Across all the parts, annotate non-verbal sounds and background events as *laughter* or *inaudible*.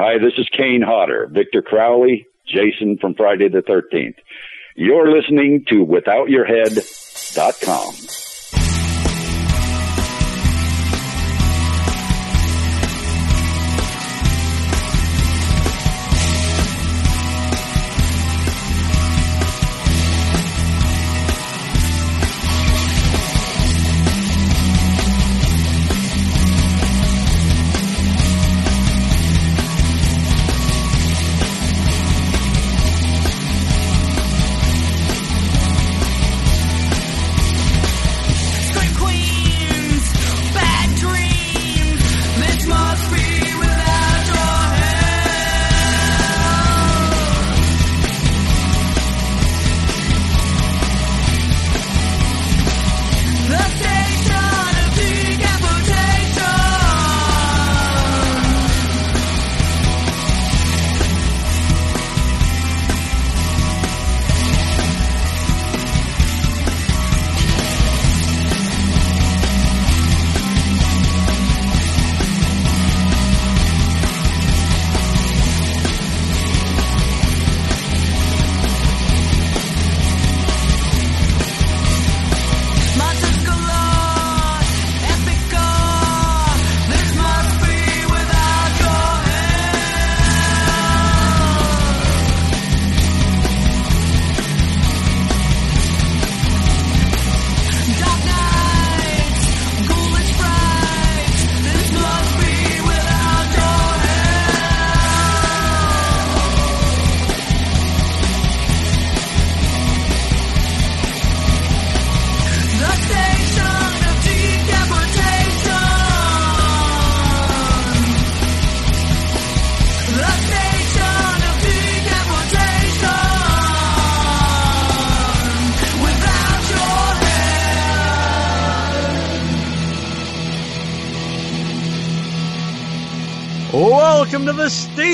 Hi, this is Kane Hodder, Victor Crowley, Jason from Friday the 13th. You're listening to WithoutYourHead.com.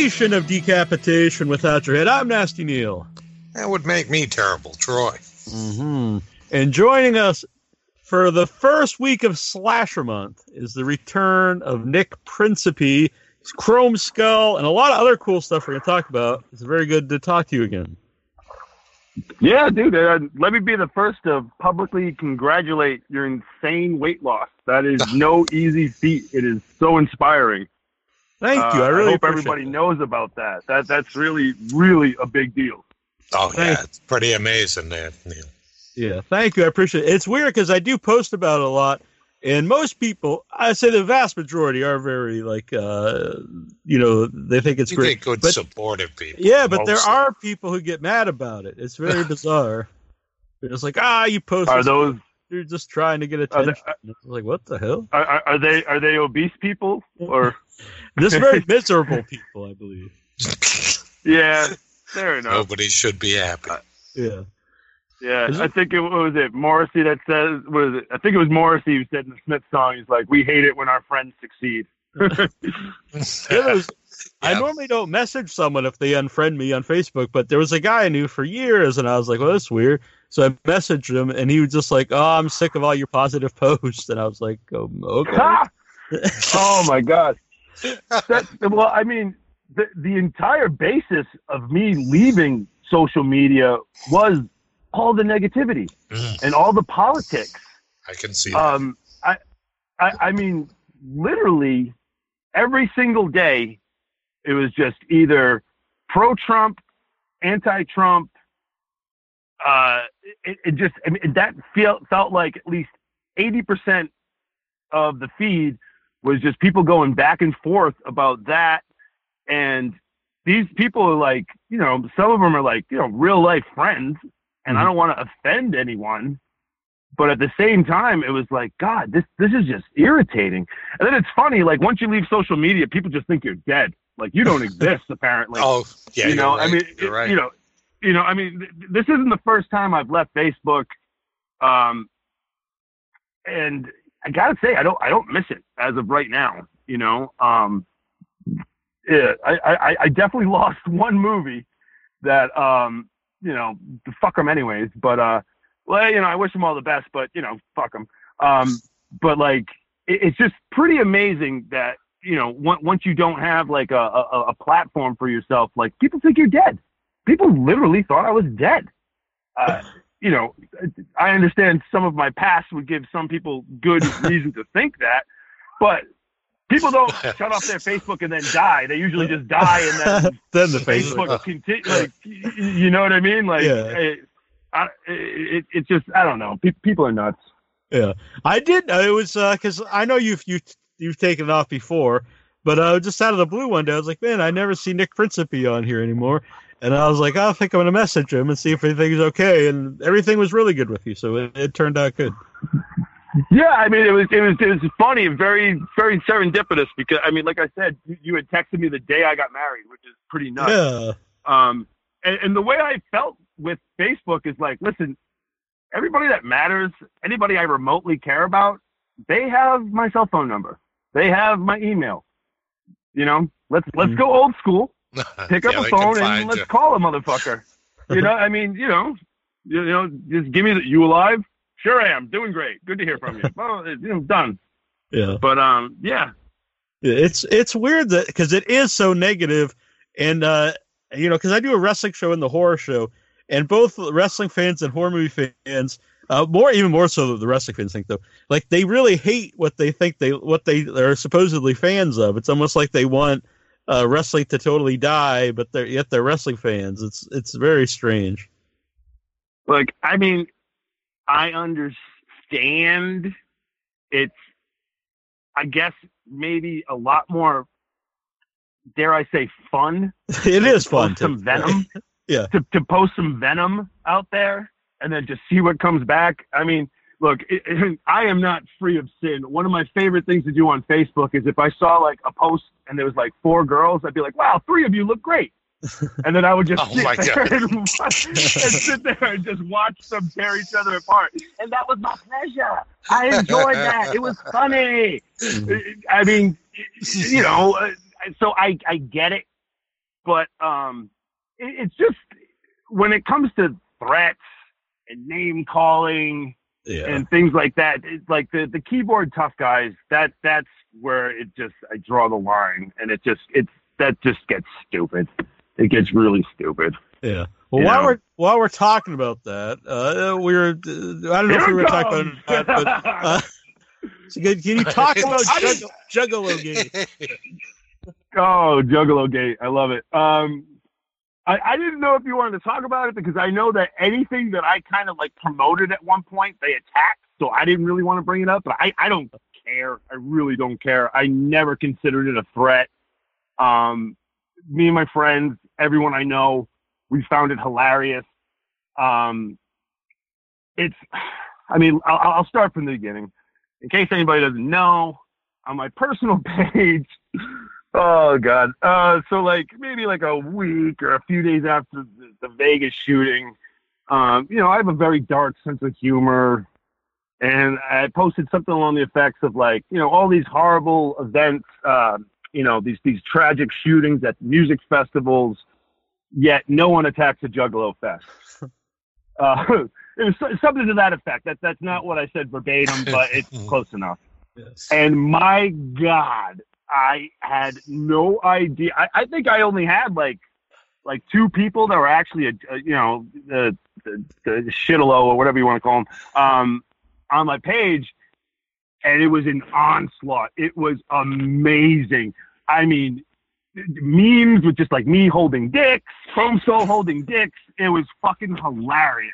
the of decapitation without your head. I'm Nasty Neil. That would make me terrible, Troy. Mm-hmm. And joining us for the first week of Slasher Month is the return of Nick Principe, Chromeskull, and a lot of other cool stuff we're going to talk about. It's very good to talk to you again. Yeah, dude. Uh, let me be the first to publicly congratulate your insane weight loss. That is *laughs* no easy feat. It is so inspiring. Thank you. Uh, I really hope everybody it. knows about that. That that's really really a big deal. Oh Thank- yeah, it's pretty amazing, there, Neil. Yeah, thank you. I appreciate it. It's weird because I do post about it a lot, and most people, I say the vast majority, are very like, uh, you know, they think it's You great. get good But- supportive people. Yeah, but there are people who get mad about it. It's very *laughs* bizarre. They're like, ah, you post. Are this- those You're just trying to get Are they- attention. Like, what the hell? are, are- are they are they obese people or *laughs* This very *laughs* miserable people, I believe. yeah? Fair enough. Nobody should be happy. Uh, yeah. Yeah, I think it what was it Morrissey that says was it? I think it was Morrissey who said in the Smith song, he's like, "We hate it when our friends succeed." *laughs* There was, I Yeah. normally don't message someone if they unfriend me on Facebook, but there was a guy I knew for years, and I was like, well, that's weird. So I messaged him, and he was just like, oh, I'm sick of all your positive *laughs* posts. And I was like, oh, okay. *laughs* Oh my god. That, well, I mean, the the entire basis of me leaving social media was all the negativity Mm, and all the politics. I can see that. Um, I, I, I mean, literally every single day, it was just either pro-Trump, anti-Trump. Uh, it, it just, I mean, that felt felt like at least eighty percent of the feed was just people going back and forth about that, and these people are like, you know, some of them are like, you know, real life friends, and I mm-hmm. don't want to offend anyone. But at the same time it was like god this this is just irritating. And then it's funny like once you leave social media people just think you're dead. Like you don't *laughs* exist apparently. Oh, yeah, you know you're i right. mean it- right. you know you know i mean th- this isn't the first time i've left facebook um and i gotta say i don't i don't miss it as of right now you know um yeah i i, I definitely *laughs* lost one movie that um you know fuck them anyways but uh well, you know, I wish them all the best, but you know, fuck them. Um, but like, it, it's just pretty amazing that you know, once you don't have like a, a, a platform for yourself, like people think you're dead. People literally thought I was dead. Uh, *laughs* you know, I understand some of my past would give some people good *laughs* reason to think that, but people don't *laughs* shut off their Facebook and then die. They usually just die and then then the Facebook. Facebook continue. Like, you know what I mean? Like, Yeah. it, I, it, it's just I don't know. Pe- people are nuts. Yeah, I did. Uh, it was because I know you've you you've taken it off before, but uh, just out of the blue one day, I was like, man, I never see Nick Principe on here anymore, and I was like, I think I'm gonna message him and see if everything's okay, and everything was really good with you, so it, it turned out good. Yeah, I mean, it was it was it was funny and very very serendipitous because I mean, like I said, you, had texted me the day I got married, which is pretty nuts. Yeah, Um, and, and the way I felt with Facebook is like, listen, everybody that matters, anybody I remotely care about, they have my cell phone number, they have my email. You know, let's let's Mhm. go old school. *laughs* Pick up Yeah, a phone and let's you. call a motherfucker. You know, I mean, you know, you, you know, just give me the you alive. Sure, I am doing great. Good to hear from you. *laughs* well, you know, done. yeah. But um, yeah, It's it's weird that because it is so negative, and uh, you know, because I do a wrestling show and the horror show, and both wrestling fans and horror movie fans, uh, more even more so than the wrestling fans think though, like they really hate what they think they what they are supposedly fans of. It's almost like they want uh, wrestling to totally die, but they're yet they're wrestling fans. It's it's very strange. like I mean, I understand. It's, I guess, maybe a lot more. Dare I say, fun *laughs* it is fun some venom. *laughs* Yeah. To, to post some venom out there and then just see what comes back. I mean, look, it, it- I am not free of sin. One of my favorite things to do on Facebook is if I saw like a post and there was like four girls, I'd be like, wow, three of you look great. And then I would just *laughs* Oh sit there and, *laughs* watch, and sit there and just watch them tear each other apart. And that was my pleasure. I enjoyed that. It was funny. I mean, you know, so I I get it, but um, it, it's just when it comes to threats and name calling Yeah, and things like that, it's like the the keyboard tough guys. That that's where it just I draw the line, and it just it's that just gets stupid. It gets really stupid. Yeah. Well, You while know? we're while we're talking about that, uh, we were I don't know if we were it talking comes. about that, but uh, *laughs* so can, can you talk about I didn't- Juggalo, Juggalo *laughs* game? Oh, Juggalo Gate. I love it. Um, I, I didn't know if you wanted to talk about it because I know that anything that I kind of like promoted at one point, they attacked. So I didn't really want to bring it up, but I, I don't care. I really don't care. I never considered it a threat. Um, me and my friends, everyone I know, we found it hilarious. Um, it's, I mean, I'll, I'll start from the beginning. In case anybody doesn't know, on my personal *laughs* page, Oh God. Uh, so like maybe like a week or a few days after the, the Vegas shooting, um, you know, I have a very dark sense of humor, and I posted something along the effects of like, you know, all these horrible events, uh, you know, these these tragic shootings at music festivals, yet no one attacks a Juggalo fest. *laughs* Uh, *laughs* it was something to that effect. That that's not what I said verbatim, but it's *laughs* close enough. Yes. And my God, I had no idea. I, I think I only had like like two people that were actually a, a you know the the, the shitalo or whatever you want to call them um, on my page, and it was an onslaught. It was amazing. I mean, memes with just like me holding dicks, Chromeskull holding dicks. It was fucking hilarious.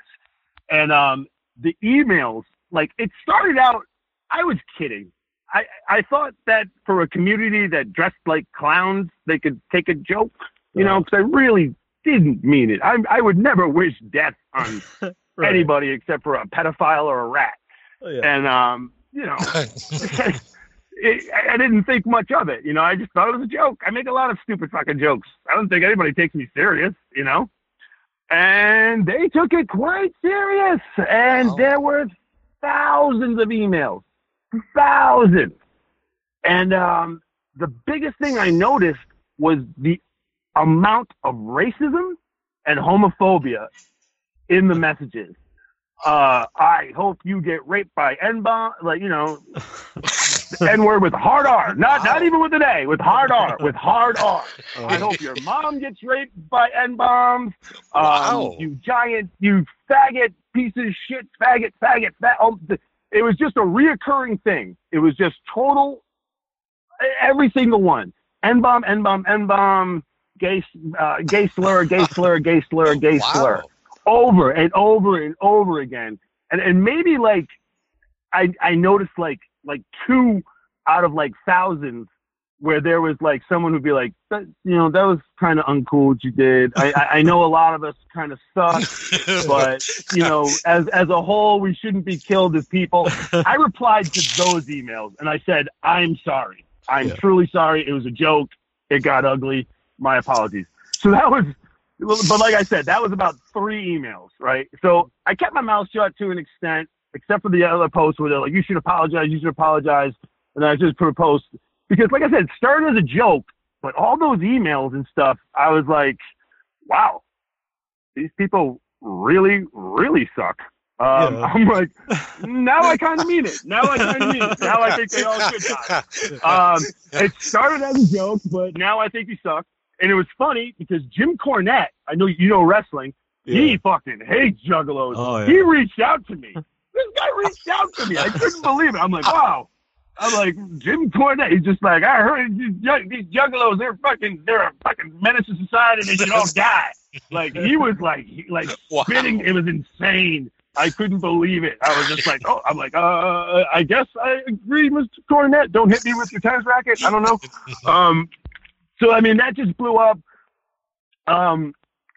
And um, the emails, like it started out. I was kidding. I, I thought that for a community that dressed like clowns, they could take a joke, you know, because I really didn't mean it. I, I would never wish death on *laughs* Right. anybody except for a pedophile or a rat. Oh, yeah. And, um, you know, *laughs* *laughs* it, I I didn't think much of it. You know, I just thought it was a joke. I make a lot of stupid fucking jokes. I don't think anybody takes me serious, you know? And they took it quite serious. And Wow. there were thousands of emails. Thousands. And um, the biggest thing I noticed was the amount of racism and homophobia in the messages. Uh, I hope you get raped by N bomb, like you know, *laughs* N word with hard R, not not even with an A, with hard R, with hard R. I hope your mom gets raped by N bombs. Um, Wow. You giant, you faggot piece of shit, faggot, faggot, fag. Oh, it was just a reoccurring thing. It was just total, every single one. N bomb, N bomb, N bomb, gay, uh, gay slur, gay slur, gay slur, gay slur Wow. over and over and over again. And and maybe like I I noticed like like two out of like thousands where there was like someone who'd be like, you know, that was kind of uncool what you did. I, I I know a lot of us kind of suck, *laughs* but you know, as as a whole, we shouldn't be killed as people. I replied to those emails and I said, I'm sorry. I'm Yeah. truly sorry. It was a joke. It got ugly. My apologies. So that was, but like I said, that was about three emails, right? So I kept my mouth shut to an extent, except for the other posts where they're like, you should apologize, you should apologize. And I just put a post because, like I said, it started as a joke, but all those emails and stuff, I was like, wow, these people really, really suck. Um, Yeah. I'm like, now I kind of mean it. Now I kind of mean it. Now I think they all should die. Um, it started as a joke, but now I think he sucks. And it was funny because Jim Cornette, I know you know wrestling, he fucking hates juggalos. Oh, yeah. He reached out to me. This guy reached out to me. I couldn't believe it. I'm like, *laughs* wow. I'm like, Jim Cornette. He's just like, I heard these, jug- these juggalos, they're fucking, they're a fucking menace to society. They should all *laughs* die. Like, he was like, he, like Wow. spitting. It was insane. I couldn't believe it. I was just like, oh, I'm like, uh, I guess I agree, Mr. Cornette. Don't hit me with your tennis racket. I don't know. *laughs* Um, so I mean, that just blew up. Um,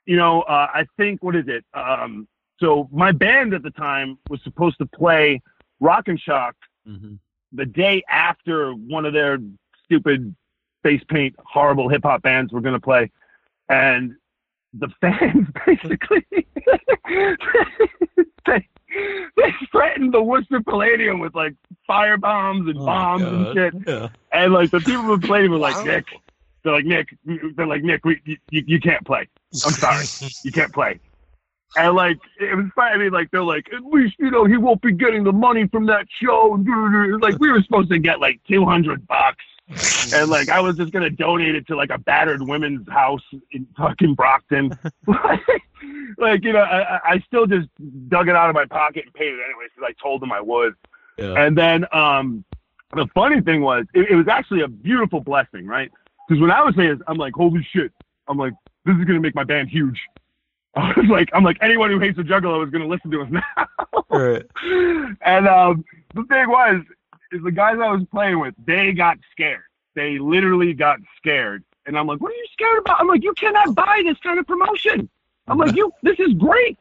you know, uh, I think what is it? Um, so my band at the time was supposed to play Rock and Shock Mhm. The day after one of their stupid face paint horrible hip hop bands were going to play, and the *laughs* fans basically *laughs* they, they threatened the Worcester Palladium with like fire bombs and Oh, bombs and shit. Yeah. And like the people who played were like. Nick. They're like Nick. They're like Nick. We, you you can't play. I'm sorry. You can't play. And like it was. I mean, like they're like, at least you know he won't be getting the money from that show. Like we were supposed to get like two hundred bucks, and like I was just gonna donate it to like a battered women's house in fucking Brockton. *laughs* like you know, I, I- I still just dug it out of my pocket and paid it anyways because I told them I would. Yeah. And then um, the funny thing was, it, it was actually a beautiful blessing, right? Because when I was saying, I'm like, holy shit! I'm like, this is gonna make my band huge. *laughs* I was like, I'm like, anyone who hates the Juggalo is gonna listen to us now. *laughs* Right. and um, the thing was, is the guys I was playing with, they got scared. They literally got scared. And I'm like, what are you scared about? I'm like, you cannot buy this kind of promotion. I'm like, you, this is great.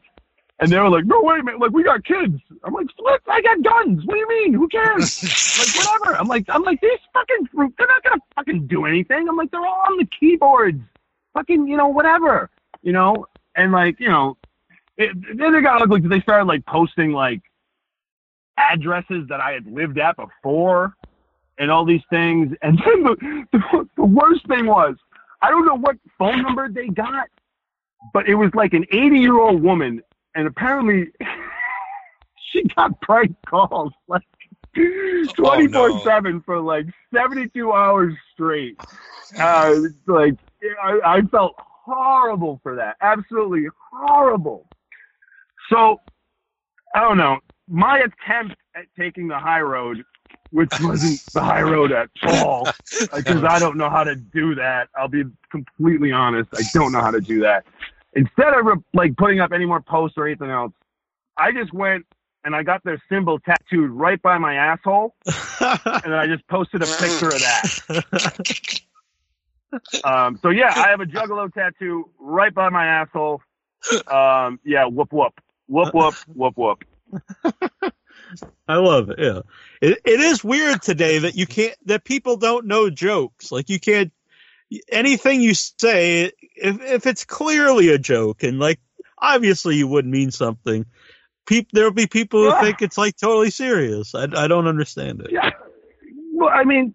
And they were like, no, wait a minute. Like, we got kids. I'm like, flip, I got guns. What do you mean? Who cares? *laughs* like, whatever. I'm like, I'm like, these fucking, they're not going to fucking do anything. I'm like, they're all on the keyboards. Fucking, you know, whatever. You know? And like, you know, it, then it got ugly because they started like posting like addresses that I had lived at before and all these things. *laughs* And then the, the, the worst thing was, I don't know what phone number they got, but it was like an 80 year old woman. And apparently *laughs* she got prank calls *laughs* like 24 7 for like 72 hours straight. Uh, like, I, I felt horrible for that. Absolutely horrible. So, I don't know. My attempt at taking the high road, which wasn't the high road at all, *laughs* because I don't know how to do that. I'll be completely honest. I don't know how to do that. Instead of like putting up any more posts or anything else, I just went and I got their symbol tattooed right by my asshole, *laughs* and then I just posted a picture of that. *laughs* Um, so yeah, I have a *laughs* juggalo tattoo right by my asshole. Um, yeah, whoop whoop, whoop whoop, whoop whoop. I love it. Yeah, it it is weird today that you can't that people don't know jokes. Like you can't anything you say if if it's clearly a joke and like obviously you would mean something. People there'll be people who Yeah. think it's like totally serious. I I don't understand it. Yeah. Well, I mean,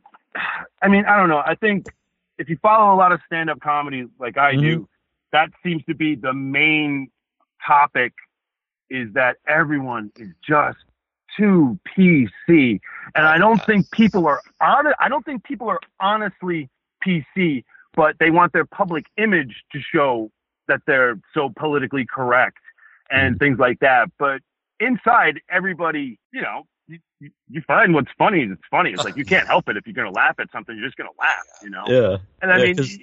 I mean, I don't know. I think if you follow a lot of stand-up comedy like I mm-hmm. do, that seems to be the main topic. Is that everyone is just too PC, and I don't think people are on. I don't think people are honestly PC, but they want their public image to show that they're so politically correct and mm-hmm. things like that. But inside, everybody, you know, you, find what's funny. It's funny. It's like you *laughs* can't help it if you're going to laugh at something. You're just going to laugh. You know. Yeah. And I Yeah, mean, 'cause-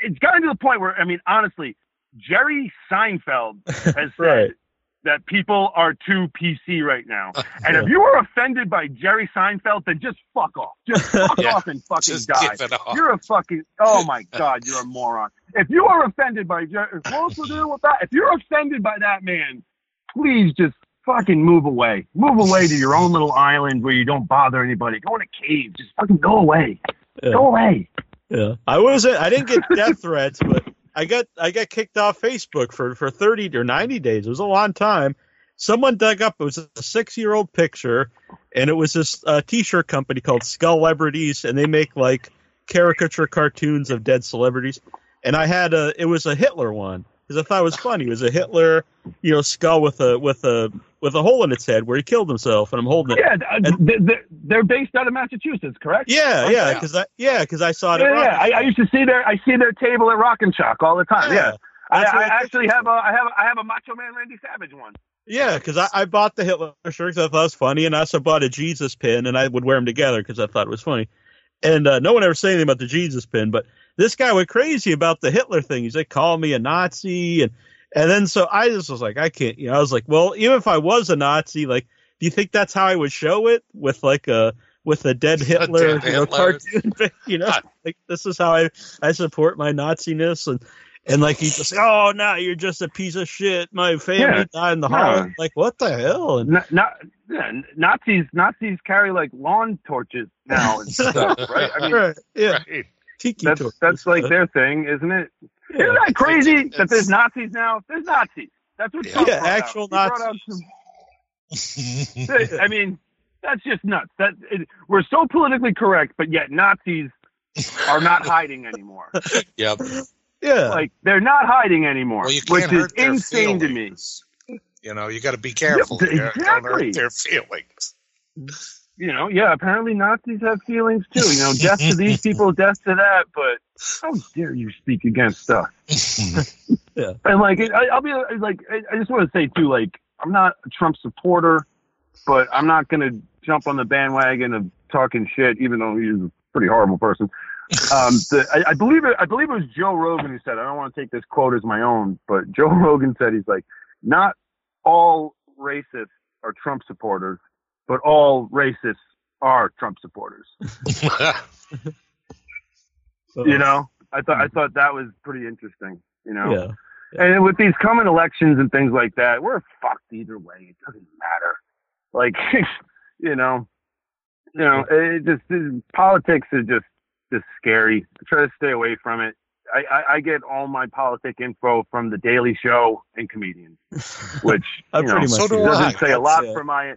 it's gotten to the point where, I mean, honestly, Jerry Seinfeld *laughs* has said Right. that people are too PC right now. *laughs* And Yeah. if you are offended by Jerry Seinfeld, then just fuck off. Just fuck Yeah. off and fucking Just die. give it off. You're a fucking, oh my God, you're a moron. If you are offended by Jerry, what's to do with that? If you're offended by that man, please just fucking move away. Move away to your own little island where you don't bother anybody. Go in a cave. Just fucking go away. Yeah. Go away. Yeah, I wasn't. I didn't get death *laughs* threats, but I got I got kicked off Facebook for for thirty or ninety days. It was a long time. Someone dug up. It was a six year old picture, and it was this uh, T-shirt company called Skull Celebrities, and they make like caricature cartoons of dead celebrities. And I had a. It was a Hitler one because I thought it was funny. It was a Hitler, you know, skull with a with a with a hole in its head where he killed himself, and I'm holding it. Yeah, uh, th- they're based out of Massachusetts, correct? Yeah, Okay. yeah, because I yeah, because I saw it. Yeah, at yeah. I, I used to see their I see their table at Rock and Shock all the time. Yeah, I, I I actually have a I have a, I have a Macho Man Randy Savage one. Yeah, because I, I bought the Hitler shirt 'cause I thought it was funny, and I also bought a Jesus pin, and I would wear them together because I thought it was funny. And uh, no one ever said anything about the Jesus pin, but this guy went crazy about the Hitler thing. He's like, call me a Nazi, and and then so I just was like, I can't, you know, I was like, well, even if I was a Nazi, like, do you think that's how I would show it with like a with a dead *laughs* Hitler, dead you know, Hitler. cartoon, *laughs* you know, like this is how I I support my Naziness and. And like he's just, oh no, you're just a piece of shit. My family Yeah. died in the No. Holocaust. Like what the hell? And Not, not yeah, Nazis Nazis carry like lawn torches now and *laughs* stuff, right? I mean, right, yeah, Right. Tiki that's torches. that's like their thing, isn't it? yeah. Isn't that crazy It's- that there's Nazis now? There's Nazis. That's what Yeah. Trump Yeah, brought out. actual out Nazis. some- *laughs* I mean, that's just nuts. That it, we're so politically correct, but yet Nazis are not *laughs* hiding anymore. Yep. yeah, Like they're not hiding anymore, Well, you which can't is hurt their insane to me. feelings. You know, you got to be careful. Yeah, You Don't exactly. hurt their feelings. You know, yeah. Apparently, Nazis have feelings too. You know, death to these *laughs* people, death to that. But how dare you speak against us? *laughs* Yeah. And like, I, I'll be like, I, I just want to say too, like, I'm not a Trump supporter, but I'm not gonna jump on the bandwagon of talking shit, even though he's a pretty horrible person. Um, *laughs* the, I, I believe it. I believe it was Joe Rogan who said. I don't want to take this quote as my own, but Joe Rogan said he's like, not all racists are Trump supporters, but all racists are Trump supporters. *laughs* So, You know, I thought I hmm. thought that was pretty interesting. You know, yeah, and with these coming elections and things like that, we're fucked either way. It doesn't matter. Like, *laughs* you know, you know, it just it, politics is just just scary. I try to stay away from it. I, I, I get all my politic info from the Daily Show and comedians, *laughs* which I you know, pretty much So do do. I. doesn't say a lot yeah. for my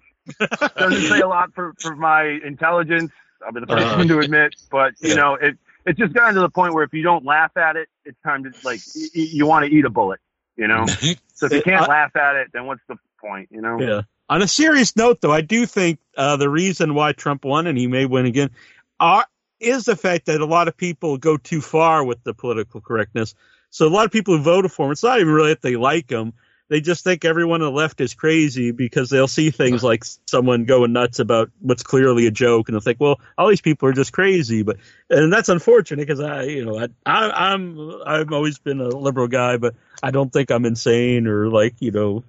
doesn't say a lot for, for my intelligence. I'll be the first one to admit, but you Yeah. know, it it's just gotten to the point where if you don't laugh at it, it's time to like y- y- you want to eat a bullet. You know, *laughs* so if you can't I- laugh at it, then what's the point? You know? Yeah. On a serious note, though, I do think uh, the reason why Trump won and he may win again are, is the fact that a lot of people go too far with the political correctness. So a lot of people who voted for him, it's not even really that they like him. They just think everyone on the left is crazy because they'll see things like someone going nuts about what's clearly a joke, and they'll think, "Well, all these people are just crazy." But and that's unfortunate because I, you know, I, I, I'm I've always been a liberal guy, but I don't think I'm insane or like you know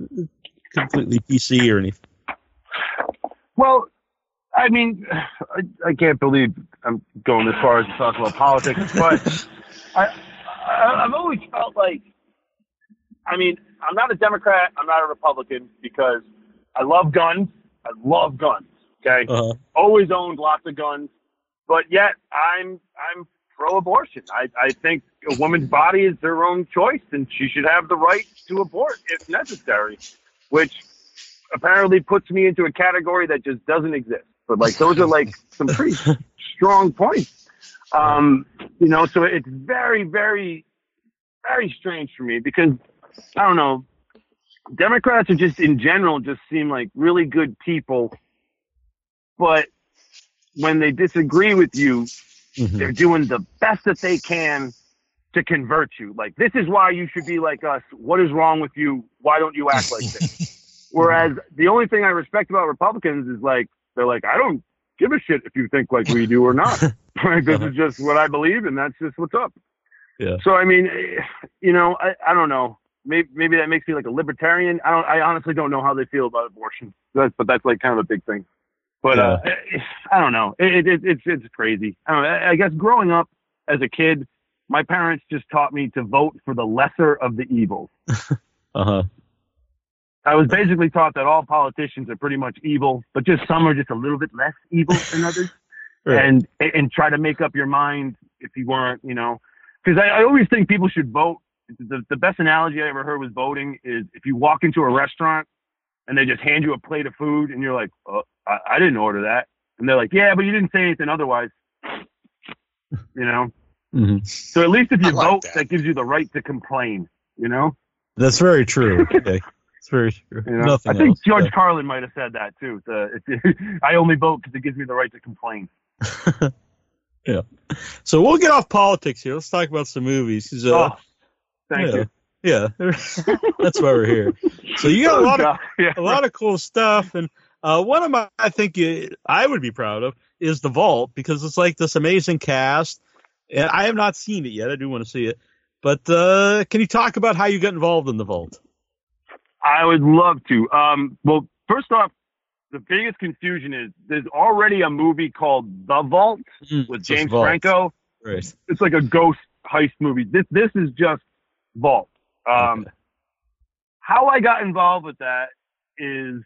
completely PC or anything. Well, I mean, I, I can't believe I'm going as far as to talk about politics, but *laughs* I, I I've always felt like, I mean, I'm not a Democrat, I'm not a Republican because I love guns. I love guns. Okay, Uh-huh. always owned lots of guns, but yet I'm I'm pro-abortion. I I think a woman's body is their own choice, and she should have the right to abort if necessary, which apparently puts me into a category that just doesn't exist. But like those are like some pretty *laughs* strong points. Um, you know, so it's very, very, very strange for me because I don't know. Democrats are just in general just seem like really good people but when they disagree with you, Mhm. they're doing the best that they can to convert you. Like, this is why you should be like us. What is wrong with you? Why don't you act like this? *laughs* Whereas the only thing I respect about Republicans is like, they're like, I don't give a shit if you think like we do or not. *laughs* *laughs* like, this is just what I believe, and that's just what's up. Yeah. So, I mean, eh, you know, I, I don't know. Maybe, maybe that makes me like a libertarian. I don't. I honestly don't know how they feel about abortion. That's, but that's like kind of a big thing. But uh, eh, I don't know. It, it, it's it's crazy. I don't know. I guess growing up as a kid, my parents just taught me to vote for the lesser of the evils. *laughs* Uh-huh. I was basically taught that all politicians are pretty much evil, but just some are just a little bit less evil than others. *laughs* Right. And and try to make up your mind if you weren't, you know, because I, I always think people should vote. The, the best analogy I ever heard with voting is if you walk into a restaurant and they just hand you a plate of food and you're like, oh, I, I didn't order that, and they're like, yeah, but you didn't say anything otherwise, you know. Mhm. So at least if you like vote, that. that. gives you the right to complain, you know. That's very true. *laughs* Okay. It's very true. You know? Nothing I think else. George Yeah. Carlin might have said that too. The, it, *laughs* I only vote because it gives me the right to complain. *laughs* Yeah. So we'll get off politics here. Let's talk about some movies. uh, oh, thank yeah. you. Yeah, *laughs* that's why we're here. So you got a lot of yeah. a lot of cool stuff, and uh, one of my I think you, I would be proud of is the Vault because it's like this amazing cast, and I have not seen it yet. I do want to see it, but uh, can you talk about how you got involved in the Vault? I would love to. Um, well, first off, the biggest confusion is there's already a movie called The Vault with Just James Vault. Franco. Right. It's like a ghost heist movie. This this is just Vault. Um, Okay. how I got involved with that is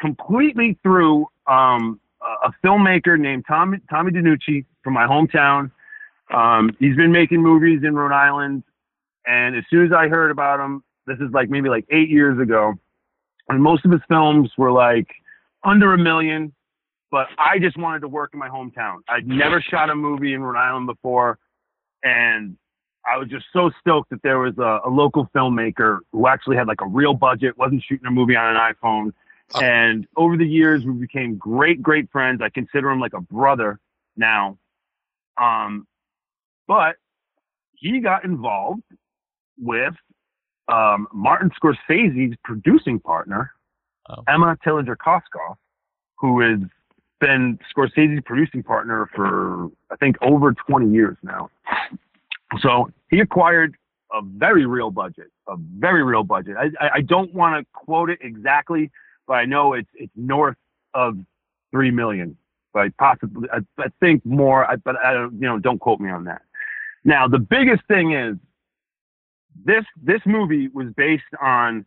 completely through um, a filmmaker named Tommy Tommy DeNucci from my hometown. Um, he's been making movies in Rhode Island, and as soon as I heard about him, this is like maybe like eight years ago, and most of his films were like under a million. But I just wanted to work in my hometown. I'd never shot a movie in Rhode Island before, and I was just so stoked that there was a, a local filmmaker who actually had like a real budget, wasn't shooting a movie on an iPhone. Oh. And over the years, we became great, great friends. I consider him like a brother now. Um, but he got involved with um, Martin Scorsese's producing partner, Oh. Emma Tillinger Koskoff, who has been Scorsese's producing partner for I think over 20 years now. So he acquired a very real budget, a very real budget. I, I, don't want to quote it exactly, but I know it's it's north of three million, but possibly I, I think more. I, but I don't, you know, don't quote me on that. Now the biggest thing is this this movie was based on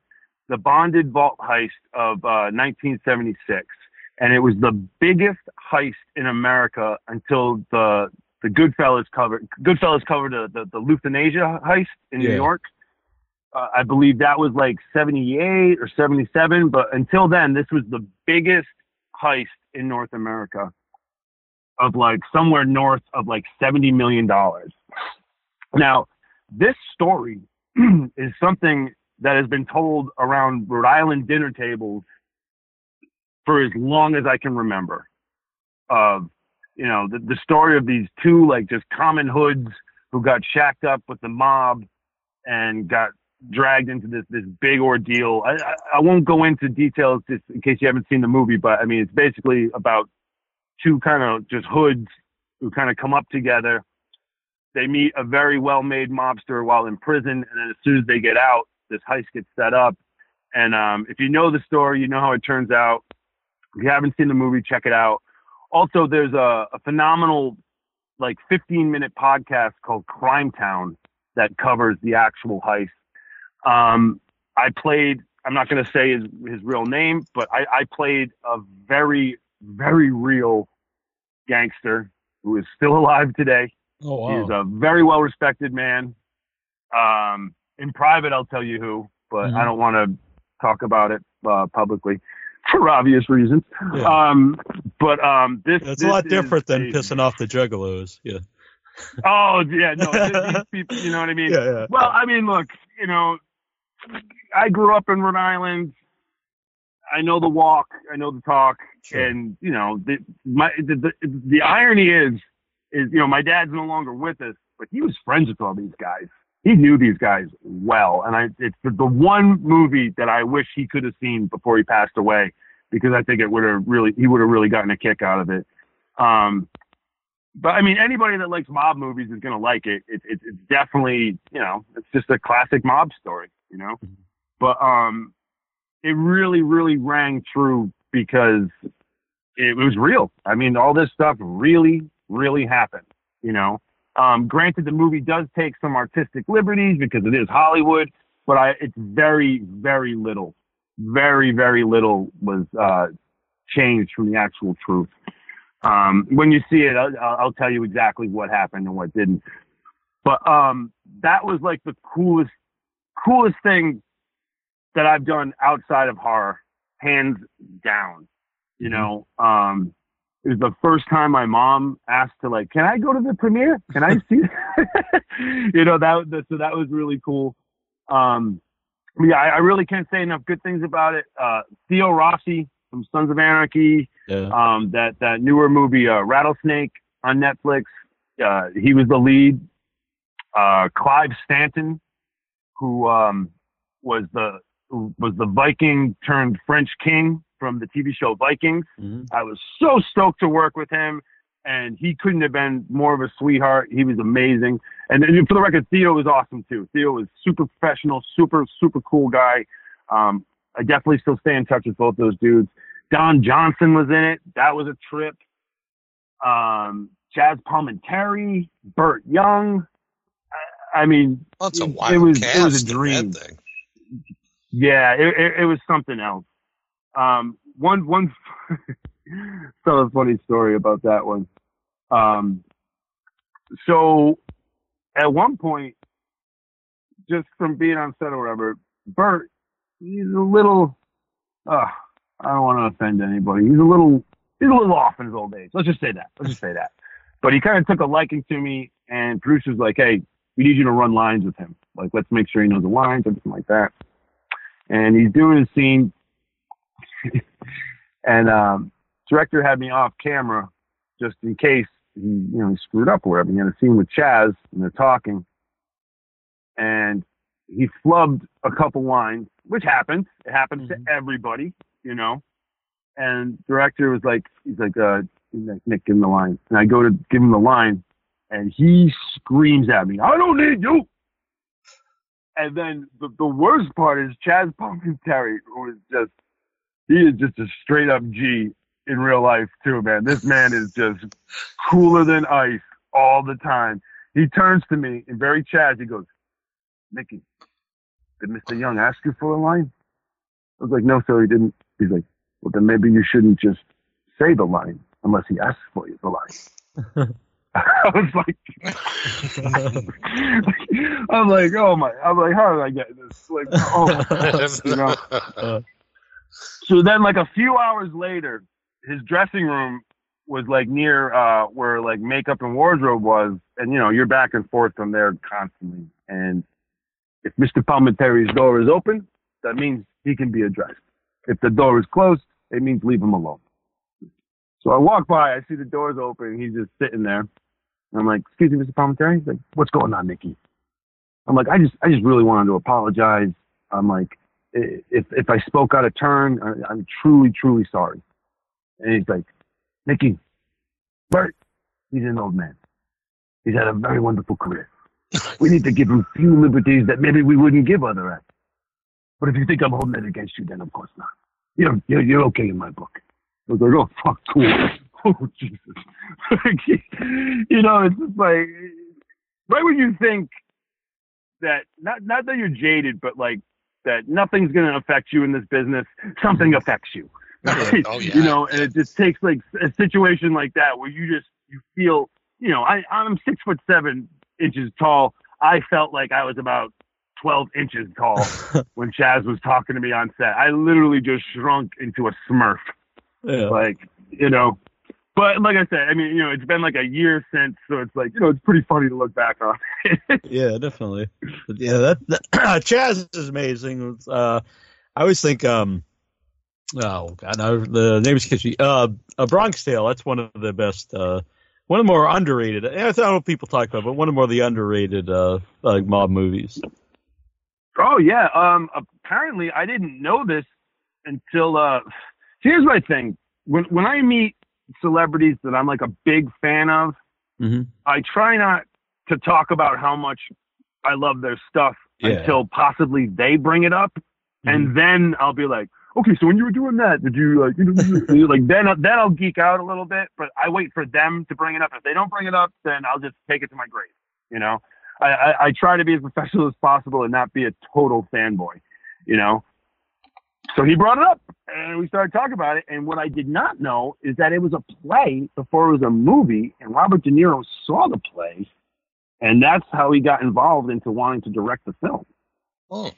the bonded vault heist of uh, 1976, and it was the biggest heist in America until the the Goodfellas covered Goodfellas covered the the, the Lufthansa heist in Yeah. New York. Uh, I believe that was like 78 or 77, but until then, this was the biggest heist in North America of like somewhere north of like 70 million dollars. Now, this story *clears throat* is something that has been told around Rhode Island dinner tables for as long as I can remember. Of you know the, the story of these two like just common hoods who got shacked up with the mob and got dragged into this this big ordeal. I, I, I won't go into details just in case you haven't seen the movie, but I mean it's basically about two kind of just hoods who kind of come up together. They meet a very well-made mobster while in prison, and then as soon as they get out, this heist gets set up. And um, if you know the story, you know how it turns out. If you haven't seen the movie, check it out. Also, there's a, a phenomenal, like 15 minute podcast called Crime Town that covers the actual heist. Um, I played, I'm not going to say his, his real name, but I, I played a very, very real gangster who is still *laughs* alive today. Oh wow. He's a very well respected man. Um, in private, I'll tell you who, but Mhm. I don't want to talk about it uh, publicly for obvious reasons. Yeah. Um, but um, this It's a lot different than a- pissing off the juggalos. Yeah. Oh yeah, no, *laughs* these people, you know what I mean. Yeah, yeah. Well, I mean, look, you know, I grew up in Rhode Island. I know the walk, I know the talk, Sure. and you know the my the, the the irony is is you know my dad's no longer with us, but he was friends with all these guys. He knew these guys well, and I it's the, the one movie that I wish he could have seen before he passed away because I think it would have really he would have really gotten a kick out of it. Um, but I mean, anybody that likes mob movies is gonna like it. It, it. It's definitely you know it's just a classic mob story, you know. But um, it really really rang true because it was real. I mean, all this stuff really really happened, you know. Um, granted, the movie does take some artistic liberties because it is Hollywood, but I it's very very little, very very little was uh, changed from the actual truth. Um, when you see it, I'll, I'll tell you exactly what happened and what didn't. But um, that was like the coolest, coolest thing that I've done outside of horror, hands down. You know, um, it was the first time my mom asked to like, "Can I go to the premiere? Can I see?" *laughs* you know that, that so that was really cool. Um, yeah, I, I really can't say enough good things about it. Uh, Theo Rossi from Sons of Anarchy, Yeah. um, that that newer movie uh, Rattlesnake on Netflix. Uh, he was the lead. Uh, Clive Standen, who um, was the was the Viking turned French king from the TV show Vikings. Mhm. I was so stoked to work with him, and he couldn't have been more of a sweetheart. He was amazing, and, and for the record, Theo was awesome too. Theo was super professional, super super cool guy. Um, I definitely still stay in touch with both those dudes. Don Johnson was in it. That was a trip. Um, Chazz Palminteri, Burt Young. I, I mean, It- was- it was a dream. Thing. yeah, it, it, it was something else. Um, one one *laughs* tell a funny story about that one. Um, so at one point, just from being on set or whatever, Burt, he's a little. Uh, I don't want to offend anybody. He's a little. He's a little off in his old age. Let's just say that. Let's just say that. But he kind of took a liking to me, and producer's like, "Hey, we need you to run lines with him. Like, let's make sure he knows the lines, everything like that." And he's doing a scene, *laughs* and um, director had me off camera just in case he, you know, he screwed up or whatever. He had a scene with Chazz, and they're talking, and he flubbed a couple lines, which happens. It happens Mhm. to everybody, you know. And director was like, he's like, uh, he's like, Nick, give him the line. And I go to give him the line, and he screams at me, I don't need you. And then the, the worst part is Chazz Palminteri was just, he is just a straight up G in real life too, man. This man is just cooler than ice all the time. He turns to me and very Chazz, he goes, Mickey, did Mr. Young ask you for a line? I was like, no, sir, he didn't. He's like, well, then maybe you shouldn't just say the line unless he asks for you the line. *laughs* I was like, *laughs* I'm like, oh my, I'm like, how did I get this? Like, oh, my, *laughs* you know. Uh, So then, like a few hours later, his dressing room was like near uh, where like makeup and wardrobe was, and you know you're back and forth from there constantly. And if Mr. Palminteri's door is open, that means he can be addressed. If the door is closed, it means leave him alone. So I walk by, I see the doors open, and he's just sitting there. I'm like, "Excuse me, Mr. Palmenteri." He's like, "What's going on, Nikki? I'm like, "I just, I just really wanted to apologize." I'm like, "I- "If if I spoke out of turn, I- I'm truly, truly sorry." And he's like, "Mickey, Burt, he's an old man. He's had a very wonderful career. We need to give him few liberties that maybe we wouldn't give other actors. But if you think I'm holding it against you, then of course not. You're you're, you're okay in my book." I was like, "Oh fuck, cool." *laughs* Oh Jesus! *laughs* you know, it's just like right when you think that not not that you're jaded, but like that nothing's gonna affect you in this business, something mm-hmm. affects you. *laughs* Oh, yeah. You know, and it just takes like a situation like that where you just you feel, you know, I I'm six foot seven inches tall. I felt like I was about twelve inches tall *laughs* when Chazz was talking to me on set. I literally just shrunk into a Smurf yeah. like you know but like i said i mean you know it's been like a year since so it's like you know it's pretty funny to look back on *laughs* Yeah, definitely. But yeah, that, that *clears throat* Chazz is amazing. Uh, I always think um, Oh God, no, the name is me. Uh, a Bronx Tale. That's one of the best. Uh, one of the more underrated. I don't know what people talk about, but one of the more the underrated uh, like mob movies. Oh yeah. Um. Apparently, I didn't know this until. Uh. *sighs* Here's my thing. When when I meet celebrities that I'm like a big fan of, Mm-hmm. I try not to talk about how much I love their stuff Yeah. until possibly they bring it up, and then I'll be like, okay, so when you were doing that, did you like, you know, like then then I'll geek out a little bit, but I wait for them to bring it up. If they don't bring it up, then I'll just take it to my grave. You know, I I, I try to be as professional as possible and not be a total fanboy. You know. So he brought it up, and we started talking about it. And what I did not know is that it was a play before it was a movie, and Robert De Niro saw the play, and that's how he got involved into wanting to direct the film. Oh,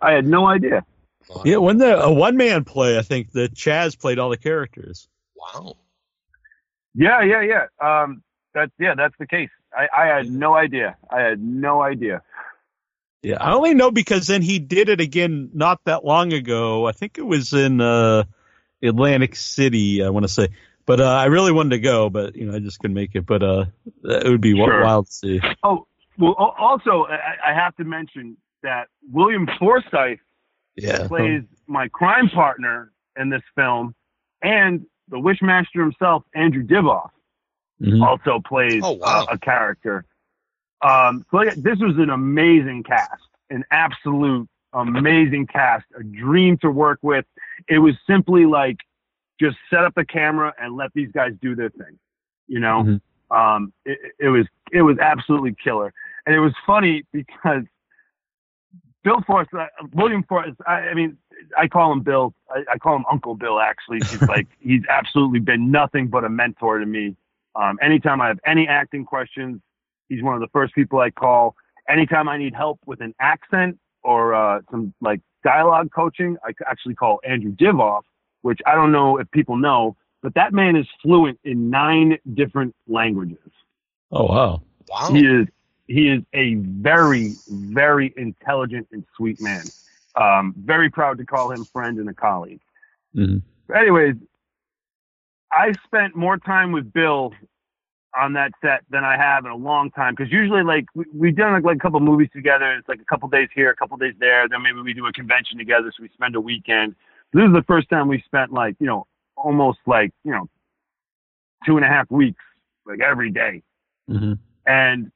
I had no idea. wow. Yeah, when the a one man play, I think that Chazz played all the characters. Wow. Yeah, yeah, yeah. Um, that's yeah, that's the case. I, I had no idea. I had no idea. Yeah, I only know because then he did it again not that long ago. I think it was in uh, Atlantic City. I want to say, but uh, I really wanted to go, but you know I just couldn't make it. But uh, it would be wi- Sure. wild to see. Oh, well, also I, I have to mention that William Forsythe Yeah, plays my crime partner in this film, and the Wishmaster himself, Andrew Divoff, Mhm. also plays Oh, wow. a, a character. Um, so this was an amazing cast, an absolute amazing cast, a dream to work with. It was simply like just set up the camera and let these guys do their thing, you know. Mhm. Um, it, it was it was absolutely killer, and it was funny because Bill Force, uh, William Force. I, I mean, I call him Bill. I, I call him Uncle Bill. Actually, he's *laughs* like he's absolutely been nothing but a mentor to me. Um, anytime I have any acting questions, he's one of the first people I call. Anytime I need help with an accent or uh, some like dialogue coaching, I actually call Andrew Divoff, which I don't know if people know, but that man is fluent in nine different languages. Oh wow. Wow. He is he is a very very intelligent and sweet man. Um, very proud to call him friend and a colleague. Mhm. But anyways, I spent more time with Bill on that set than I have in a long time because usually like we, we've done like, like a couple movies together. It's like a couple days here, a couple days there. Then maybe we do a convention together, so we spend a weekend. This is the first time we spent like you know almost like you know two and a half weeks like every day. Mhm. And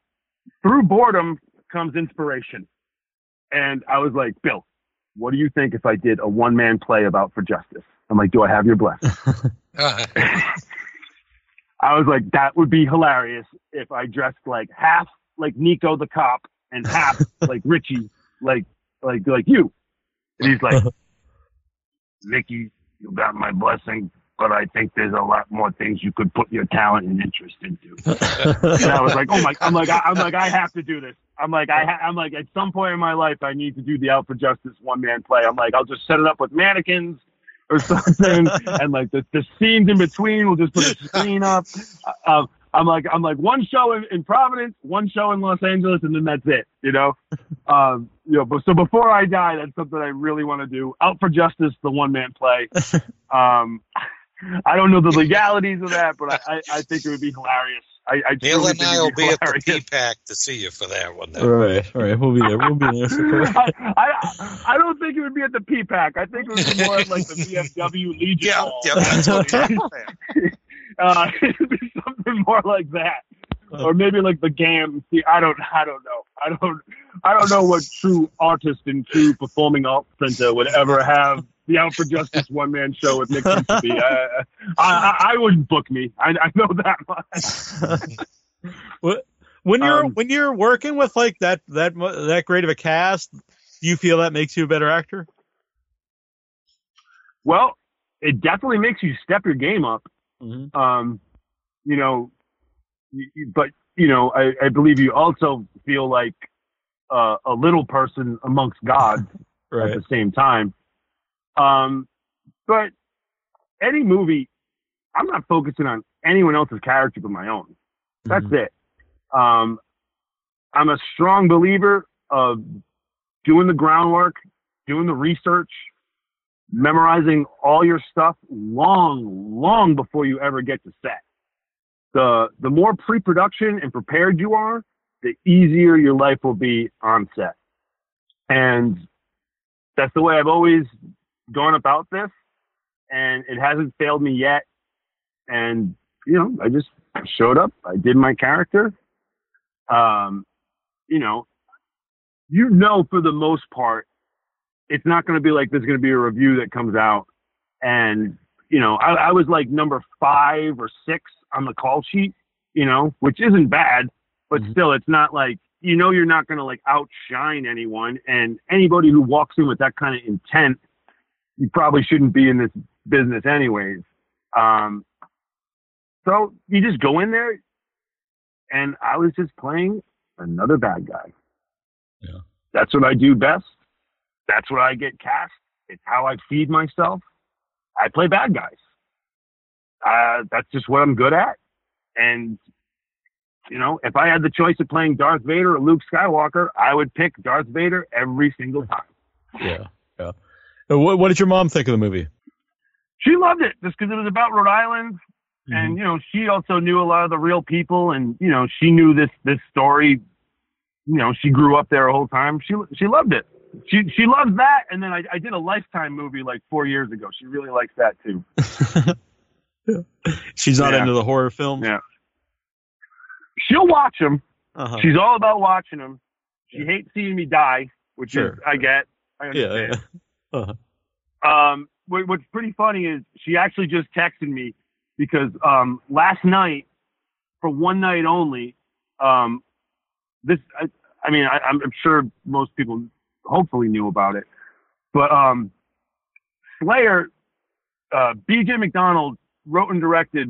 through boredom comes inspiration. And I was like, Bill, what do you think if I did a one man play about for justice? I'm like, do I have your blessing? *laughs* *laughs* I was like, that would be hilarious if I dressed like half like Nico the cop and half *laughs* like Richie, like like like you. And he's like, *laughs* Nicky, you got my blessing, but I think there's a lot more things you could put your talent and interest into. *laughs* And I was like, oh my, I'm like, I, I'm like, I have to do this. I'm like, I, ha- I'm like, at some point in my life, I need to do the Out for Justice one man play. I'm like, I'll just set it up with mannequins or something, *laughs* and like the, the scenes in between, we'll just put a screen up. Uh, I'm like, I'm like one show in, in Providence, one show in Los Angeles, and then that's it. You know, *laughs* um, you know. But so before I die, that's something I really want to do. Out for Justice, the one man play. *laughs* Um, I don't know the legalities of that, but I, I, I think it would be hilarious. I, I Neil and I will be at the hilarious. PPAC to see you for that one. Then. right, right. We'll be there. We'll be there. I, *laughs* I, I don't think it would be at the PPAC. I think it would be more like the *laughs* VFW Legion Yeah, Hall. yeah, that's what I'm saying. *laughs* Uh, it'd be something more like that, or maybe like the GAM. See, I don't, I don't know. I don't, I don't know what true artist and true performing arts center would ever have the Out for Justice one man show with Nick Principe. I, I, I, I wouldn't book me. I, I know that much. *laughs* When you're Um, when you're working with like that that that great of a cast, do you feel that makes you a better actor? Well, it definitely makes you step your game up. Mm-hmm. um, you know, but you know, I, I believe you also feel like uh, a little person amongst gods *laughs* at the same time. Um, but any movie, I'm not focusing on anyone else's character but my own. That's Mhm. it. Um, I'm a strong believer of doing the groundwork, doing the research, memorizing all your stuff long, long before you ever get to set. The the more pre-production and prepared you are, the easier your life will be on set. And that's the way I've always gone about this, and it hasn't failed me yet. And you know, I just showed up, I did my character. Um, you know, you know, for the most part, it's not going to be like there's going to be a review that comes out, and you know, I, I was like number five or six on the call sheet, you know, which isn't bad, but Mhm. still, it's not like you know you're not going to like outshine anyone, and anybody who walks in with that kind of intent, you probably shouldn't be in this business anyways. Um, so you just go in there, and I was just playing another bad guy. Yeah. That's what I do best. That's what I get cast. It's how I feed myself. I play bad guys. Uh, that's just what I'm good at. And, you know, if I had the choice of playing Darth Vader or Luke Skywalker, I would pick Darth Vader every single time. Yeah, yeah. Uh, What, what did your mom think of the movie? She loved it just because it was about Rhode Island. and Mm-hmm. you know she also knew a lot of the real people and you know she knew this this story you know she grew up there the whole time she she loved it she she loves that and then i, I did a lifetime movie like four years ago she really likes that too *laughs* She's not Yeah. into the horror films. Yeah. she'll watch them Uh-huh. she's all about watching them she hates seeing me die which is i get I Yeah, understand. yeah. *laughs* Uh-huh. Um, what, what's pretty funny is she actually just texted me because um, last night, for one night only, um, this I, I mean I, I'm sure most people hopefully knew about it, but um, Slayer, uh, B.J. McDonnell wrote and directed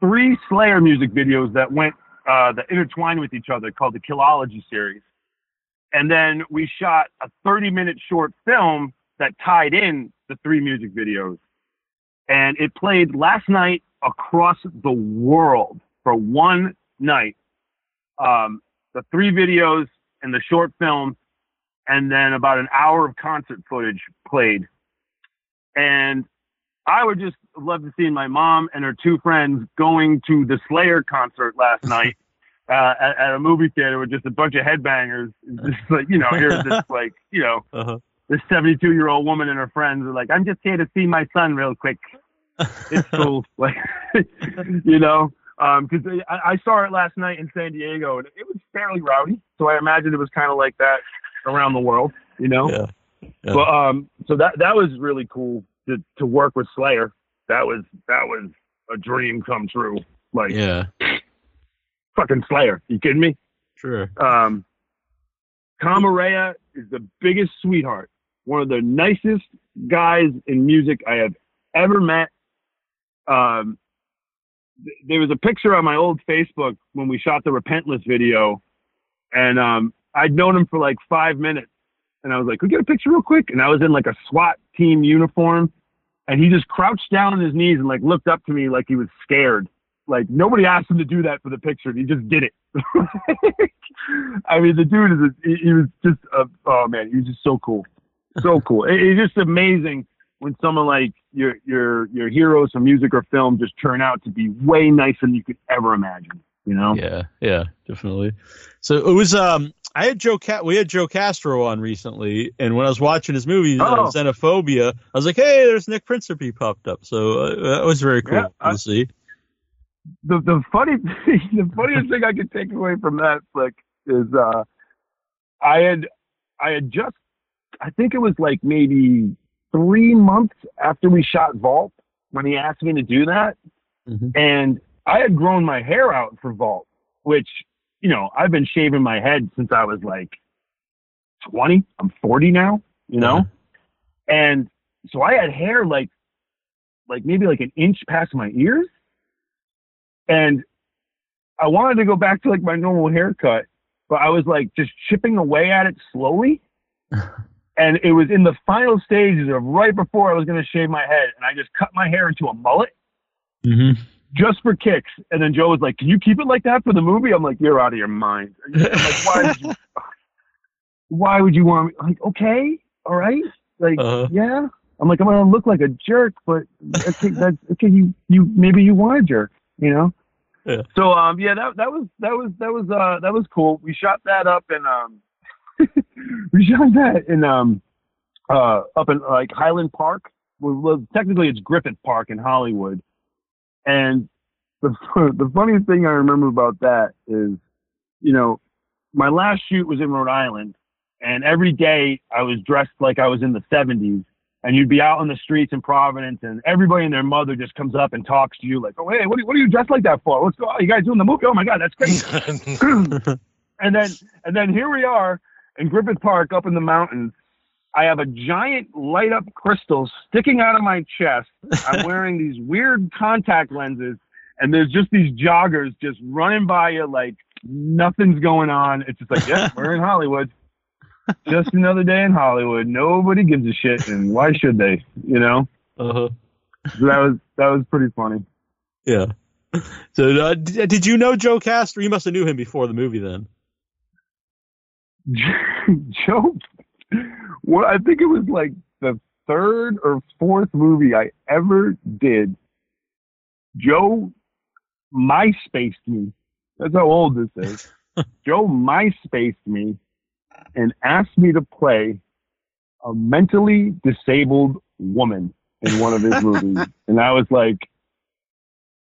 three Slayer music videos that went uh, that intertwined with each other called the Killogy series. And then we shot a 30 minute short film that tied in the three music videos. And it played last night across the world for one night. Um, the three videos and the short film, and then about an hour of concert footage played. And I would just love to see my mom and her two friends going to the Slayer concert last *laughs* night uh, at, at a movie theater with just a bunch of headbangers. *laughs* Just like, you know, here's this *laughs* like, you know, Uh-huh. this 72 year old woman and her friends are like, I'm just here to see my son real quick. It's *laughs* cool. like, you know, um, cause I, I saw it last night in San Diego and it was fairly rowdy. So I imagine it was kind of like that around the world, you know? Yeah. Yeah. But, um, so that, that was really cool to, to work with Slayer. That was, that was a dream come true. Like Yeah. Fucking Slayer. You kidding me? Sure. Um, Camarena is the biggest sweetheart, one of the nicest guys in music I have ever met. Um, th- there was a picture on my old Facebook when we shot the Repentless video, and um, I'd known him for like five minutes, and I was like, "Could we get a picture real quick?" And I was in like a SWAT team uniform, and he just crouched down on his knees and like looked up to me like he was scared. Like nobody asked him to do that for the picture. He just did it. *laughs* I mean, the dude is, a, he, was just, a, oh man, he was just so cool. So *laughs* cool. It, it's just amazing when someone like your, your, your heroes from music or film just turn out to be way nicer than you could ever imagine, you know? Yeah, yeah, definitely. So it was um I had Joe Cat we had Joe Castro on recently and when I was watching his movie uh, Oh. Xenophobia, I was like, "Hey, there's Nick Principe popped up." So uh, that was very cool Yeah, I- to see. The the funny *laughs* thing, the funniest thing I could take away from that flick is uh I had I had just I think it was like maybe three months after we shot Vault when he asked me to do that. Mhm. And I had grown my hair out for Vault, which, you know, I've been shaving my head since I was like 20. I'm 40 now, you know? Uh-huh. And so I had hair like, like maybe like an inch past my ears. And I wanted to go back to like my normal haircut, but I was like just chipping away at it slowly. *laughs* and it was in the final stages of right before I was going to shave my head. And I just cut my hair into a mullet Mm-hmm. just for kicks. And then Joe was like, "Can you keep it like that for the movie?" I'm like, "You're out of your mind." I'm like, "Why would you? *laughs* Why would you want me?" Like, okay, all right, like, Uh-huh. yeah, I'm like, I'm gonna look like a jerk, but okay, that's okay. You you maybe you want a jerk, you know. So um yeah that that was that was that was uh that was cool. We shot that up in um *laughs* we shot that in um uh up in like Highland Park. Well, well technically it's Griffith Park in Hollywood, and the *laughs* the funniest thing I remember about that is, you know, my last shoot was in Rhode Island, and every day I was dressed like I was in the 70s. And you'd be out on the streets in Providence, and everybody and their mother just comes up and talks to you like, "Oh, hey, what are, what are you dressed like that for? What's going? on? You guys doing the movie? Oh my God, that's crazy!" *laughs* *clears throat* and then and then here we are in Griffith Park up in the mountains. I have a giant light up crystal sticking out of my chest. I'm *laughs* wearing these weird contact lenses, and there's just these joggers just running by you like nothing's going on. It's just like, yeah, we're in *laughs* Hollywood. Just another day in Hollywood. Nobody gives a shit, and why should they? You know. Uh-huh. So that was that was pretty funny. Yeah. So uh, d- did you know Joe Castro? You must have knew him before the movie then. *laughs* Joe, well, I think it was like the third or fourth movie I ever did. Joe MySpaced me. That's how old this is. *laughs* Joe MySpaced me and asked me to play a mentally disabled woman in one of his *laughs* movies. And I was like,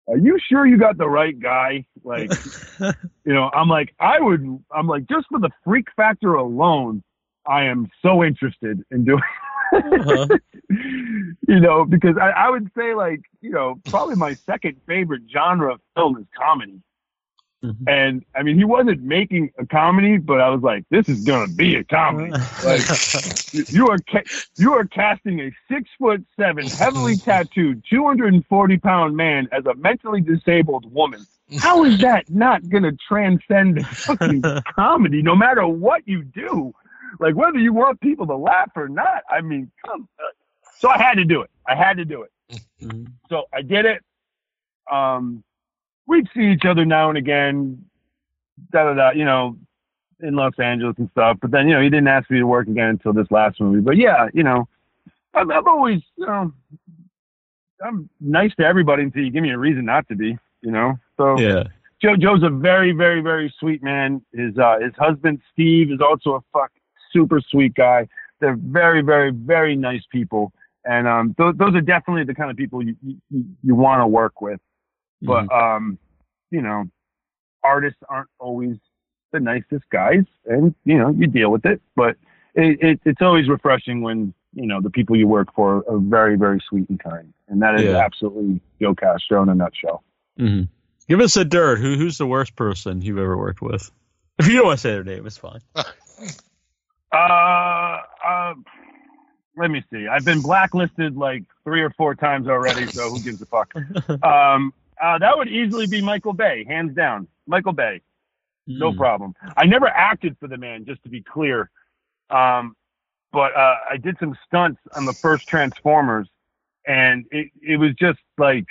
are you sure you got the right guy? Like, *laughs* you know, I'm like, I would, I'm like, just for the freak factor alone, I am so interested in doing, *laughs* Uh-huh. you know, because I, I would say like, you know, probably my second favorite genre of film is comedy. Mhm. And I mean, he wasn't making a comedy, but I was like, this is gonna be a comedy. *laughs* Like, you- are ca- you are casting a six foot seven, heavily *laughs* tattooed, two hundred and forty pound man as a mentally disabled woman. How is that not gonna transcend fucking *laughs* comedy? No matter what you do, like whether you want people to laugh or not. I mean, come. uh, So I had to do it. I had to do it. Mhm. So I did it. Um, we'd see each other now and again, da da da, you know, in Los Angeles and stuff. But then, you know, he didn't ask me to work again until this last movie. But yeah, you know, I'm, I've always, you know, I'm nice to everybody until you give me a reason not to be, you know. So Yeah. Joe Joe's a very, very, very sweet man. His uh, his husband Steve is also a fuck super sweet guy. They're very, very, very nice people, and um, those those are definitely the kind of people you you, you want to work with. But um, you know, artists aren't always the nicest guys, and you know you deal with it. But it, it it's always refreshing when you know the people you work for are very, very sweet and kind, and that is Yeah. absolutely Joe Castro in a nutshell. Mhm. Give us a dirt. Who who's the worst person you've ever worked with? If you don't want to say their name, it's fine. *laughs* Uh, uh, let me see. I've been blacklisted like three or four times already, so who gives a fuck? *laughs* Um, uh, that would easily be Michael Bay, hands down. Michael Bay, no Mm. problem. I never acted for the man, just to be clear. Um, but uh, I did some stunts on the first Transformers, and it, it was just like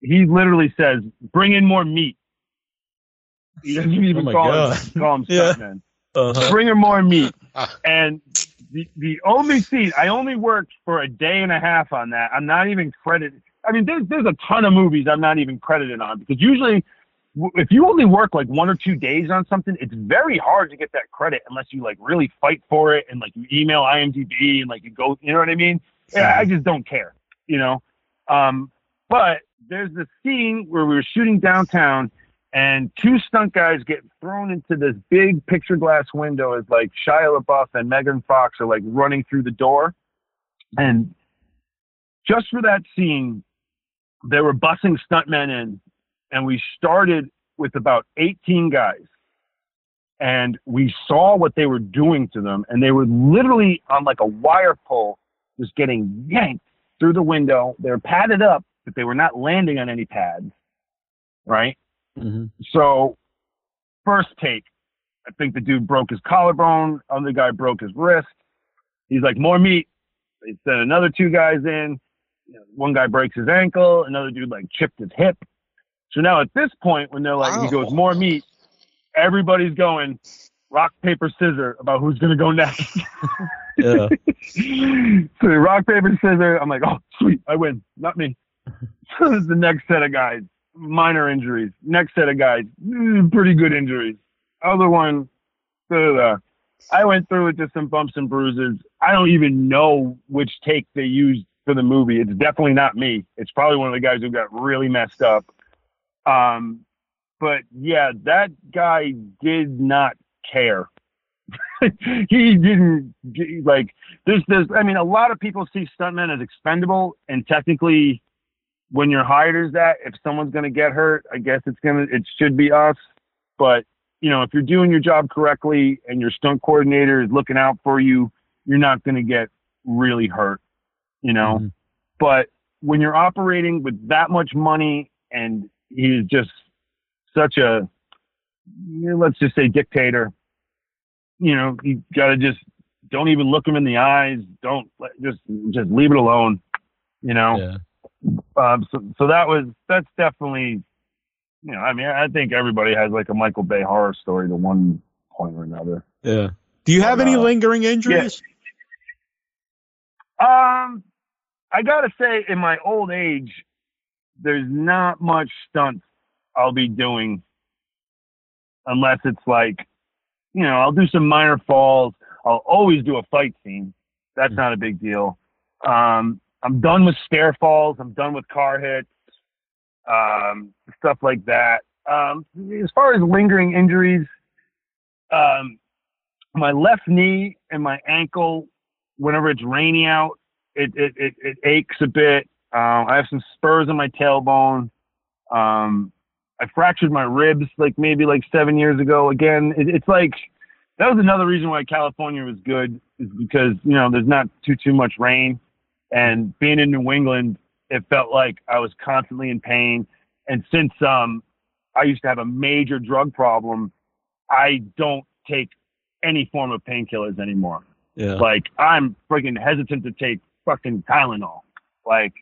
he literally says, "Bring in more meat." He doesn't even *laughs* Oh call, God. him, call him *laughs* Yeah. stuntman Uh-huh. bring her more meat. *laughs* And the the only scene I only worked for a day and a half on that. I'm not even credited. I mean, there's there's a ton of movies I'm not even credited on because usually if you only work like one or two days on something, it's very hard to get that credit unless you like really fight for it and like you email IMDb and like you go, you know what I mean? Yeah, I just don't care, you know. Um, but there's this scene where we were shooting downtown and two stunt guys get thrown into this big picture glass window as like Shia LaBeouf and Megan Fox are like running through the door. And just for that scene, they were bussing stuntmen in, and we started with about 18 guys. And we saw what they were doing to them, and they were literally on like a wire pole, just getting yanked through the window. They were padded up, but they were not landing on any pads, right? Mhm. So, first take, I think the dude broke his collarbone. Other guy broke his wrist. He's like, more meat. They sent another two guys in. You know, one guy breaks his ankle. Another dude like chipped his hip. So now at this point, when they're like, he goes, more meat. Everybody's going rock paper scissor about who's gonna go next. *laughs* Yeah. *laughs* so rock paper scissors. I'm like, oh sweet, I win. Not me. *laughs* So the next set of guys, minor injuries. Next set of guys, mm, pretty good injuries. Other one, da, da, da. I went through it just some bumps and bruises. I don't even know which take they used for the movie. It's definitely not me. It's probably one of the guys who got really messed up. Um, but yeah, that guy did not care. *laughs* he didn't like. There's, there's. I mean, a lot of people see stuntmen as expendable, and technically, when you're hired as that, if someone's gonna get hurt, I guess it's gonna. It should be us. But you know, if you're doing your job correctly and your stunt coordinator is looking out for you, you're not gonna get really hurt. You know. Mhm. But when you're operating with that much money and he's just such a let's just say dictator. You know, you gotta just don't even look him in the eyes. Don't let, just just leave it alone. You know. Yeah. Um, so so that was that's definitely you know I mean I think everybody has like a Michael Bay horror story to one point or another. Yeah. Do you have any Uh, lingering injuries? Um, I gotta say, in my old age, there's not much stunts I'll be doing unless it's like, you know, I'll do some minor falls. I'll always do a fight scene. That's Mm. not a big deal. Um, I'm done with stair falls. I'm done with car hits, um, stuff like that. Um, as far as lingering injuries, um, my left knee and my ankle whenever it's rainy out, it it it, it aches a bit. Um, I have some spurs in my tailbone. Um, I fractured my ribs like maybe like seven years ago. Again, it, it's like that was another reason why California was good is because you know there's not too too much rain, and being in New England, it felt like I was constantly in pain. And since um, I used to have a major drug problem, I don't take any form of painkillers anymore. Yeah. Like I'm freaking hesitant to take fucking Tylenol. Like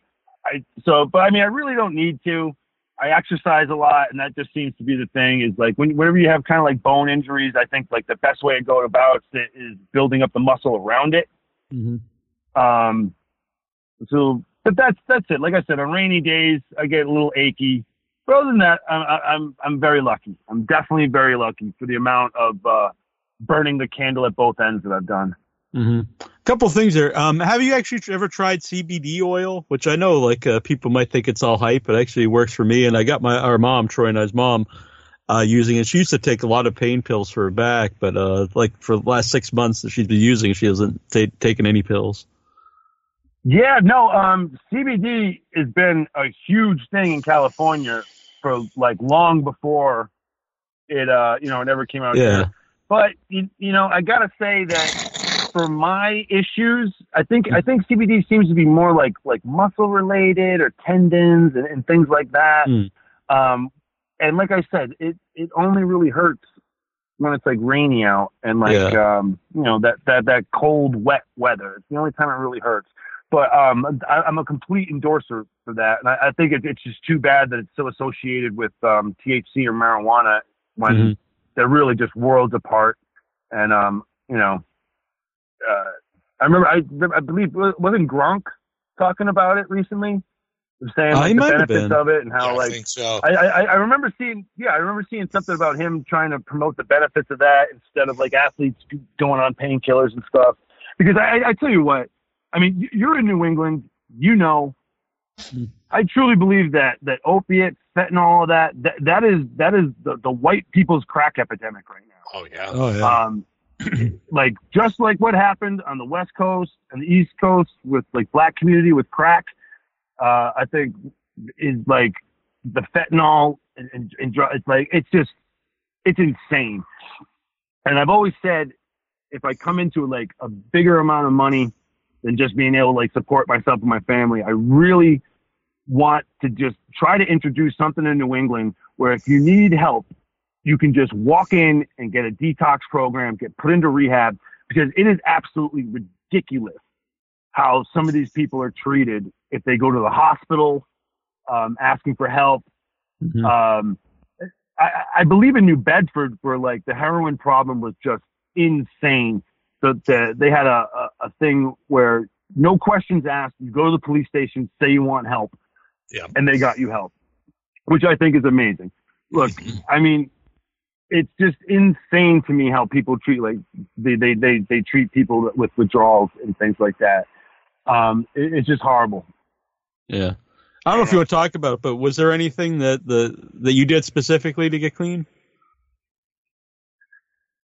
I so, but I mean, I really don't need to. I exercise a lot, and that just seems to be the thing. Is like when whenever you have kind of like bone injuries, I think like the best way to go about it is building up the muscle around it. Mhm. Um, so, but that's that's it. Like I said, on rainy days, I get a little achy. But other than that, I'm I'm I'm very lucky. I'm definitely very lucky for the amount of uh, burning the candle at both ends that I've done. hmm Couple things there. Um, have you actually ever tried CBD oil? Which I know, like uh, people might think it's all hype, but actually works for me. And I got my our mom, Troy and I's mom, uh, using it. She used to take a lot of pain pills for her back, but uh, like for the last six months that she's been using, she hasn't ta- taken any pills. Yeah, no, um, CBD has been a huge thing in California for like long before it, uh, you know, it ever came out Yeah. here. But you, you know, I gotta say that for my issues, I think I think CBD seems to be more like like muscle related or tendons and, and things like that. Mm. Um, and like I said, it it only really hurts when it's like rainy out and like um, you know that that that cold wet weather. It's the only time it really hurts. But um, I, I'm a complete endorser for that, and I, I think it, it's just too bad that it's so associated with um, THC or marijuana when Mhm. they're really just worlds apart. And um, you know, uh, I remember I I believe wasn't Gronk talking about it recently, saying Uh, like, the benefits of it and how Yeah, I like think so. I, I I remember seeing yeah I remember seeing something about him trying to promote the benefits of that instead of like athletes going on painkillers and stuff. Because I, I I tell you what, I mean you're in New England, you know. I truly believe that that opiates, fentanyl, all that, that that is that is the, the white people's crack epidemic right now. Oh yeah. Oh yeah. Um, *clears throat* like just like what happened on the West Coast and the East Coast with like black community with crack, uh, I think is like the fentanyl and, and, and dr- it's like it's just it's insane. And I've always said if I come into like a bigger amount of money than just being able to like support myself and my family, I really want to just try to introduce something in New England where if you need help, you can just walk in and get a detox program, get put into rehab, because it is absolutely ridiculous how some of these people are treated if they go to the hospital um, asking for help. Mhm. Um, I, I believe in New Bedford, where like the heroin problem was just insane. The, the, they had a, a, a thing where no questions asked. You go to the police station, say you want help, Yeah. and they got you help, which I think is amazing. Look, I mean, it's just insane to me how people treat like they they they, they treat people with withdrawals and things like that. Um, it, it's just horrible. Yeah. I don't know if you want to talk about it, but was there anything that the that you did specifically to get clean?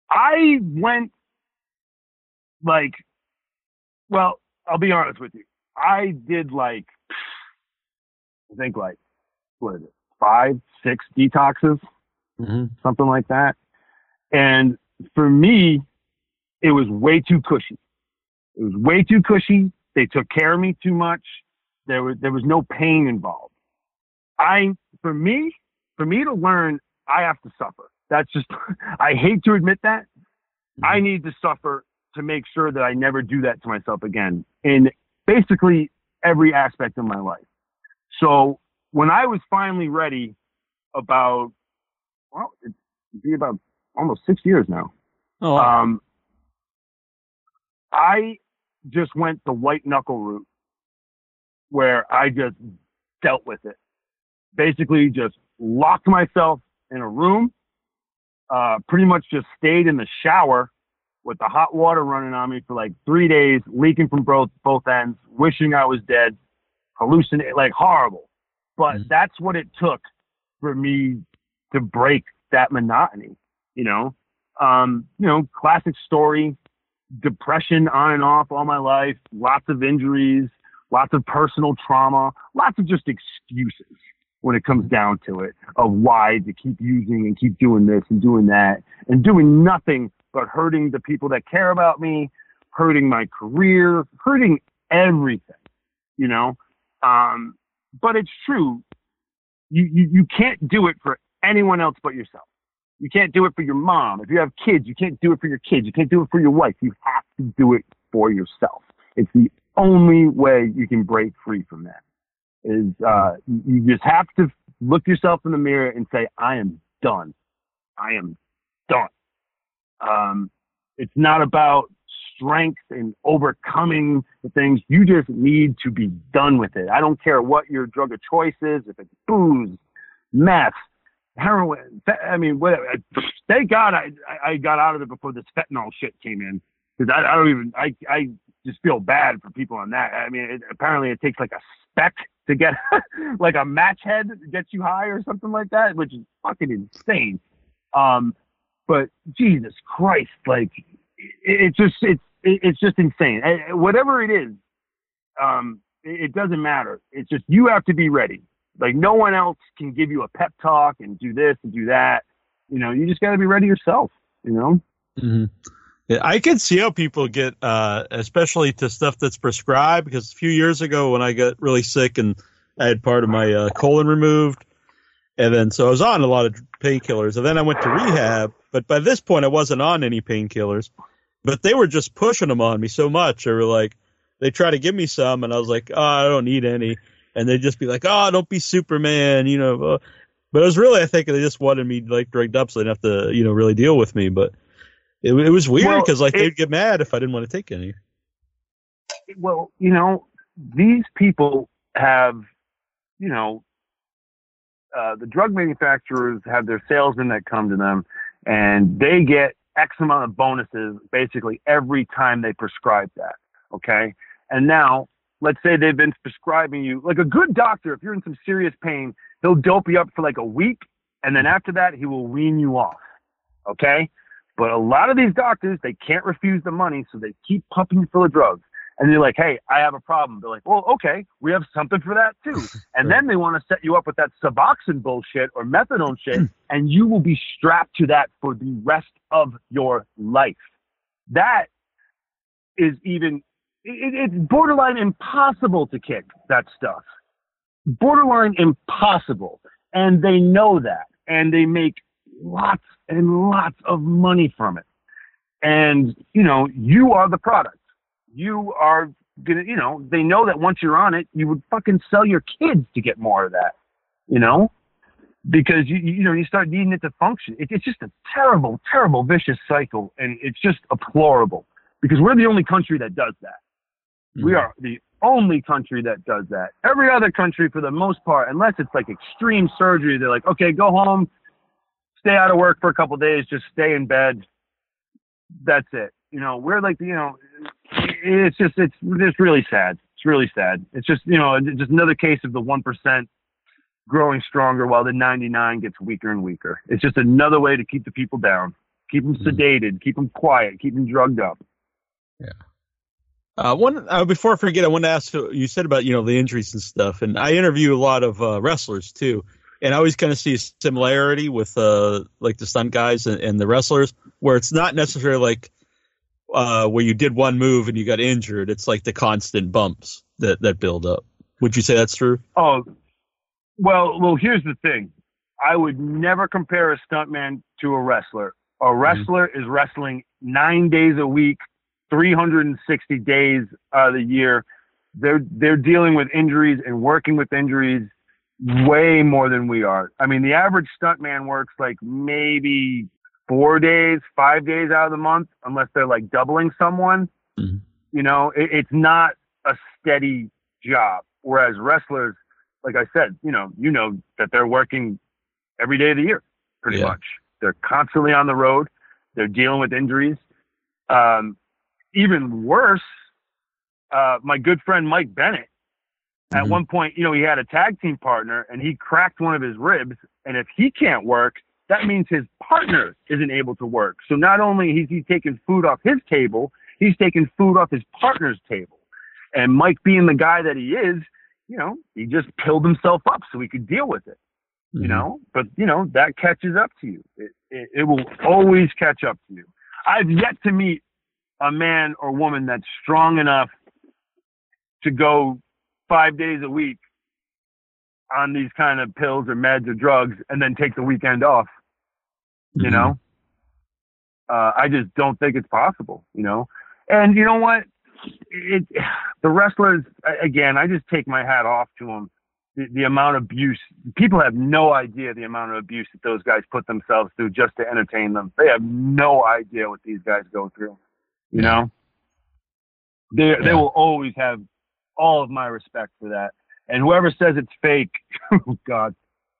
I went like, well, I'll be honest with you. I did like, I think like, what is it, five, six detoxes, Mm-hmm. something like that. And for me, it was way too cushy. It was way too cushy. They took care of me too much. There was there was no pain involved. I for me, for me to learn, I have to suffer. That's just *laughs* I hate to admit that. I need to suffer to make sure that I never do that to myself again in basically every aspect of my life. So when I was finally ready about well, it'd be about almost six years now. Oh, wow. Um, I just went the white knuckle route where I just dealt with it. Basically, just locked myself in a room, uh, pretty much just stayed in the shower with the hot water running on me for like three days, leaking from both, both ends, wishing I was dead, hallucinate, like horrible. But Mhm. that's what it took for me to break that monotony, you know? Um, you know, classic story, depression on and off all my life, lots of injuries, lots of personal trauma, lots of just excuses when it comes down to it of why to keep using and keep doing this and doing that and doing nothing but hurting the people that care about me, hurting my career, hurting everything, you know? Um, but it's true. You, you, you can't do it for anyone else but yourself. You can't do it for your mom. If you have kids, you can't do it for your kids. You can't do it for your wife. You have to do it for yourself. It's the only way you can break free from that. Is uh, you just have to look yourself in the mirror and say, "I am done. I am done." Um, it's not about strength and overcoming the things. You just need to be done with it. I don't care what your drug of choice is, if it's booze, meth, heroin. I mean, whatever. Thank God I, I got out of it before this fentanyl shit came in. Because I, I don't even, I, I just feel bad for people on that. I mean, it, apparently it takes like a speck to get, *laughs* like a match head gets you high or something like that, which is fucking insane. Um, but Jesus Christ, like, it, it just, it's, it, it's just insane. Whatever it is, um, it doesn't matter. It's just, you have to be ready. Like, no one else can give you a pep talk and do this and do that. You know, you just got to be ready yourself, you know? hmm Yeah, I can see how people get, uh, especially to stuff that's prescribed. Because a few years ago, when I got really sick and I had part of my uh, colon removed, and then so I was on a lot of painkillers, and then I went to rehab. But by this point, I wasn't on any painkillers, but they were just pushing them on me so much. They were like, they try to give me some, and I was like, oh, I don't need any, and they'd just be like, oh, don't be Superman, you know. Uh, but it was really, I think, they just wanted me like drugged up so they didn't have to, you know, really deal with me. But it, it was weird Well, because like it- they'd get mad if I didn't want to take any. well, you know, these people have, you know, uh, the drug manufacturers have their salesmen that come to them, and they get X amount of bonuses basically every time they prescribe that. Okay, and now let's say they've been prescribing you like a good doctor. If you're in some serious pain, he'll dope you up for like a week, and then after that, he will wean you off. Okay. But a lot of these doctors, they can't refuse the money, so they keep pumping you full of drugs. And they're like, hey, I have a problem. They're like, well, okay, we have something for that too. *laughs* And then they want to set you up with that Suboxone bullshit or methadone *clears throat* shit, and you will be strapped to that for the rest of your life. That is even, it, it's borderline impossible to kick that stuff. Borderline impossible. And they know that. And they make lots and lots of money from it. And, you know, you are the product. You are gonna, you know, they know that once you're on it, you would fucking sell your kids to get more of that, you know? Because you, you know, you start needing it to function. It, it's just a terrible, terrible, vicious cycle. And it's just deplorable. because we're the only country that does that. We are the only country that does that. Every other country, for the most part, unless it's like extreme surgery, they're like, okay, go home, stay out of work for a couple of days, just stay in bed. That's it. You know, we're like, you know, it's just, it's, just really sad. It's really sad. It's just, you know, just another case of the 1% growing stronger while the 99 gets weaker and weaker. It's just another way to keep the people down, keep them Mhm. sedated, keep them quiet, keep them drugged up. Uh, one uh, before I forget, I want to ask. You said about you know the injuries and stuff, and I interview a lot of uh, wrestlers too, and I always kind of see a similarity with uh, like the stunt guys and, and the wrestlers, where it's not necessarily like uh, where you did one move and you got injured. It's like the constant bumps that that build up. Would you say that's true? Oh, well, well, here's the thing. I would never compare a stuntman to a wrestler. A wrestler is wrestling nine days a week, 360 days out of the year. They're they're dealing with injuries and working with injuries way more than we are. I mean, the average stuntman works like maybe four days, five days out of the month, unless they're like doubling someone. Mhm. You know, it, it's not a steady job. Whereas wrestlers, like I said, you know, you know that they're working every day of the year, pretty Yeah. much. They're constantly on the road. They're dealing with injuries. Um, even worse, uh, my good friend Mike Bennett. At Mhm. one point, you know, he had a tag team partner and he cracked one of his ribs. And if he can't work, that means his partner isn't able to work. So not only is he taking food off his table, he's taking food off his partner's table. And Mike, being the guy that he is, you know, he just pilled himself up so he could deal with it Mm-hmm. you know but you know that catches up to you it, it, it will always catch up to you i've yet to meet a man or woman that's strong enough to go five days a week on these kind of pills or meds or drugs and then take the weekend off you Mhm. know? Uh, i just don't think it's possible you know? And you know what? It, *sighs* the wrestlers again i just take my hat off to them the, the amount of abuse people have no idea the amount of abuse that those guys put themselves through just to entertain them. They have no idea what these guys go through you Yeah. know they they will always have all of my respect for that and whoever says it's fake *laughs* oh god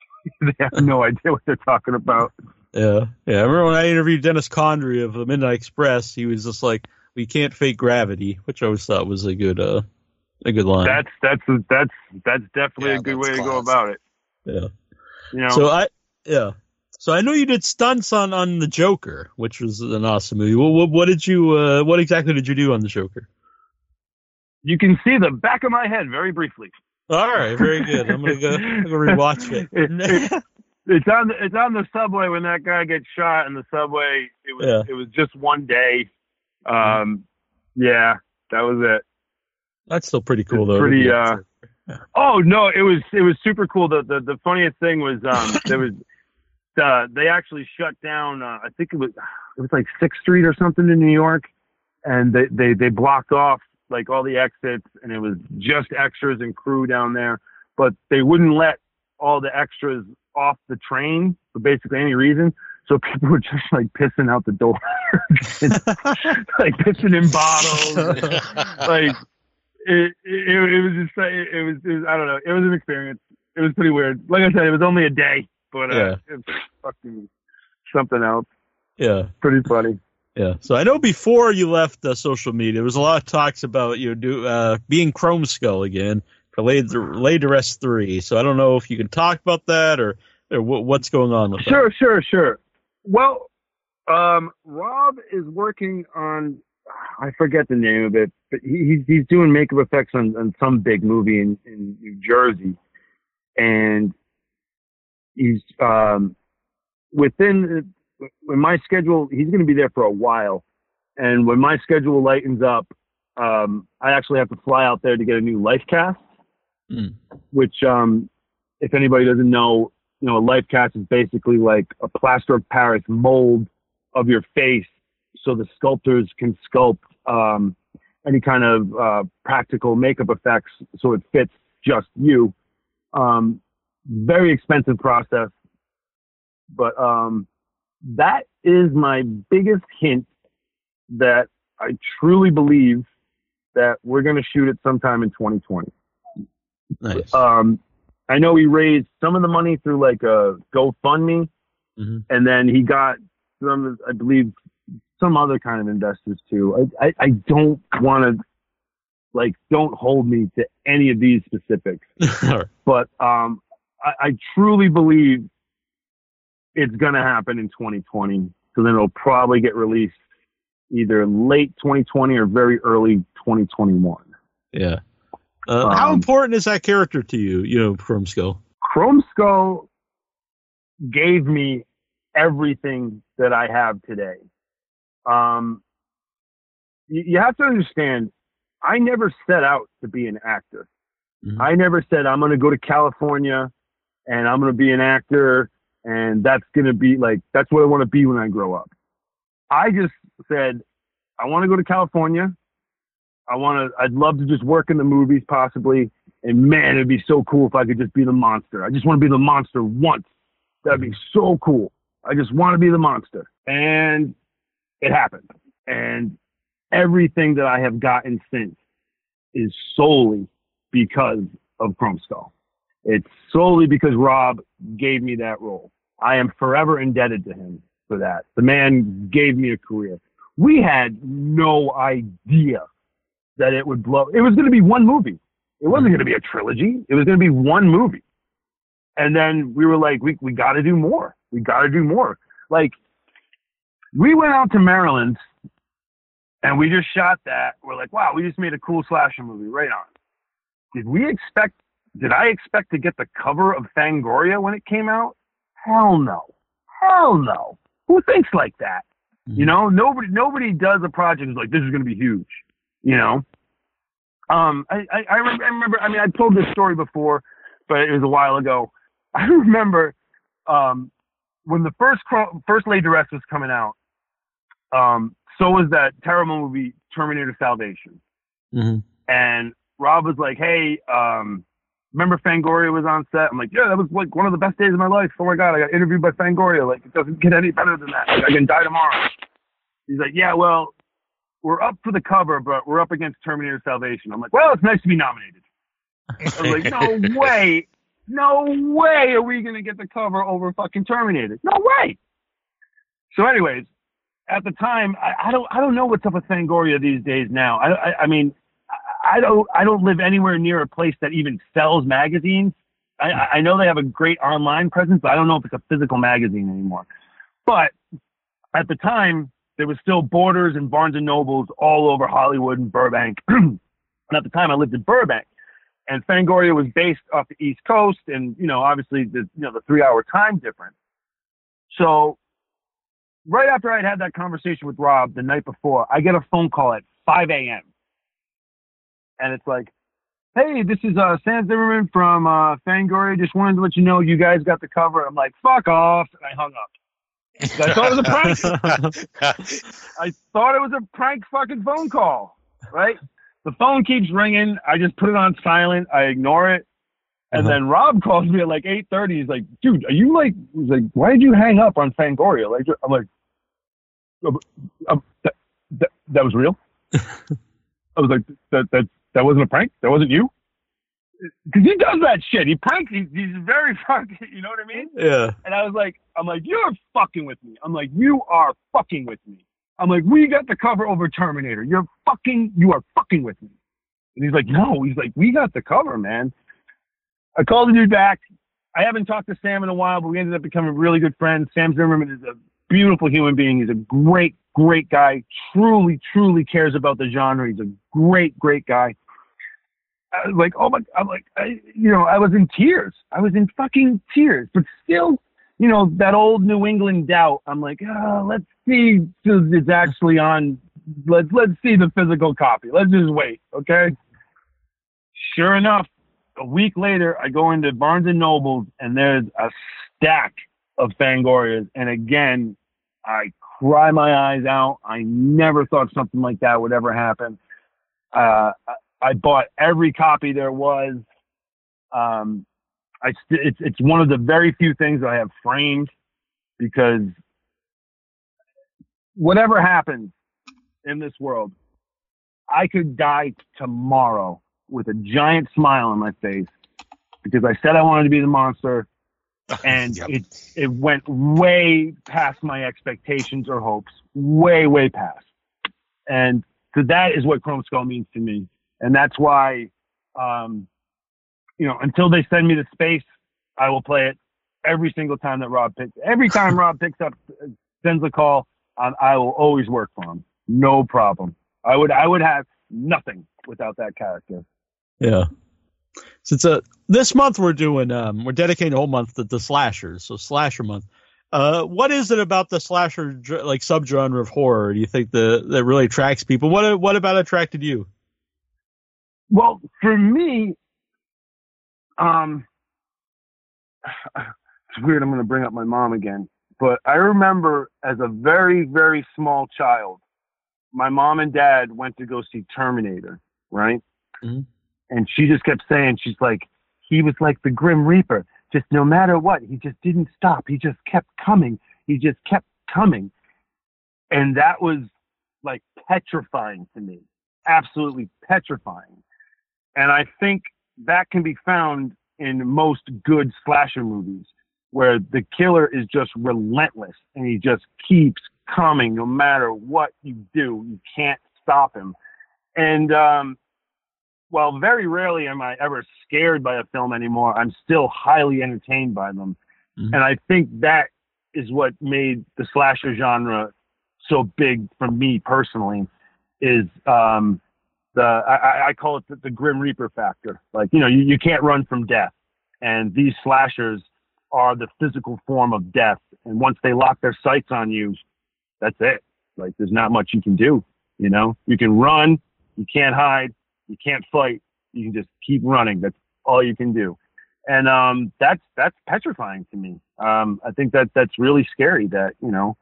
*laughs* they have no idea what they're talking about Yeah, yeah. I remember when I interviewed Dennis Condrey of the Midnight Express. He was just like, "We can't fake gravity," which I always thought was a good, uh, a good line. that's that's that's that's definitely Yeah, a good that's way to go about it yeah. you know So I, yeah. So I know you did stunts on on the Joker, which was an awesome movie. What, what, what did you, uh, what exactly did you do on the Joker? you can see the back of my head very briefly All right, very good. I'm gonna go, I'm gonna rewatch it. *laughs* It- it's on the it's on the subway when that guy gets shot in the subway. It was Yeah. it was just one day. Um, yeah, that was it. That's still pretty cool, though. pretty, Yeah. uh, Oh no, it was it was super cool. The the, the funniest thing was um there was uh, they actually shut down. Uh, I think it was it was like Sixth Street or something in New York, and they they they blocked off like all the exits, and it was just extras and crew down there. But they wouldn't let all the extras off the train for basically any reason. So people *laughs* were just like pissing out the door, *laughs* like pissing in bottles. *laughs* like it, it, it was just it, it was it was I don't know. It was an experience. It was pretty weird. Like I said, it was only a day, but uh, it's fucking something else. yeah. Pretty funny. Yeah. So I know before you left uh, social media, there was a lot of talks about you do uh, being Chromeskull again for Laid Laid to Rest three. So I don't know if you can talk about that or, or what, what's going on with Sure, sure, sure. Well, um, Rob is working on I forget the name of it, but he, he's he's doing makeup effects on, on some big movie in, in New Jersey, and he's um, within when my schedule. He's going to be there for a while, and when my schedule lightens up, um, I actually have to fly out there to get a new life cast, Hmm. which um, if anybody doesn't know, you know, a life cast is basically like a plaster of Paris mold of your face so the sculptors can sculpt um, any kind of uh, practical makeup effects so it fits just you. Um, very expensive process, but um, that is my biggest hint that I truly believe that we're going to shoot it sometime in 2020. Nice. Um, I know he raised some of the money through like a GoFundMe, Mhm. and then he got some, I believe, some other kind of investors too. I, I, I don't want to, like, don't hold me to any of these specifics, *laughs* right. but um, I, I truly believe it's going to happen in 2020. So then it'll probably get released either late 2020 or very early 2021. Yeah. Uh, how Um, important is that character to you? You know, Chromeskull. Chrome Skull gave me everything that I have today. Um, you, you have to understand, I never set out to be an actor. Mhm. I never said I'm going to go to California and I'm going to be an actor and that's going to be like that's what I want to be when I grow up. I just said I want to go to California. I want to. I'd love to just work in the movies possibly. And man, it'd be so cool if I could just be the monster. I just want to be the monster once. That'd be so cool. I just want to be the monster. And it happened. And everything that I have gotten since is solely because of Chromeskull. It's solely because Rob gave me that role. I am forever indebted to him for that. The man gave me a career. We had no idea that it would blow. It was going to be one movie. It wasn't going to be a trilogy. It was going to be one movie. And then we were like, we, we got to do more. We got to do more. Like, we went out to Maryland and we just shot that. We're like, wow, we just made a cool slasher movie. Right on. Did we expect, did I expect to get the cover of Fangoria when it came out? Hell no. Hell no. Who thinks like that? You know, nobody nobody does a project like this is going to be huge. You know, um, I I, I, rem- I remember. I mean, I told this story before, but it was a while ago. *laughs* I remember um, when the first first Laid to Rest was coming out. Um, so was that terrible movie Terminator Salvation, Mhm. and Rob was like, "Hey, um, remember Fangoria was on set?" I'm like, "Yeah, that was like one of the best days of my life. Oh my god, I got interviewed by Fangoria. Like, it doesn't get any better than that. Like, I can die tomorrow." He's like, "Yeah, well, we're up for the cover, but we're up against Terminator Salvation." I'm like, "Well, it's nice to be nominated." I was like, "No *laughs* way, no way are we gonna get the cover over fucking Terminator? No way." So, anyways, at the time, I, I don't, I don't know what's up with Fangoria these days. Now, I, I, I mean, I- don't, I don't live anywhere near a place that even sells magazines. I, I I know they have a great online presence, but I don't know if it's a physical magazine anymore. But at the time, there was still Borders and Barnes and Nobles all over Hollywood and Burbank. *clears throat* and at the time, I lived in Burbank, and Fangoria was based off the East Coast, and you know, obviously, the you know the three-hour time difference. So, right after I'd had that conversation with Rob the night before, I get a phone call at 5 a.m. and it's like, "Hey, this is uh, Sam Zimmerman from uh, Fangoria. Just wanted to let you know you guys got the cover." I'm like, "Fuck off!" and I hung up. I thought it was a prank. *laughs* I thought it was a prank fucking phone call, right? The phone keeps ringing. I just put it on silent. I ignore it. And Uh-huh. then Rob calls me at like 8.30. He's like, dude, are you like, he's like, why did you hang up on Fangoria? Like, I'm like, um, um, that, that, that was real? *laughs* I was like, that, that, that wasn't a prank? That wasn't you? Because he does that shit. He pranks. He's, he's very *laughs* fucking, you know what I mean? yeah. And I was like, I'm like, you're fucking with me. I'm like, you are fucking with me. I'm like, we got the cover over Terminator. You're fucking, you are fucking with me. And he's like, no. He's like, we got the cover, man. I called the dude back. I haven't talked to Sam in a while, but we ended up becoming really good friends. Sam Zimmerman is a beautiful human being. He's a great, great guy. Truly, truly cares about the genre. He's a great, great guy. I was like, oh my, I'm like, I, you know, I was in tears. I was in fucking tears, but still, you know, that old New England doubt. I'm like, oh, let's see if it's actually on. Let's let's see the physical copy. Let's just wait, okay? Sure enough, a week later, I go into Barnes and Nobles, and there's a stack of Fangorias, and again, I cry my eyes out. I never thought something like that would ever happen. Uh, I, bought every copy there was. Um, I st- it's it's one of the very few things I have framed because whatever happens, in this world, I could die tomorrow with a giant smile on my face because I said I wanted to be the monster, *laughs* and Yep. it it went way past my expectations or hopes, way way past. And so that is what Chromeskull means to me, and that's why, um, you know, until they send me to space, I will play it every single time that Rob picks. Every time *laughs* Rob picks up, sends a call, um, I will always work for him, no problem. I would I would have nothing without that character. Yeah. Since uh, this month we're doing, um, we're dedicating a whole month to the slashers, so slasher month. Uh, what is it about the slasher like subgenre of horror? Do you think the that really attracts people? What what about attracted you? Well, for me, um, *sighs* it's weird. I'm going to bring up my mom again, but I remember as a very, very small child, my mom and dad went to go see Terminator, right? Mhm. And she just kept saying, she's like, he was like the Grim Reaper. Just no matter what, he just didn't stop. He just kept coming. He just kept coming. And that was like petrifying to me. Absolutely petrifying. And I think that can be found in most good slasher movies where the killer is just relentless and he just keeps coming no matter what you do. You can't stop him. And um, while very rarely am I ever scared by a film anymore, I'm still highly entertained by them. Mhm. And I think that is what made the slasher genre so big for me personally is um, the I, I- call it the, the Grim Reaper factor. Like you know, you, you can't run from death, and these slashers are the physical form of death. And once they lock their sights on you, that's it. Like there's not much you can do. You know, you can run, you can't hide, you can't fight. You can just keep running. That's all you can do. And um, that's that's petrifying to me. Um, I think that that's really scary. That you know,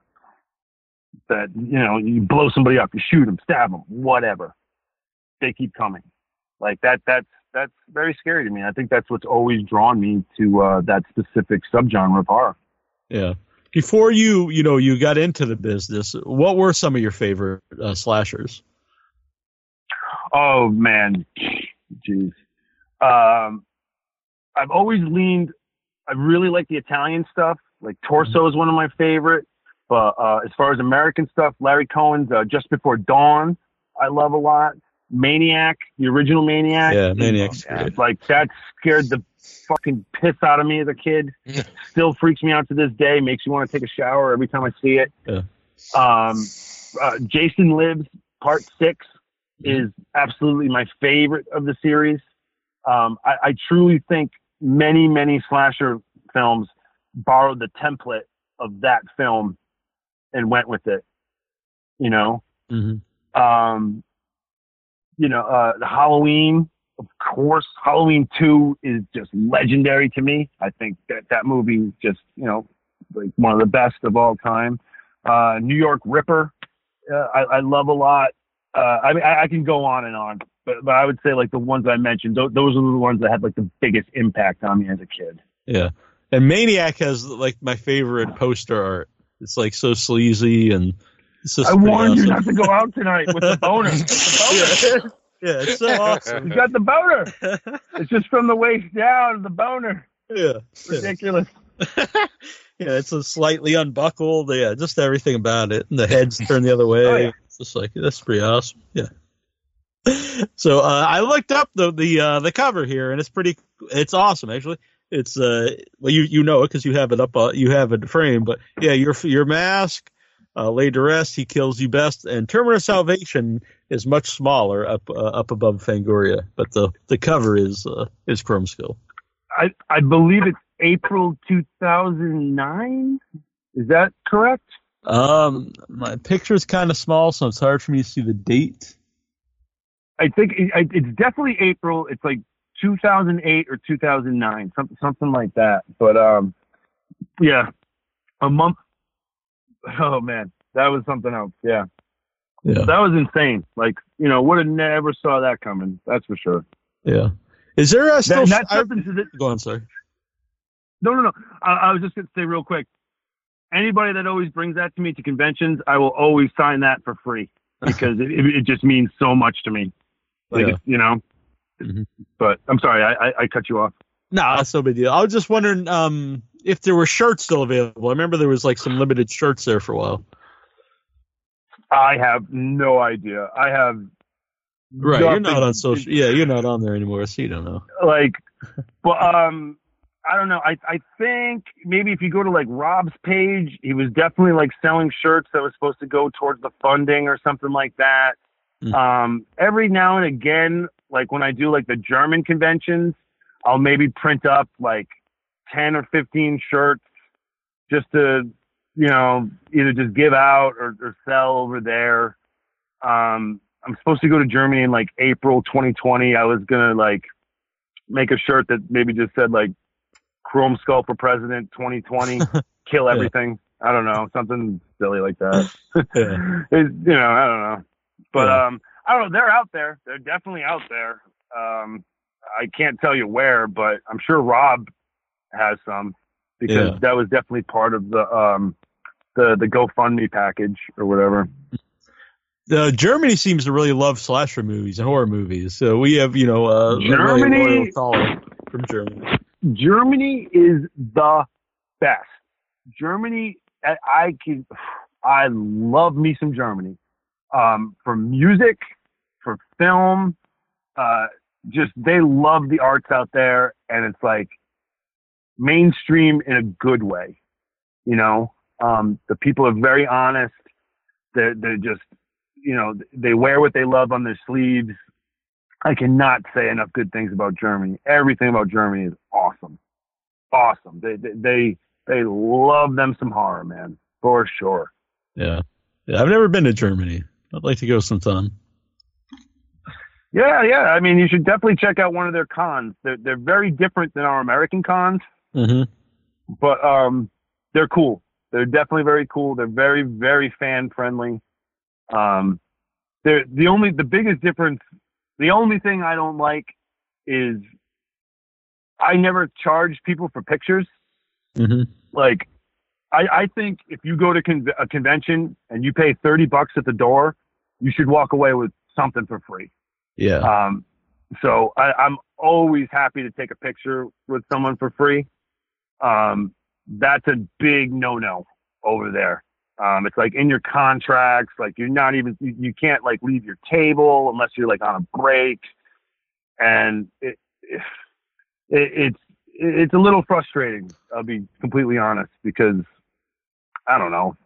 that you know, you blow somebody up, you shoot them, stab them, whatever. They keep coming. Like that. That's that's very scary to me. I think that's what's always drawn me to uh, that specific subgenre of horror. Yeah. Before you, you know, you got into the business, what were some of your favorite uh, slashers? Oh man, jeez. Um, I've always leaned. I really like the Italian stuff. Like Torso is one of my favorite. But uh, as far as American stuff, Larry Cohen's uh, Just Before Dawn, I love a lot. Maniac, the original Maniac. Yeah, Maniac's Yeah, great. Like that scared the fucking piss out of me as a kid. *laughs* Still freaks me out to this day. Makes me want to take a shower every time I see it. Yeah. Um, uh, Jason Lives Part Six is absolutely my favorite of the series. Um, I, I truly think many, many slasher films borrowed the template of that film and went with it. You know, hmm um, you know, uh, Halloween, of course, Halloween two is just legendary to me. I think that that movie just, you know, like one of the best of all time. Uh, New York Ripper, uh, I, I love a lot. Uh, I mean, I, I can go on and on, but, but I would say like the ones I mentioned, those, those are the ones that had like the biggest impact on me as a kid. Yeah. And Maniac has like my favorite poster art. It's like so sleazy and I warned you not to go out tonight with the *laughs* boner. The boner. Yeah, it's so *laughs* awesome. You got the boner. *laughs* It's just from the waist down, the boner. yeah. yeah. Ridiculous. yeah, it's a slightly unbuckled. Yeah, just everything about it. And the head's turned the other way. Oh, yeah. It's just like that's pretty awesome. Yeah. So uh, I looked up the the uh, the cover here, and it's pretty. It's awesome, actually. It's uh, well, you you know it because you have it up. Uh, you have it framed, but yeah, your your mask. Uh, laid to rest, he kills you best, and Terminator Salvation is much smaller up uh, up above Fangoria, but the the cover is uh, is Chromeskull. I, I believe it's April 2009. Is that correct? Um, my picture is kind of small, so it's hard for me to see the date. I think it, it's definitely April. It's like 2008 or 2009, something something like that. But um, yeah, a month. *laughs* Oh man, that was something else. Yeah, Yeah, that was insane. Like you know, would have never saw that coming. That's for sure. yeah. Is there a still? That, that's I- something to the, go on, sorry. No, no, no. I, I was just going to say real quick. Anybody that always brings that to me to conventions, I will always sign that for free. *laughs* because it, it, it just means so much to me. Like, Yeah. you know. Mhm. But I'm sorry, I, I, I cut you off. No, that's no big deal. I was just wondering um, if there were shirts still available. I remember there was like some limited shirts there for a while. I have no idea. I have Right, you're not on social. Yeah, you're not on there anymore, so you don't know. like but um I don't know. I I think maybe if you go to like Rob's page, he was definitely like selling shirts that was supposed to go towards the funding or something like that. Mm. Um every now and again, like when I do like the German conventions, I'll maybe print up like 10 or 15 shirts just to, you know, either just give out or, or sell over there. Um I'm supposed to go to Germany in like April 2020. I was gonna like make a shirt that maybe just said like Chromeskull for President 2020, *laughs* kill everything. I don't know, something silly like that. Yeah. *laughs* It- you know, I don't know. But Yeah. um, I don't know. They're out there. They're definitely out there. Um, I can't tell you where, but I'm sure Rob has some because Yeah. that was definitely part of the um, the the GoFundMe package or whatever. Uh, Germany seems to really love slasher movies and horror movies. So we have, you know, uh, a really Germany- from Germany. Germany is the best. Germany, I, I can, I love me some Germany. Um, for music, for film, uh, just they love the arts out there, and it's like mainstream in a good way. You know, um, the people are very honest. They're they're just, you know, they wear what they love on their sleeves. I cannot say enough good things about Germany. Everything about Germany is awesome, awesome. They they they, they love them some horror, man, for sure. Yeah. yeah. I've never been to Germany. I'd like to go sometime. Yeah, yeah. I mean, you should definitely check out one of their cons. They're they're very different than our American cons, hmm but um, they're cool. They're definitely very cool. They're very very fan friendly. Um, they're the only the biggest difference. The only thing I don't like is I never charge people for pictures. hmm like I, I think if you go to con- a convention and you pay 30 bucks at the door, you should walk away with something for free. Yeah. Um, so I, I'm always happy to take a picture with someone for free. Um, that's a big no-no over there. Um, it's like in your contracts, like you're not even, you, you can't like leave your table unless you're like on a break. And it, it, it's, it's a little frustrating. I'll be completely honest because I don't know.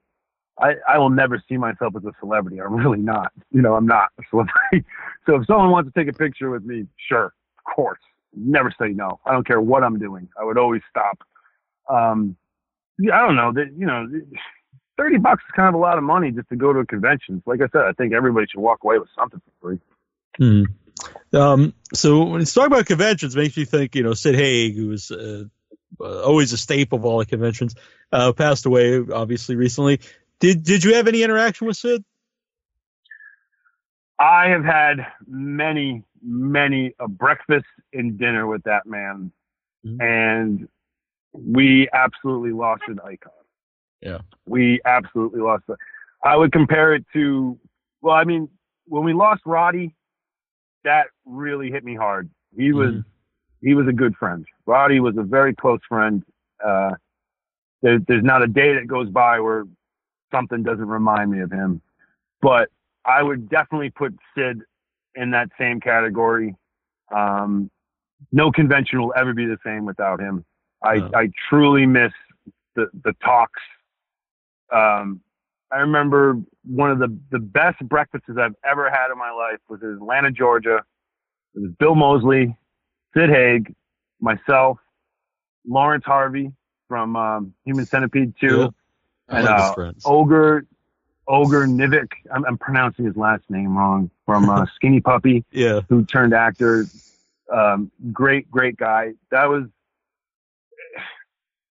I, I will never see myself as a celebrity. I'm really not. You know, I'm not a celebrity. *laughs* So if someone wants to take a picture with me, sure, of course. Never say no. I don't care what I'm doing. I would always stop. Um, yeah, I don't know that, you know, 30 bucks is kind of a lot of money just to go to a convention. Like I said, I think everybody should walk away with something for free. Mhm. Um, so when it's talk about conventions, makes me think, you know, Sid Haig, who was uh, uh, always a staple of all the conventions, uh, passed away obviously recently. Did Did you have any interaction with Sid? I have had many, many a breakfast and dinner with that man, Mhm. and we absolutely lost an icon. Yeah. we absolutely lost. I would compare it to, well, I mean, when we lost Roddy, that really hit me hard. He was, Mhm. he was a good friend. Roddy was a very close friend. Uh, there, there's not a day that goes by where something doesn't remind me of him. But I would definitely put Sid in that same category. Um, no convention will ever be the same without him. I, No. I truly miss the, the talks. Um, I remember one of the, the best breakfasts I've ever had in my life was in Atlanta, Georgia. It was Bill Moseley, Sid Haig, myself, Laurence Harvey from um, Human Centipede 2, Yeah. And like uh. Ogre Ogre Nivek. I'm, I'm pronouncing his last name wrong. From uh, *laughs* Skinny Puppy, Yeah. who turned actor. Um, great, great guy. That was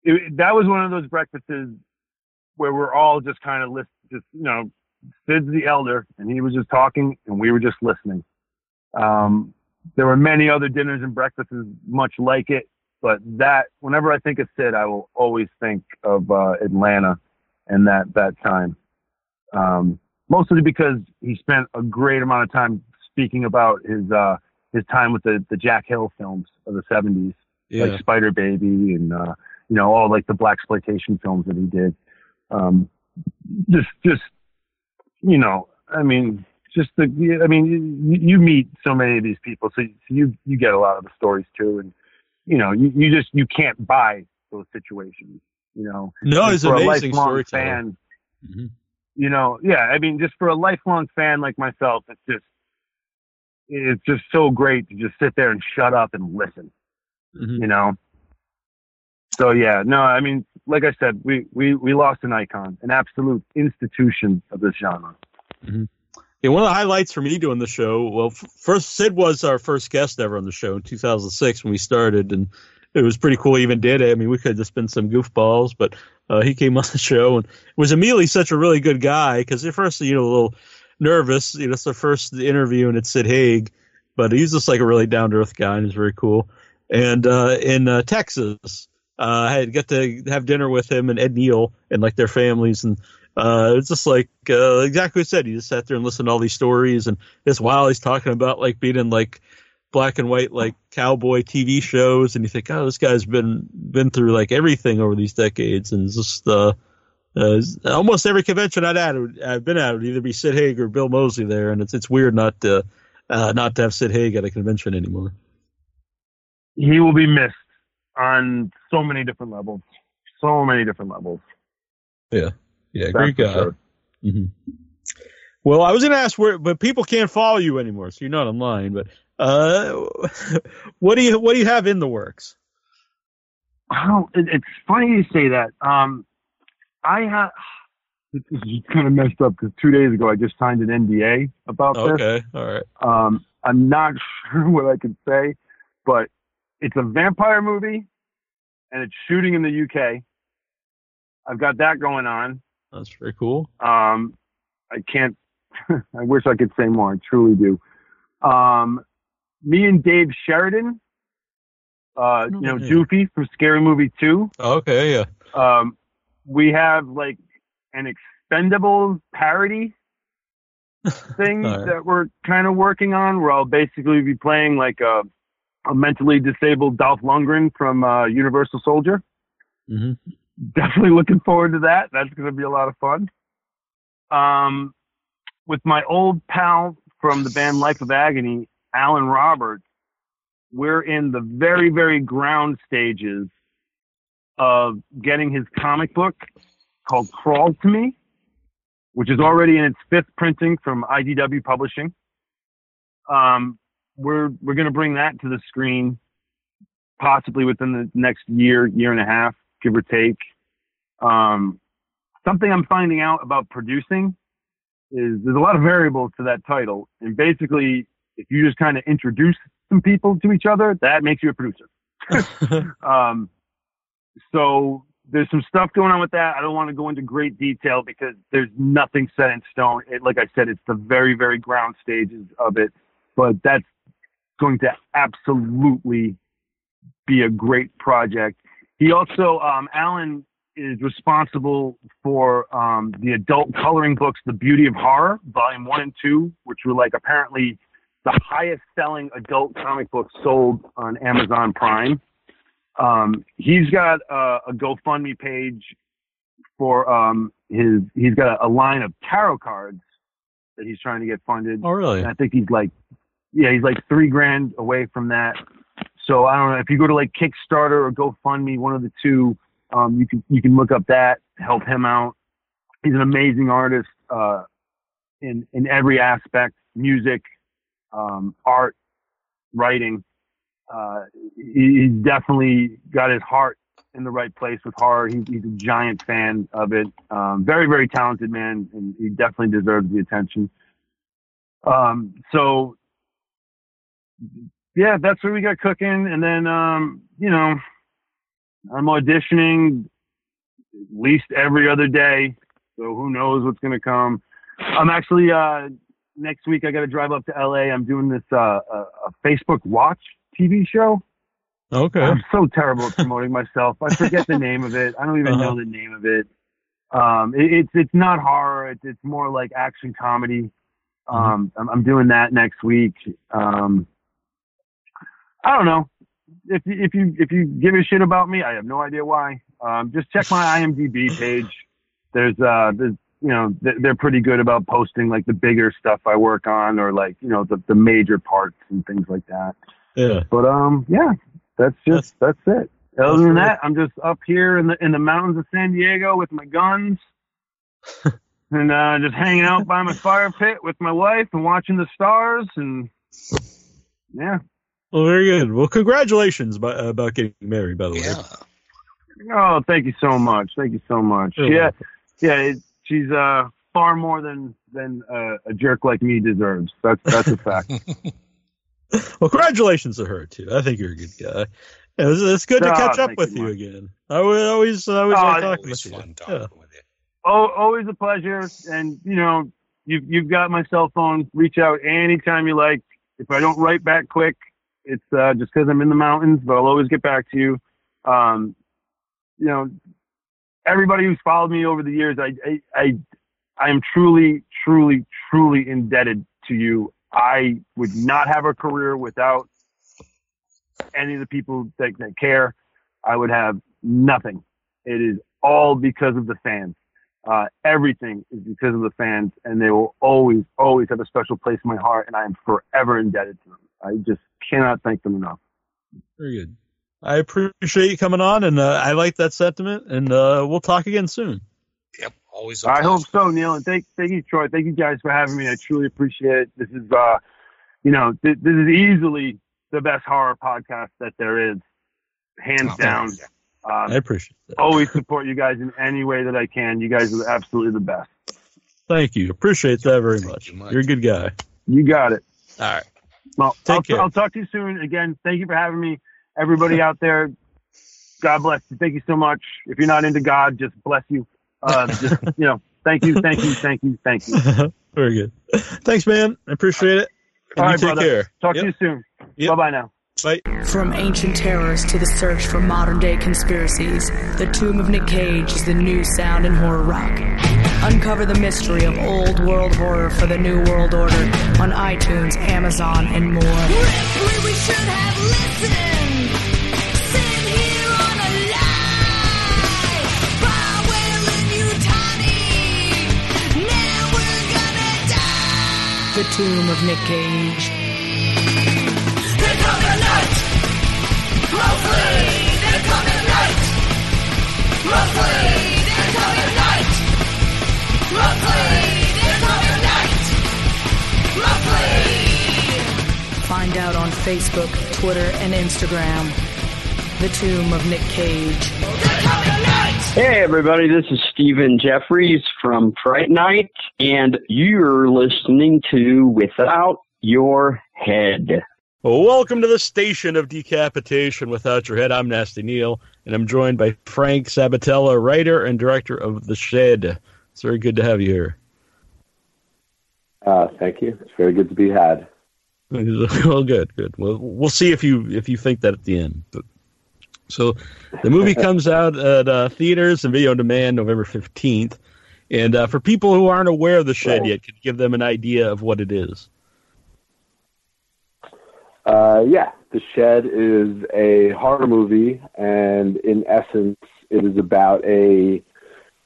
it, that was one of those breakfasts where we're all just kind of list, just you know, Sid's the elder, and he was just talking, and we were just listening. Um, there were many other dinners and breakfasts much like it, but that whenever I think of Sid, I will always think of uh, Atlanta and that that time. Um, mostly because he spent a great amount of time speaking about his uh, his time with the the Jack Hill films of the '70s, Yeah. like Spider Baby and uh, you know all like the black exploitation films that he did. Um, just just you know, I mean, just the I mean, you, you meet so many of these people, so you you get a lot of the stories too, and you know, you, you just you can't buy those situations. You know, no, And he's for an a amazing lifelong fan, Mhm. you know, yeah, I mean, just for a lifelong fan like myself, it's just, it's just so great to just sit there and shut up and listen, Mhm. you know? So yeah, no, I mean, like I said, we, we, we lost an icon, an absolute institution of this genre. Yeah, one of the highlights for me doing the show, well, f- first Sid was our first guest ever on the show in 2006 when we started, and it was pretty cool. He even did it. I mean, we could have just been some goofballs, but uh, he came *laughs* on the show and was immediately such a really good guy because at first, you know, a little nervous. You know, it's the first interview and it's Sid Haig, but he's just like a really down to earth guy and he's very cool. And uh, in uh, Texas, uh, I had got to have dinner with him and Ed Neal and like their families. And uh, it's just like uh, exactly what I said. He just sat there and listened to all these stories, and just while he's talking about like being in like black and white like cowboy TV shows, and you think, oh, this guy's been been through like everything over these decades, and just uh, uh, almost every convention I'd at, I've been at would either be Sid Haig or Bill Moseley there, and it's it's weird not to uh, not to have Sid Haig at a convention anymore. He will be missed on so many different levels, so many different levels. Yeah, That's great for guy. sure. hmm Well, I was going to ask where, but people can't follow you anymore, so you're not online. But uh, *laughs* what do you what do you have in the works? Oh, it, it's funny you say that. Um, I have. this is kind of messed up because two days ago I just signed an NDA about this. Okay, all right. Um, I'm not *laughs* sure what I can say, but it's a vampire movie and it's shooting in the UK. I've got that going on. That's very cool. Um, I can't, *laughs* I wish I could say more. I truly do. Um, me and Dave Sheridan, uh, you know. Doofy from Scary Movie 2, Okay, yeah. um, we have like an Expendables parody *laughs* thing right. that we're kind of working on where I'll basically be playing like a, a mentally disabled Dolph Lundgren from uh, Universal Soldier. hmm Definitely looking forward to that. That's going to be a lot of fun. Um, with my old pal from the band Life of Agony, Alan Roberts, we're in the very, very ground stages of getting his comic book called Crawl to Me, which is already in its fifth printing from IDW Publishing. Um, we're we're going to bring that to the screen, possibly within the next year, year and a half, give or take. Um, something I'm finding out about producing is there's a lot of variables to that title, and basically, if you just kind of introduce some people to each other, that makes you a producer. *laughs* *laughs* Um, so there's some stuff going on with that. I don't want to go into great detail because there's nothing set in stone. It, like I said, it's the very, very ground stages of it, but that's going to absolutely be a great project. He also, um, Alan is responsible for um, the adult coloring books, The Beauty of Horror, volume one and two, which were like apparently the highest selling adult comic books sold on Amazon Prime. Um, he's got a, a GoFundMe page for um, his. He's got a, a line of tarot cards that he's trying to get funded. oh, really? And I think he's like, yeah, he's like three grand away from that. So I don't know if you go to like Kickstarter or GoFundMe, one of the two, um, you can you can look up that, help him out. He's an amazing artist uh, in in every aspect, music, um, art, writing. Uh, he, he's definitely got his heart in the right place with horror. He's, he's a giant fan of it. Um, very, very talented man, and he definitely deserves the attention. Um, so, yeah, that's what we got cooking. And then, um, you know, I'm auditioning at least every other day. So who knows what's going to come. I'm actually, uh, next week I got to drive up to LA. I'm doing this, uh, a, a Facebook Watch TV show. Okay. I'm so terrible at promoting myself. I forget the name of it. I don't even Uh-huh. know the name of it. Um, it, it's it's not horror. It's it's more like action comedy. Um, I'm, I'm doing that next week. Um, I don't know if you, if you if you give a shit about me, I have no idea why. Um, just check my *laughs* IMDb page. There's uh there's you know they're, they're pretty good about posting like the bigger stuff I work on or like you know the the major parts and things like that. Yeah. But um yeah, that's just that's, it. Other that's than that, I'm just up here in the in the mountains of San Diego with my guns. *laughs* and uh, just hanging out by my fire pit with my wife and watching the stars and yeah. Well, very good. Well, congratulations by, about getting married, by the way. Oh, thank you so much. Thank you so much. You're yeah, welcome. yeah. It, she's uh far more than than uh, a jerk like me deserves. That's that's a fact. *laughs* Well, congratulations to her too. I think you're a good guy. Yeah, it's, it's good to Ah, catch up with you, you again. I would always, I always Oh, like talking Always with you. fun Yeah. talking with you. oh, always a pleasure. And you know, you've you've got my cell phone. Reach out anytime you like. If I don't write back quick, it's uh, just because I'm in the mountains. But I'll always get back to you. Um, you know, everybody who's followed me over the years, I I I, I am truly, truly, truly indebted to you. I would not have a career without any of the people that, that care. I would have nothing. It is all because of the fans. Uh, everything is because of the fans, and they will always, always have a special place in my heart, and I am forever indebted to them. I just cannot thank them enough. Very good. I appreciate you coming on, and uh, I like that sentiment. And uh, we'll talk again soon. Yep. Always a I pleasure. hope so, Neil, and thank, thank you, Troy. Thank you guys for having me. I truly appreciate it. This is, uh, you know, th- this is easily the best horror podcast that there is, hands Oh, down. yeah. I Um, appreciate that. always support you guys in any way that I can. You guys are absolutely the best. Thank you. Appreciate that very much. you much. You're a good guy. You got it. All right. Well, Take I'll, care. I'll talk to you soon. Again, thank you for having me. Everybody out there, God bless you. Thank you so much. If you're not into God, just bless you. Uh, just, *laughs* you know, thank you, thank you, thank you, thank you. *laughs* very good. Thanks, man. I appreciate it. And All you take brother. care. Talk Yep. to you soon. Yep. Bye bye now. Bye. From ancient terrors to the search for modern day conspiracies, The Tomb of Nick Cage is the new sound in horror rock. Uncover the mystery of old world horror for the new world order on iTunes, Amazon, and more. Ripley, we should have listened. Sitting here on a lie. Powell and Utani. Now we're gonna die. The Tomb of Nick Cage. They're coming night. Roughly, they're coming night. Roughly, Find out on Facebook, Twitter, and Instagram. The Tomb of Nick Cage. They're night. Hey everybody, this is Stephen Geoffreys from Fright Night, and you're listening to Without Your Head. Welcome to the station of decapitation without your head. I'm Nasty Neil, and I'm joined by Frank Sabatella, writer and director of The Shed. It's very good to have you here. Uh, thank you. It's very good to be had. *laughs* well, good, good. Well, we'll see if you if you think that at the end. But, so, the movie *laughs* comes out at uh, theaters and video on demand November fifteenth. And uh, for people who aren't aware of The Shed yet, could you give them an idea of what it is? Uh, yeah, The Shed is a horror movie, and in essence, it is about a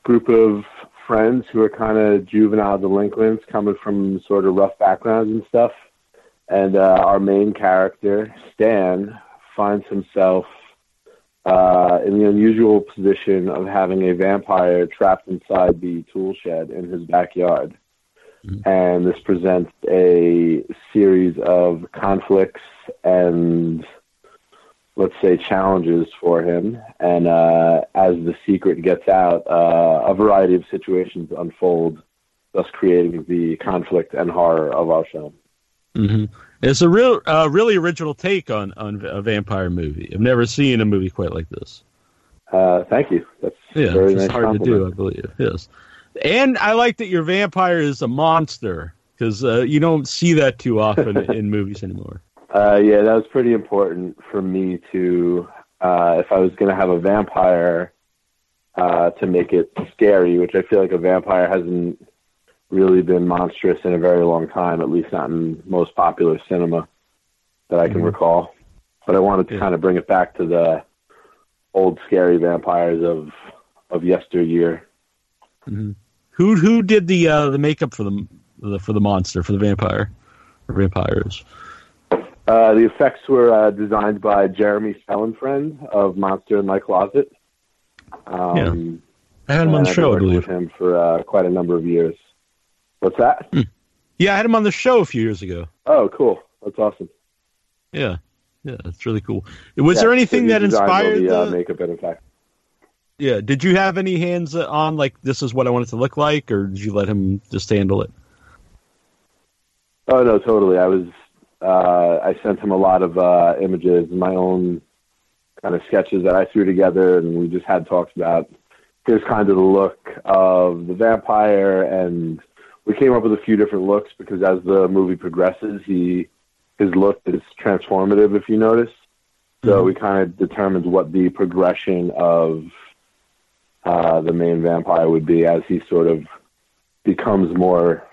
group of friends who are kind of juvenile delinquents coming from sort of rough backgrounds and stuff. And uh, our main character, Stan, finds himself uh, in the unusual position of having a vampire trapped inside the tool shed in his backyard. And this presents a series of conflicts and, let's say, challenges for him. And uh, as the secret gets out, uh, a variety of situations unfold, thus creating the conflict and horror of our film. Mm-hmm. It's a real, uh, really original take on on a vampire movie. I've never seen a movie quite like this. Uh, thank you. That's Yeah, very it's nice hard to do, I believe. Yes, and I like that your vampire is a monster because uh, you don't see that too often *laughs* in movies anymore. Uh, yeah, that was pretty important for me to, uh, if I was going to have a vampire, uh, to make it scary, which I feel like a vampire hasn't really been monstrous in a very long time, at least not in most popular cinema that I can Mhm. recall. But I wanted to Yeah. kind of bring it back to the old scary vampires of of yesteryear. hmm Who who did the uh, the makeup for the, the for the monster for the vampire or vampires? Uh, the effects were uh, designed by Jeremy Fellenfriend of Monster in My Closet. Um, I had him on the show, I believe. with him for uh, quite a number of years. What's that? Yeah, I had him on the show a few years ago. Oh, cool. That's awesome. Yeah, yeah, that's really cool. Was Yeah, there anything that inspired the uh, the? makeup and effects? yeah, did you have any hands on like this is what I want it to look like, or did you let him just handle it? Oh no, totally. I was. Uh, I sent him a lot of uh, images, my own kind of sketches that I threw together, and we just had talks about here's kind of the look of the vampire, and we came up with a few different looks because as the movie progresses, he his look is transformative. If you notice, so Mhm. we kind of determined what the progression of uh, the main vampire would be as he sort of becomes more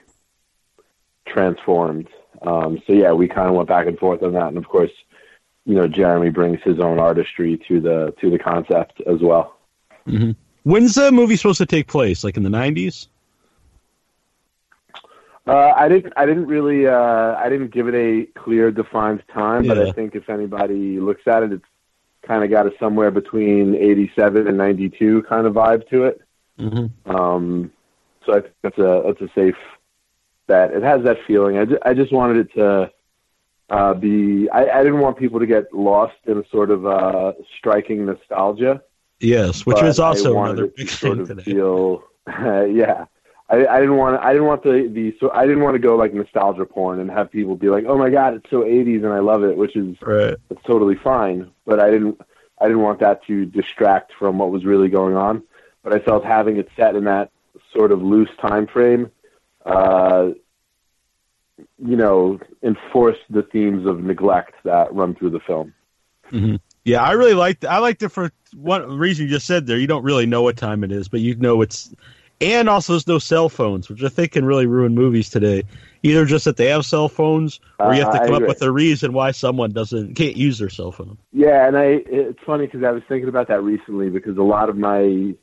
transformed. Um, so yeah, we kind of went back and forth on that, and of course, you know, Jeremy brings his own artistry to the to the concept as well. hmm When's the movie supposed to take place? Like in the nineties? Uh, I didn't I didn't really uh, I didn't give it a clear defined time, but I think if anybody looks at it, it's kind of got a somewhere between 87 and 92 kind of vibe to it. Mm-hmm. Um, so I think that's a that's a safe bet. It has that feeling. I, ju- I just wanted it to uh, be. I, I didn't want people to get lost in a sort of uh, striking nostalgia. Yes, which is also another big to sort thing of today. feel. *laughs* yeah, I, I didn't want. I didn't want the the. So I didn't want to go like nostalgia porn and have people be like, "Oh my god, it's so '80s and I love it," which is Right. it's totally fine. But I didn't I didn't want that to distract from what was really going on. But I felt having it set in that sort of loose time frame, uh, you know, enforced the themes of neglect that run through the film. hmm Yeah, I really liked. I liked it for one reason you just said there. You don't really know what time it is, but you know it's. And also, there's no cell phones, which I think can really ruin movies today. Either just that they have cell phones, or you have to Uh, come up with a reason why someone doesn't can't use their cell phone. Yeah, and I it's funny because I was thinking about that recently because a lot of my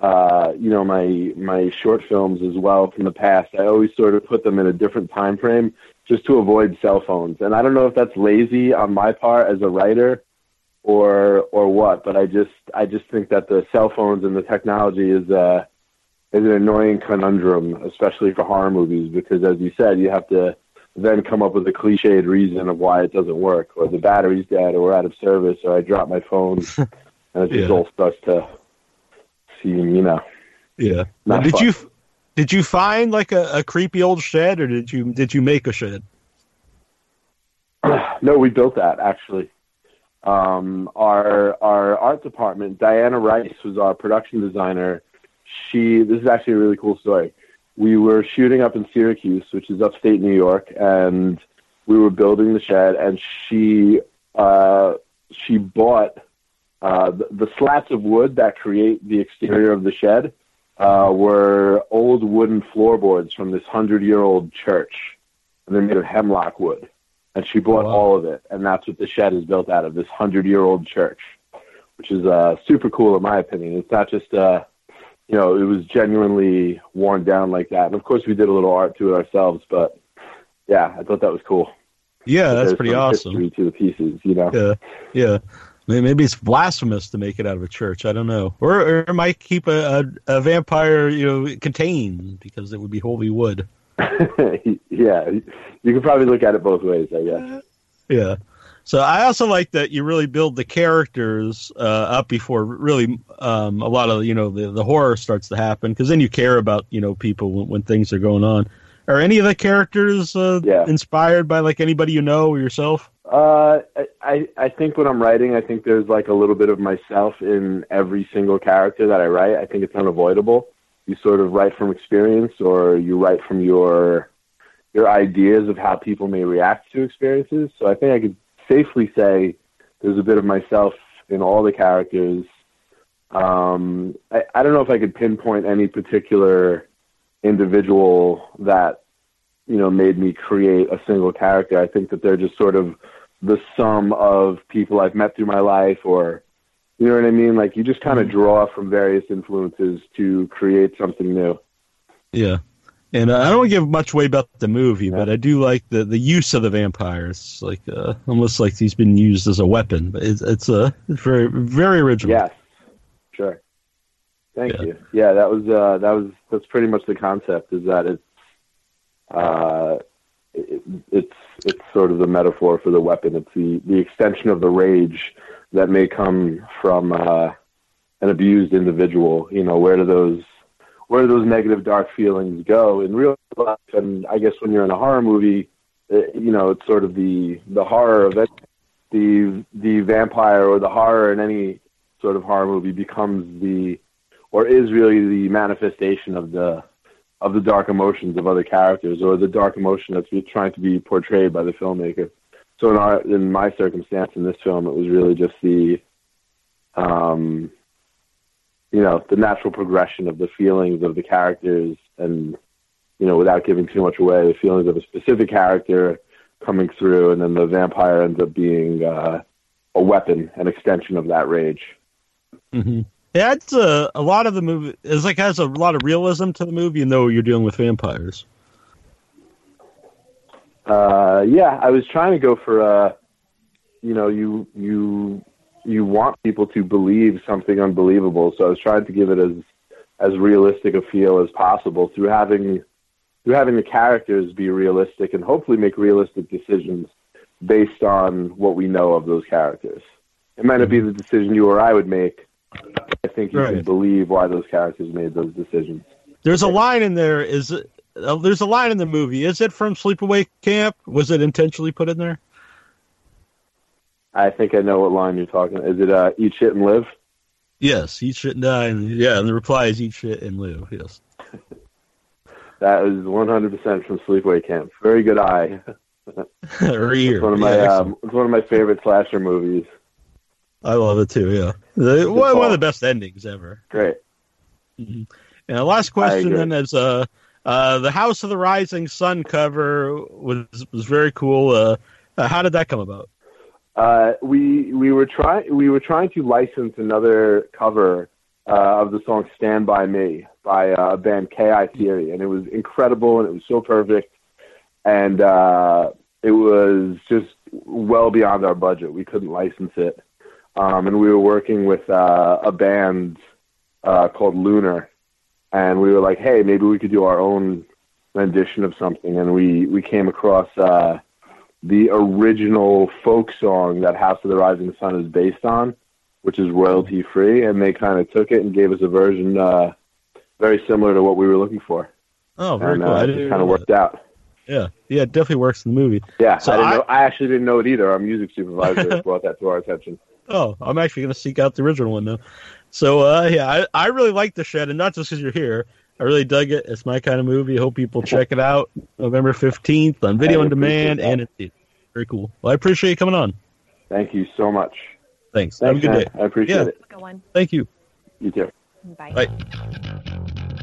uh you know my my short films as well from the past I always sort of put them in a different time frame just to avoid cell phones. And I don't know if that's lazy on my part as a writer or or what, but I just I just think that the cell phones and the technology is uh is an annoying conundrum, especially for horror movies, because as you said, you have to then come up with a cliched reason of why it doesn't work, or the battery's dead, or we're out of service, or I dropped my phone, *laughs* and it just Yeah. all starts to seem, you know, Yeah. Did fun. you did you find like a, a creepy old shed, or did you did you make a shed? *clears throat* no, we built that actually. Um, our our art department, Diana Rice was our production designer. She this is actually a really cool story. We were shooting up in Syracuse, which is upstate New York, and we were building the shed. And she uh, she bought uh, the, the slats of wood that create the exterior of the shed uh, were old wooden floorboards from this hundred year old church, and they're made of hemlock wood and she bought Wow. all of it, and that's what the shed is built out of. This hundred-year-old church, which is uh, super cool in my opinion. It's not just uh, you know, it was genuinely worn down like that, and of course we did a little art to it ourselves. But yeah, I thought that was cool. Yeah, that's pretty awesome. To the pieces, you know. Yeah, yeah. Maybe it's blasphemous to make it out of a church. I don't know. Or, or it might keep a, a, a vampire, you know, contained because it would be holy wood. *laughs* yeah, you could probably look at it both ways, I guess. Yeah. So I also like that you really build the characters uh, up before really um, a lot of you know the, the horror starts to happen because then you care about you know people when, when things are going on. Are any of the characters uh, Yeah. inspired by like anybody you know or yourself? Uh, I I think when I'm writing, I think there's like a little bit of myself in every single character that I write. I think it's unavoidable. You sort of write from experience, or you write from your your ideas of how people may react to experiences. So I think I could safely say there's a bit of myself in all the characters. Um, I, I don't know if I could pinpoint any particular individual that you know made me create a single character. I think that they're just sort of the sum of people I've met through my life, or you know what I mean. Like you just kind of draw from various influences to create something new. Yeah. And uh, I don't give much away about the movie, but I do like the, the use of the vampires, like uh, almost like he's been used as a weapon. But it's it's uh, it's very very original. Yes, sure. Thank you. Yeah, that was uh, that was that's pretty much the concept. Is that it's uh, it, it's it's sort of the metaphor for the weapon. It's the the extension of the rage that may come from uh, an abused individual. You know, where do those where do those negative dark feelings go in real life? And I guess when you're in a horror movie, uh, you know, it's sort of the the horror of it. The the vampire or the horror in any sort of horror movie becomes the or is really the manifestation of the of the dark emotions of other characters or the dark emotion that's trying to be portrayed by the filmmaker. So in our in my circumstance in this film, it was really just the um, you know the natural progression of the feelings of the characters and you know without giving too much away the feelings of a specific character coming through and then the vampire ends up being uh, a weapon an extension of that rage hmm Yeah, it's uh, a lot of the movie. It's like has a lot of realism to the movie, even though you're dealing with vampires. uh, yeah i was trying to go for a, you know you you you want people to believe something unbelievable so i was trying to give it as as realistic a feel as possible through having through having the characters be realistic and hopefully make realistic decisions based on what we know of those characters it might not be the decision you or i would make i think you can Right. believe why those characters made those decisions There's a line in there. Is it? Uh, there's a line in the movie. Is it from Sleepaway Camp? Was it intentionally put in there? I think i know what line you're talking About. is it uh eat shit and live Yes, eat shit and die. And yeah, and the reply is eat shit and live. Yes. *laughs* that is 100% from sleepaway camp very good eye *laughs* or ear. It's one of my Yeah, um, it's one of my favorite slasher movies. I love it too. Yeah, the, one, one of the best endings ever. Great. And the last question then is uh, uh, the House of the Rising Sun cover was was very cool. Uh, uh, how did that come about? Uh, we we were trying we were trying to license another cover uh, of the song "Stand by Me" by uh, a band Ki Theory, and it was incredible and it was so perfect, and uh, it was just well beyond our budget. We couldn't license it, um, and we were working with uh, a band uh, called Lunar, and we were like, hey, maybe we could do our own rendition of something, and we we came across. Uh, the original folk song that House of the Rising Sun is based on, which is royalty free, and they kind of took it and gave us a version uh, very similar to what we were looking for, Oh, very and cool. uh, I it kind of worked out. Yeah, yeah, it definitely works in the movie. Yeah, So I didn't I- know. I actually didn't know it either. Our music supervisor *laughs* brought that to our attention. Oh, I'm actually going to seek out the original one now. So, uh, yeah, I, I really like The Shed, and not just because you're here. I really dug it. It's my kind of movie. Hope people check it out November 15th on video I on demand that. and it's. Very cool. Well, I appreciate you coming on. Thank you so much. Thanks. Have a good man. day. I appreciate Yeah. it. Go on. Thank you. You too. Bye. Bye.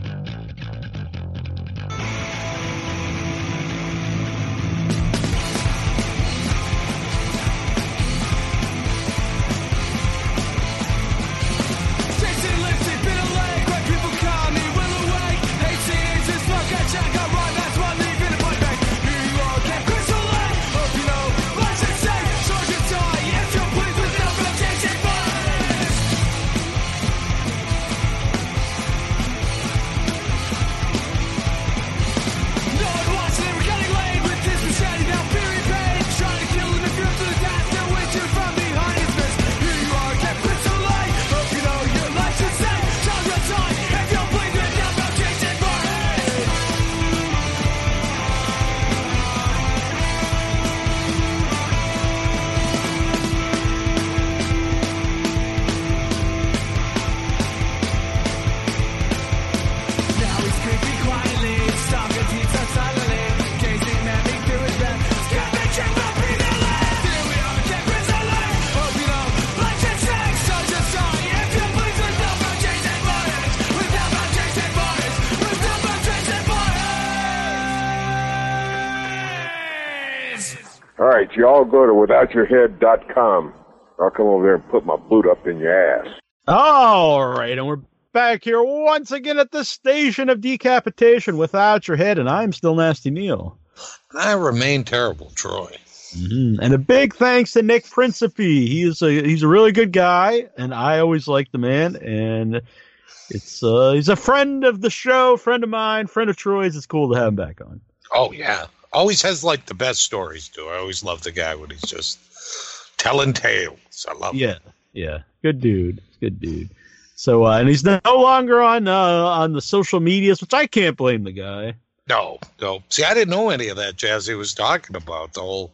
Right, you all go to withoutyourhead.com. I'll come over there and put my boot up in your ass. All right, and we're back here once again at the station of decapitation without your head, and I'm still Nasty Neil. I remain terrible, Troy. Mhm. And a big thanks to Nick Principe. He's a he's a really good guy, and I always like the man. And it's uh, he's a friend of the show, friend of mine, friend of Troy's. It's cool to have him back on. Oh yeah, always has like the best stories too. I always love the guy when he's just telling tales. I love. Yeah, yeah, good dude, good dude. So uh, and he's no longer on uh, on the social medias, which I can't blame the guy. No, no. See, I didn't know any of that jazz he was talking about. The whole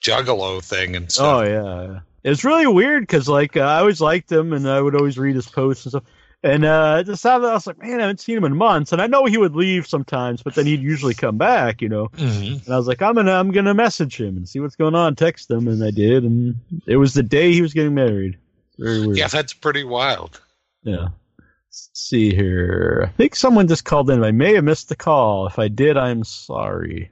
juggalo thing and stuff. Oh yeah, it's really weird because like uh, I always liked him, and I would always read his posts and stuff. And uh, just out of that, I was like, man, I haven't seen him in months, and I know he would leave sometimes, but then he'd usually come back, you know. Mhm. And I was like, I'm gonna I'm gonna message him and see what's going on, text him, and I did, and it was the day he was getting married. Very weird. Yeah, that's pretty wild. Yeah. Let's see here. I think someone just called in. I may have missed the call. If I did, I'm sorry.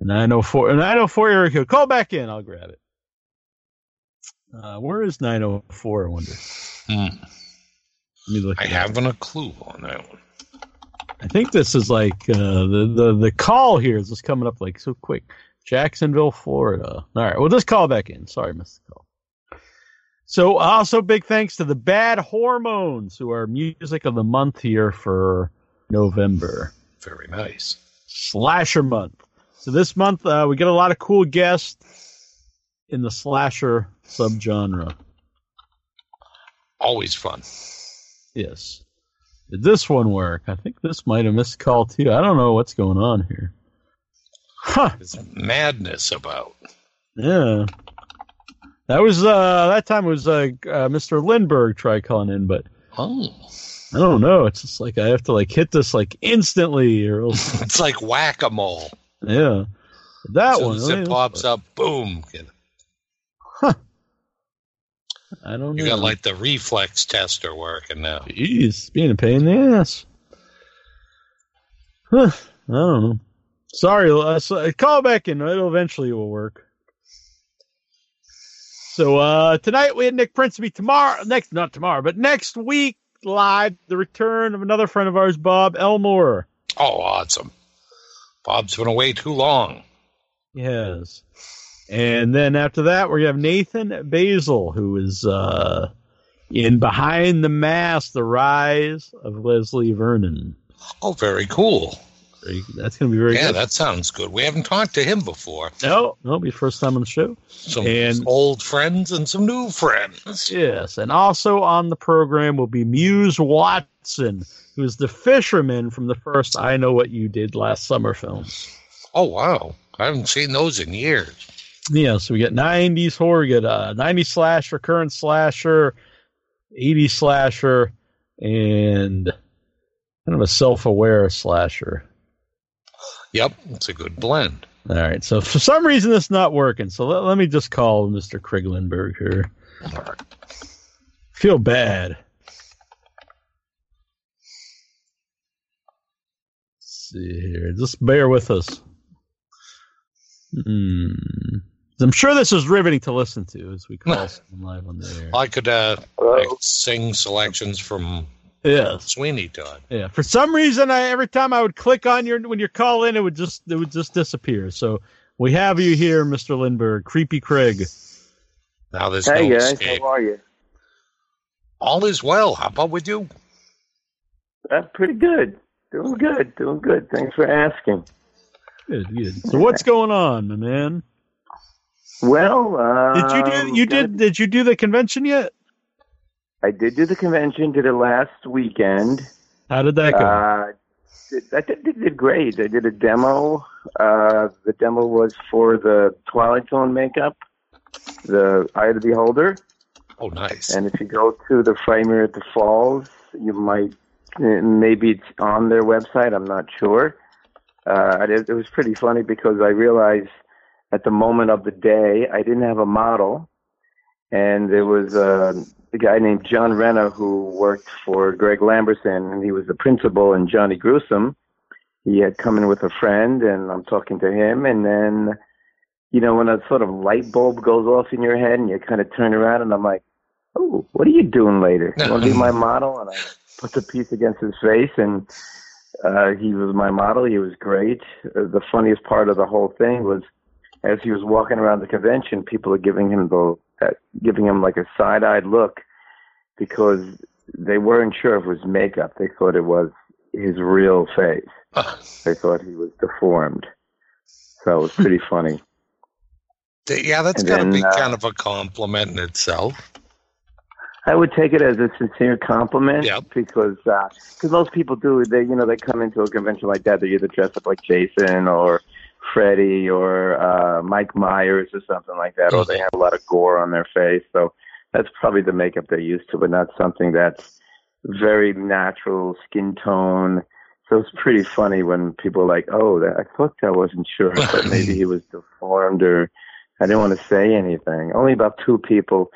904 904 area code. Call back in. I'll grab it. Uh, where is 904? I wonder. Hmm. Let me look. I haven't a clue on that one. I think this is like uh, the, the the call here is just coming up like so quick. Jacksonville, Florida. All right, well, just call back in. Sorry, missed the call. So, also big thanks to the Bad Whoremoans, who are music of the month here for November Very nice. slasher month. So this month uh, we get a lot of cool guests in the slasher subgenre. Always fun. Yes. Did this one work? I think this might have missed a call too. I don't know what's going on here. Huh. It's madness about. Yeah. That was uh that time was uh, uh Mr. Lindberg try calling in, but Oh, I don't know. It's just like I have to like hit this like instantly or else *laughs* it's like whack a mole. yeah. That As one. as it pops up, boom. I don't know. You got like the reflex tester working now. Jeez, being a pain in the ass. Huh, I don't know. Sorry, uh, so- call back in. It'll eventually will work. So uh tonight we had Nick Principe Tomorrow, next not tomorrow, but next week live the return of another friend of ours, Bob Elmore. Oh, awesome. Bob's been away too long. Yes. And then after that, we have Nathan Baesel, who is uh, in Behind the Mask, The Rise of Leslie Vernon. Oh, very cool. Very- That's going to be very Yeah, good. that sounds good. We haven't talked to him before. No, no, be first time on the show. Some And- old friends and some new friends. Yes, and also on the program will be Muse Watson, who's the fisherman from the first I Know What You Did Last Summer film. Oh, wow. I haven't seen those in years. Yeah, so we get 90s horror, we get uh, 90s slasher, current slasher, 80s slasher, and kind of a self aware slasher. Yep, it's a good blend. All right, so for some reason it's not working, so let, let me just call Mr. Craig Lindberg here. Feel bad. Let's see here. Just bear with us. Hmm. I'm sure this is riveting to listen to as we call *laughs* someone live on the air. I could uh, like, sing selections from Yes. Sweeney Todd. Yeah. For some reason, I every time I would click on your when you call in, it would just it would just disappear. So we have you here, Mr. Lindberg, creepy Craig. Now there's Hey no guys, escape. how are you? All is well. How about with you? Uh, pretty good. Doing good. Doing good. Thanks for asking. Good, good. So what's going on, my man? Well, uh, Did you do you did did you do the convention yet? I did do the convention. Did it last weekend. How did that go? Uh, did, I did, did, did great. I did a demo. Uh, the demo was for the Twilight Zone makeup, the Eye of the Beholder. Oh, nice. And if you go to the Framer at the Falls, you might maybe it's on their website. I'm not sure. Uh, it, it was pretty funny because I realized at the moment of the day I didn't have a model, and there was uh, a guy named John Renner who worked for Greg Lamberson, and he was the principal in Johnny Gruesome. He had come in with a friend, and I'm talking to him, and then you know, when a sort of light bulb goes off in your head and you kind of turn around and I'm like, oh, what are you doing later? You want to be my model? And I put the piece against his face and uh, he was my model. He was great. Uh, the funniest part of the whole thing was as he was walking around the convention, people are giving him the uh, giving him like a side-eyed look because they weren't sure if it was makeup. They thought it was his real face. *laughs* they thought he was deformed. So it was pretty funny. Yeah, that's got to be uh, kind of a compliment in itself. I would take it as a sincere compliment because because most people do they you know they come into a convention like that they either dress up like Jason or Freddy or uh, Mike Myers or something like that or they have a lot of gore on their face. So that's probably the makeup they're used to but not something that's very natural skin tone. So it's pretty funny when people are like oh that, I thought I wasn't sure but *laughs* maybe he was deformed or I didn't want to say anything. Only about two people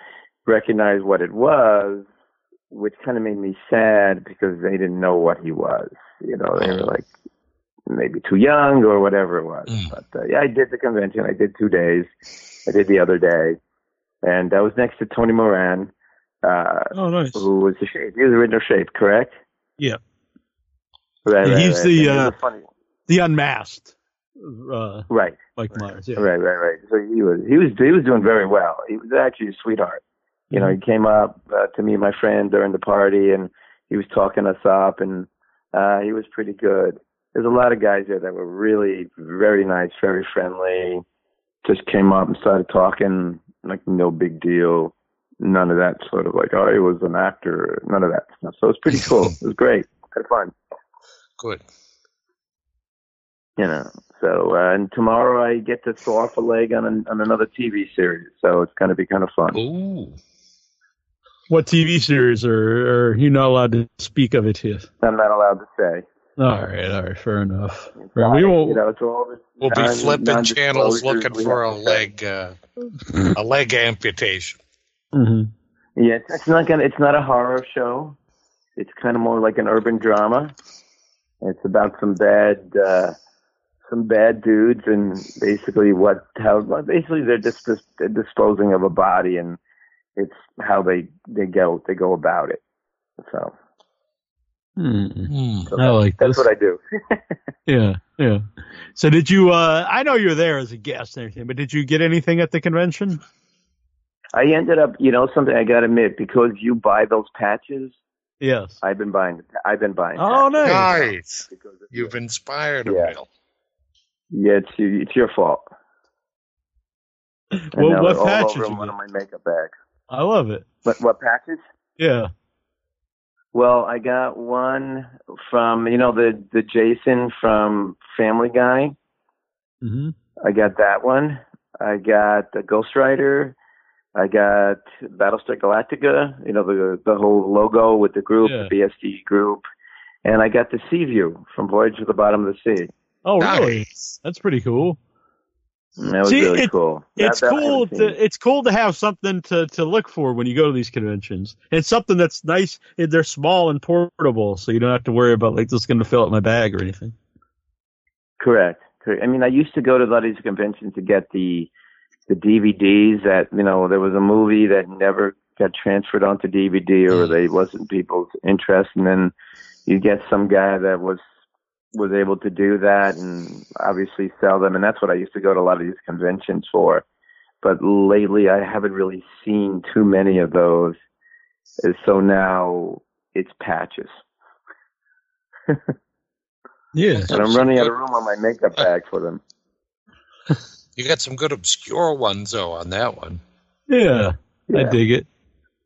recognized what it was, which kind of made me sad because they didn't know what he was. You know, they were like maybe too young or whatever it was. But uh, yeah, I did the convention. I did two days. I did the other day, and I was next to Tony Moran, uh, Oh, nice. who was the shape. He was the original shape, correct? Yeah. Right. Yeah, he's right. the And it uh, funny. the unmasked. Uh, Right. Mike Myers. Yeah. Right, right, right. So he was he was he was doing very well. He was actually a sweetheart. You know, he came up uh, to meet my friend during the party, and he was talking us up, and uh, he was pretty good. There's a lot of guys there that were really very nice, very friendly. Just came up and started talking like no big deal. None of that sort of like, oh, he was an actor. None of that stuff. So it was pretty cool. it was great. Had fun. Good. You know. So uh, and tomorrow I get to throw off a leg on an, on another TV series. So it's going to be kind of fun. Ooh. What TV series are, are you not allowed to speak of it here? I'm not allowed to say. All right, all right, fair enough. Right, we won't. You know, it's We'll be flipping channels looking for a have to say. leg, uh, a leg amputation. Mhm. Yeah, it's, it's not gonna. It's not a horror show. It's kind of more like an urban drama. It's about some bad, uh, some bad dudes, and basically what how well, basically they're just they're disposing of a body, and it's how they they go they go about it. So, Hmm. so I like that's this. what I do. *laughs* Yeah, yeah. So did you? uh I know you were there as a guest and everything, but did you get anything at the convention? I ended up, you know, something I got to admit because you buy those patches. Yes. I've been buying. I've been buying. Oh, nice. Nice. You've inspired him, Yeah. Bill. Yeah, it's you, it's your fault. Well, what they're all patches over you one of my makeup bags. I love it. What what patches? Yeah. Well, I got one from you know the the Jason from Family Guy. hmm I got that one. I got the Ghost Rider. I got Battlestar Galactica. You know the the whole logo with the group, Yeah. the BSG group, and I got the Seaview from Voyage to the Bottom of the Sea. Oh, really? That's pretty cool. And that was See, really it- cool. That- It's that cool. To, it's cool to have something to, to look for when you go to these conventions. It's something that's nice. They're small and portable, so you don't have to worry about like this is going to fill up my bag or anything. Correct. Correct. I mean, I used to go to a lot of these conventions to get the the DVDs that you know there was a movie that never got transferred onto DVD or mm. they wasn't people's interest, and then you get some guy that was was able to do that and obviously sell them, and that's what I used to go to a lot of these conventions for. But lately, I haven't really seen too many of those, so now it's patches. *laughs* Yeah. And I'm running out of room on my makeup bag for them. *laughs* You got some good obscure ones though on that one. Yeah, I dig it.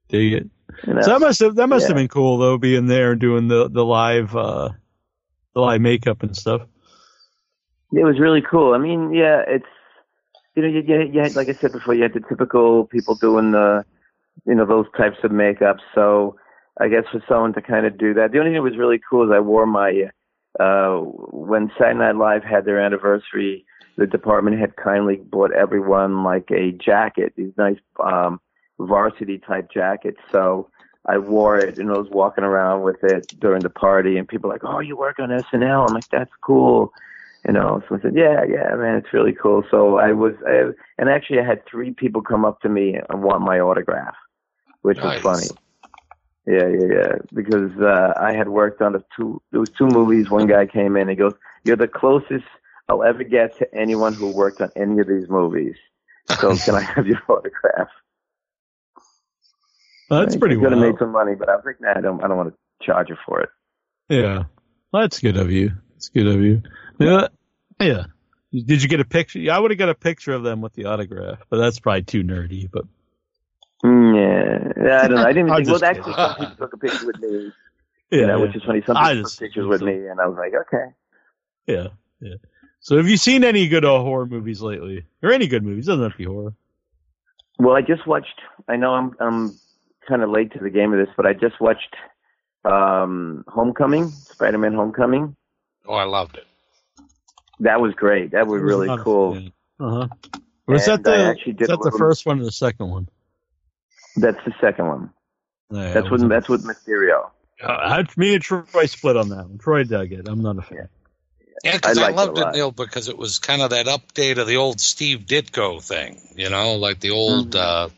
Dig it. You know? So that must have that must have been cool though, being there and doing the the live uh the live makeup and stuff. It was really cool. I mean, yeah, it's you know, you, you, you had, like I said before, you had the typical people doing the, you know, those types of makeup. So I guess for someone to kind of do that, the only thing that was really cool is I wore my, uh, when Saturday Night Live had their anniversary, the department had kindly bought everyone like a jacket, these nice um, varsity type jackets. So I wore it and I was walking around with it during the party, and people were like, "Oh, you work on SNL?" I'm like, "That's cool." You know, so I said, yeah, yeah, man, it's really cool. So I was, I, and actually I had three people come up to me and want my autograph, which Nice. was funny. Yeah, yeah, yeah. Because uh, I had worked on the two. There was two movies. One guy came in. And he goes, "You're the closest I'll ever get to anyone who worked on any of these movies. So can I have your *laughs* autograph?" That's pretty Could have made some money, but I was like, "Nah, I don't. I don't want to charge you for it." Yeah, well, that's good of you. That's good of you. Yeah, yeah. Did you get a picture? Yeah, I would have got a picture of them with the autograph, but that's probably too nerdy. But Mm, Yeah, yeah. I don't know. I didn't *laughs* think. Well, just actually, some people took a picture with me. *laughs* yeah, you know, yeah. which is funny. Some people just- took pictures with me, and I was like, "Okay." yeah, yeah. So, have you seen any good uh, horror movies lately, or any good movies? Doesn't have to be horror. Well, I just watched. I know I'm I'm kind of late to the game of this, but I just watched um Homecoming, Spider-Man: Homecoming. Oh, I loved it. That was great. That was really cool. Uh huh. Was that And I the? actually did is a that the first one or the second one? That's the second one. Yeah, that's it with was- that's with Mysterio. Uh, I- me and Troy split on that one. Troy dug it. I'm not a fan. Yeah, because I I, liked it loved it. Neil, because it was kind of that update of the old Steve Ditko thing, you know, like the old Mm-hmm. uh,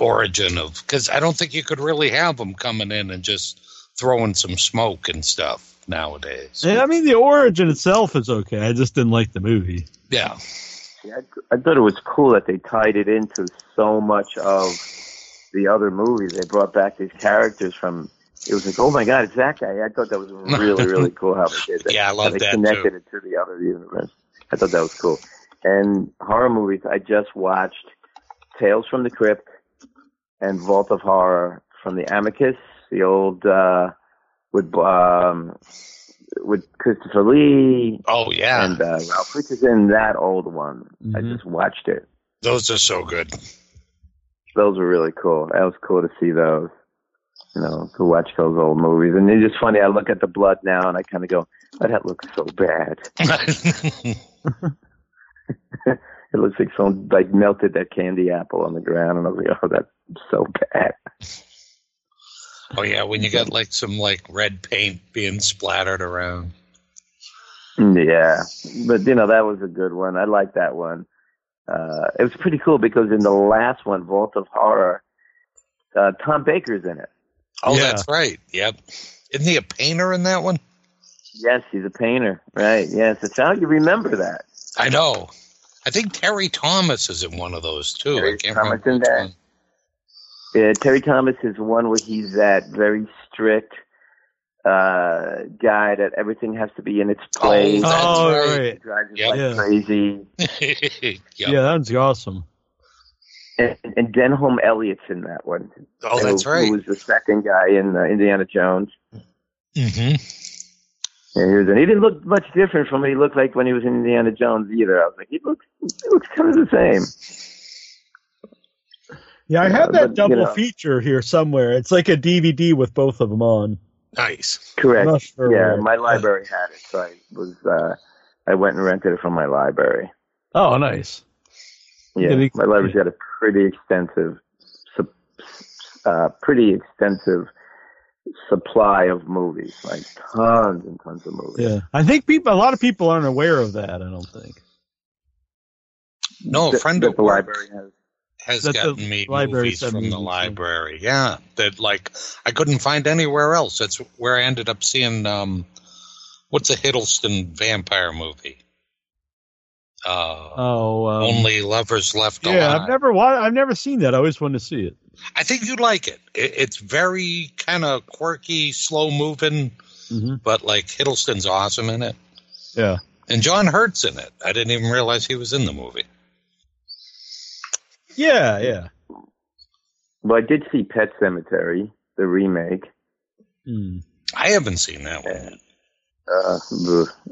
origin of. Because I don't think you could really have them coming in and just throwing some smoke and stuff nowadays. Yeah, I mean, the origin itself is okay. I just didn't like the movie. Yeah. Yeah, I, I thought it was cool that they tied it into so much of the other movies. They brought back these characters from. It was like, oh my god, it's that guy. I thought that was *laughs* really, really cool how they did that. Yeah, I How love they that, connected too. it to the other universe. I thought that was cool. And horror movies, I just watched Tales from the Crypt and Vault of Horror from the Amicus, the old uh, with um, with Christopher Lee. Oh yeah, and uh, Ralph Fiennes is in that old one. I Mm-hmm. just watched it. Those are so good. Those were really cool. That was cool to see those. You know, to watch those old movies. And it's just funny. I look at the blood now and I kind of go, oh, "That looks so bad." *laughs* *laughs* *laughs* it looks like someone like melted that candy apple on the ground, and I was like, "Oh, that's so bad." oh yeah, when you got like some like red paint being splattered around. Yeah, but you know that was a good one. I like that one. Uh, it was pretty cool because in the last one, Vault of Horror, uh, Tom Baker's in it. Oh, Yeah. that's right. Yep. Isn't he a painter in that one? Yes, he's a painter. Right. Yes, it's how you remember that. I know. I think Terry Thomas is in one of those too. Terry I can't Thomas remember in that. one. Yeah, Terry Thomas is one where he's that very strict uh guy that everything has to be in its place. that's oh, right. He right. drives his Yep. like Yeah. crazy. *laughs* Yep. Yeah, that's awesome. And, and Denholm Elliott's in that one. Oh, that's who, right. Who was the second guy in uh, Indiana Jones? hmm Yeah, he was. And he didn't look much different from what he looked like when he was in Indiana Jones either. I was like, he looks, he looks kind of the same. Yeah, I Yeah, have that but, you double know. feature here somewhere. It's like a DVD with both of them on. Nice. Correct. Sure yeah, where. my library had it, so I was. uh I went and rented it from my library. Oh, nice. Yeah, my library's got a pretty extensive, uh, pretty extensive supply of movies, like tons and tons of movies. Yeah, I think people. A lot of people aren't aware of that. I don't think. No, a friend that at the library has. has That the gotten me library movies from me the some. library. Yeah, that like I couldn't find anywhere else. That's where I ended up seeing. um What's a Hiddleston vampire movie? Uh, Oh, um, Only lovers left yeah. alive. I've never. wa- I've never seen that. I always wanted to see it. I think you'd like it. it it's very kind of quirky, slow moving, hmm but like Hiddleston's awesome in it, Yeah. and John Hurt's in it. I didn't even realize he was in the movie. Yeah. Yeah. Well, I did see Pet Sematary, the remake. Mm. I haven't seen that one. Uh,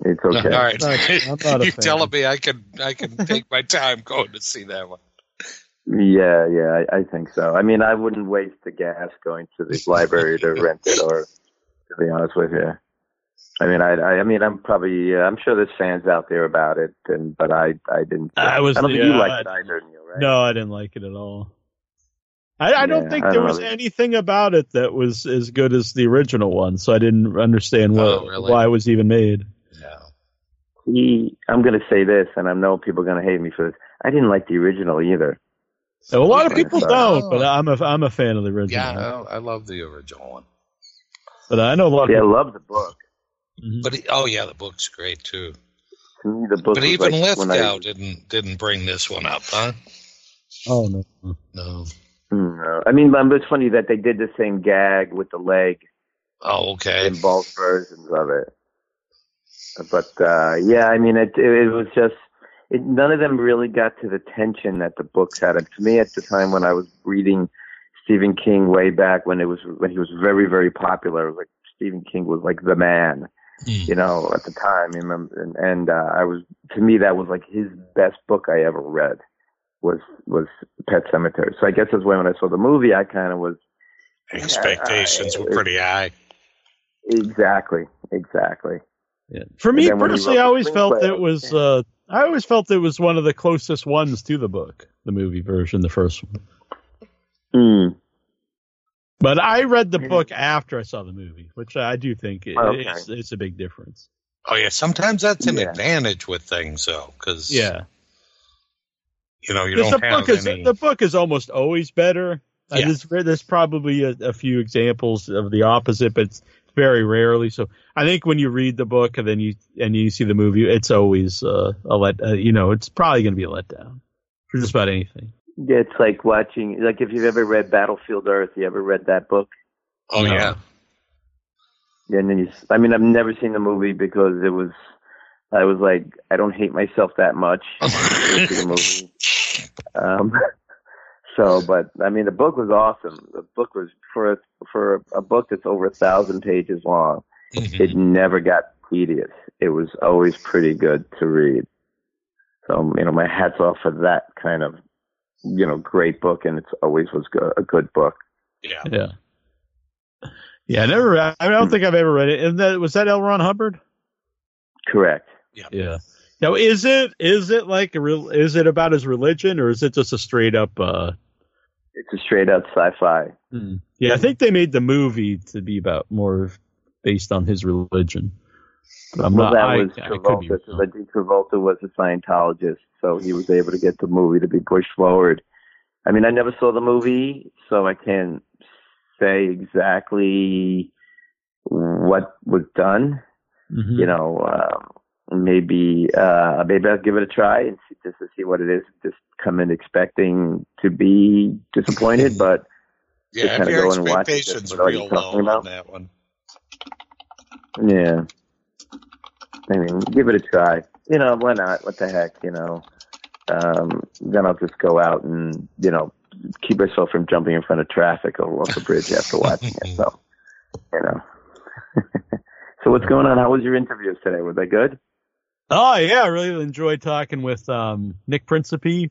it's *laughs* okay. All right, I'm not a *laughs* you fan. telling me I can I can take my time going to see that one. Yeah, yeah, I, I think so. I mean, I wouldn't waste the gas going to the library to rent it, or to be honest with you. I mean, I, I, I mean, I'm probably, uh, I'm sure there's fans out there about it, and but I, I didn't. I was- I don't think you liked I- it either, Neil, right? No, I didn't like it at all. I, I don't Yeah, think I there don't was know. anything about it that was as good as the original one, so I didn't understand what Oh, really? why it was even made. No. he. I'm going to say this, and I know people are going to hate me for this. I didn't like the original either. So a lot of people don't, but I'm a I'm a fan of the original. Yeah, I, I love the original one. But I know a lot of Yeah, I love the book. But he, oh yeah, the book's great too. To me, the book. But even like when I- didn't didn't bring this one up, huh? Oh no. No. No, I mean, but it's funny that they did the same gag with the leg Oh, okay. in both versions of it. But uh, yeah, I mean, it it, it was just it, none of them really got to the tension that the books had. And to me, at the time when I was reading Stephen King way back when it was when he was very very popular, it was like Stephen King was like the man, you know, at the time. You remember, and, and uh, I was to me that was like his best book I ever read was was Pet Sematary. So I guess that's why when I saw the movie, I kind of was Expectations were pretty high. exactly exactly. Yeah. For me then when he personally, I always felt screenplay, it was. Uh, I always felt it was one of the closest ones to the book, the movie version, the first one. Mm. But I read the book after I saw the movie, which I do think it, Okay. it's, it's a big difference. Oh yeah, sometimes that's an Yeah. advantage with things though, because Yeah, you know you don't the have book is any. the book is almost always better. Uh, Yeah. there's, there's probably a, a few examples of the opposite, but it's very rarely. So I think when you read the book and then you and you see the movie, it's always uh, a let. Uh, you know, it's probably going to be a letdown for just about anything. Yeah, it's like watching like if you've ever read Battlefield Earth, you ever read that book? oh No. yeah, Yeah, and then you. I mean, I've never seen the movie because it was. I was like, I don't hate myself that much. *laughs* the movie. Um, so, but I mean, the book was awesome. The book was for a, for a book that's over a thousand pages long. Mhm. It never got tedious. It was always pretty good to read. So, you know, my hats off for that kind of, you know, great book, and it's always was go- a good book. yeah. Yeah. Yeah, I never. I don't think I've ever read it. And that was that L. Ron Hubbard. Correct. Yeah. Yeah. Now, is it is it like a real? Is it about his religion, or is it just a straight up? uh It's a straight out sci-fi. Yeah, I think they made the movie to be about more based on his religion. But I'm well, not. that I, was I could be Travolta. Travolta was a Scientologist, so he was able to get the movie to be pushed forward. I mean, I never saw the movie, so I can't say exactly what was done. Mhm. You know, um, maybe uh, maybe I'll give it a try and see, just to see what it is. Just come in expecting to be disappointed, *laughs* but Yeah, kind of your go and watch it. expectations That's what real on about. that one. Yeah. I mean, give it a try. You know, why not? What the heck, you know? Um, then I'll just go out and, you know, keep myself from jumping in front of traffic or off the bridge after *laughs* watching it. So, you know. *laughs* so what's going on? How was your interviews today? Were they good? Oh yeah, I really enjoyed talking with um, Nick Principe.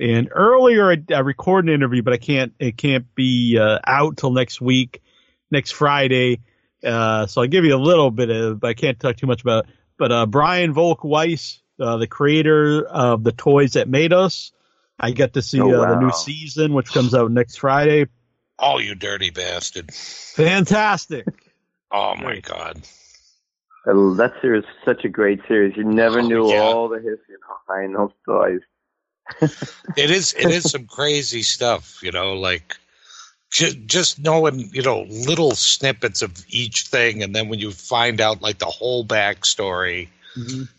And earlier, I, I recorded an interview, but I can't. It can't be uh, out till next week, next Friday. Uh, so I'll give you a little bit of. But I can't talk too much about. It. But uh, Brian Volk-Weiss, uh, the creator of the toys that made us, I get to see Oh, uh, the new season, which comes out next Friday. Oh, you dirty bastard! Fantastic. Oh my god. That series is such a great series. You never Oh, knew yeah. all the history behind those toys. *laughs* *laughs* It is it is some crazy stuff, you know, like ju- just knowing, you know, little snippets of each thing, and then when you find out like the whole backstory,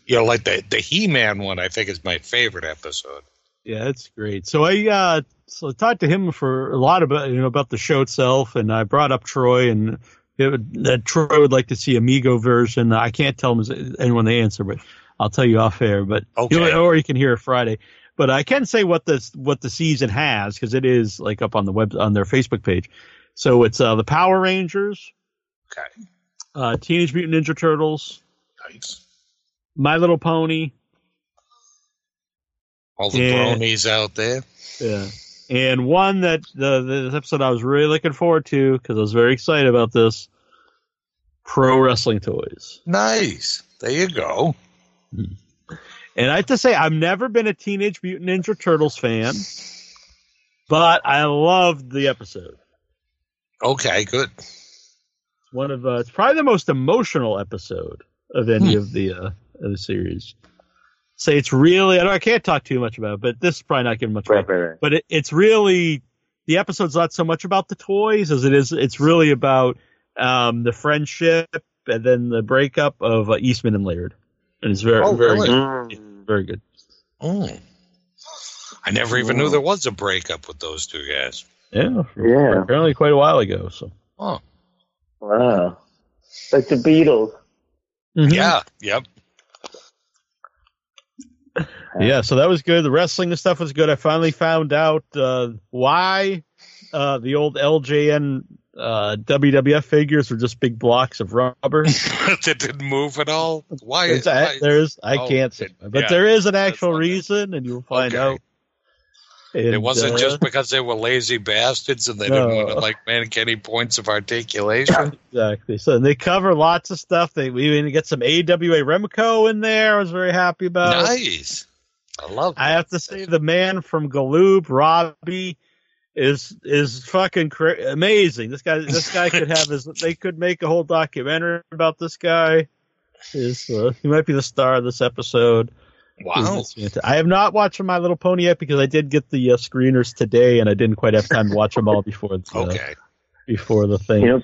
you know, like the the He Man one, I think is my favorite episode. Yeah, that's great. So I uh so I talked to him for a lot about you know about the show itself, and I brought up Troy and it would, that Troy would like to see a Mego version. I can't tell him anyone the answer, but I'll tell you off air. But Okay. you know, or you can hear it Friday. But I can say what this what the season has because it is like up on the web on their Facebook page. So it's uh the Power Rangers, Okay. uh Teenage Mutant Ninja Turtles, Nice. My Little Pony, All the bronies out there. Yeah. And one that the the episode I was really looking forward to because I was very excited about this pro wrestling toys. Nice. There you go. And I have to say I've never been a Teenage Mutant Ninja Turtles fan, but I loved the episode. Okay, good. It's one of uh, it's probably the most emotional episode of any of the uh, of the series. Say it's really I, don't, I can't talk too much about it, but this is probably not giving much Right, away. right, right. But it, it's really the episode's not so much about the toys as it is. It's really about um, the friendship and then the breakup of uh, Eastman and Laird, and it's very Oh, very really? good. Very good. Oh. I never even knew there was a breakup with those two guys. Yeah, Yeah. apparently quite a while ago. So Oh. Wow. Like the Beatles. Mhm. Yeah. Yep. Yeah, so that was good. The wrestling and stuff was good. I finally found out uh, why uh, the old LJN uh, WWF figures were just big blocks of rubber. *laughs* that didn't move at all. Why? There's, why- there's I Oh, can't say, it- but yeah, there is an actual it. reason, and you'll find Okay. out. It wasn't uh, just because they were lazy bastards and they No. didn't want to like make any points of articulation. *laughs* exactly. So they cover lots of stuff. They we even get some AWA Remco in there. I was very happy about. nice. I love. I have to say the man from Galoob, Robbie, is is fucking cra- amazing. This guy, this guy could have his. *laughs* They could make a whole documentary about this guy. Is uh, he might be the star of this episode? Wow. He's just fantastic. I have not watched My Little Pony yet because I did get the uh, screeners today, and I didn't quite have time to watch them all before the Okay. before the thing. You know,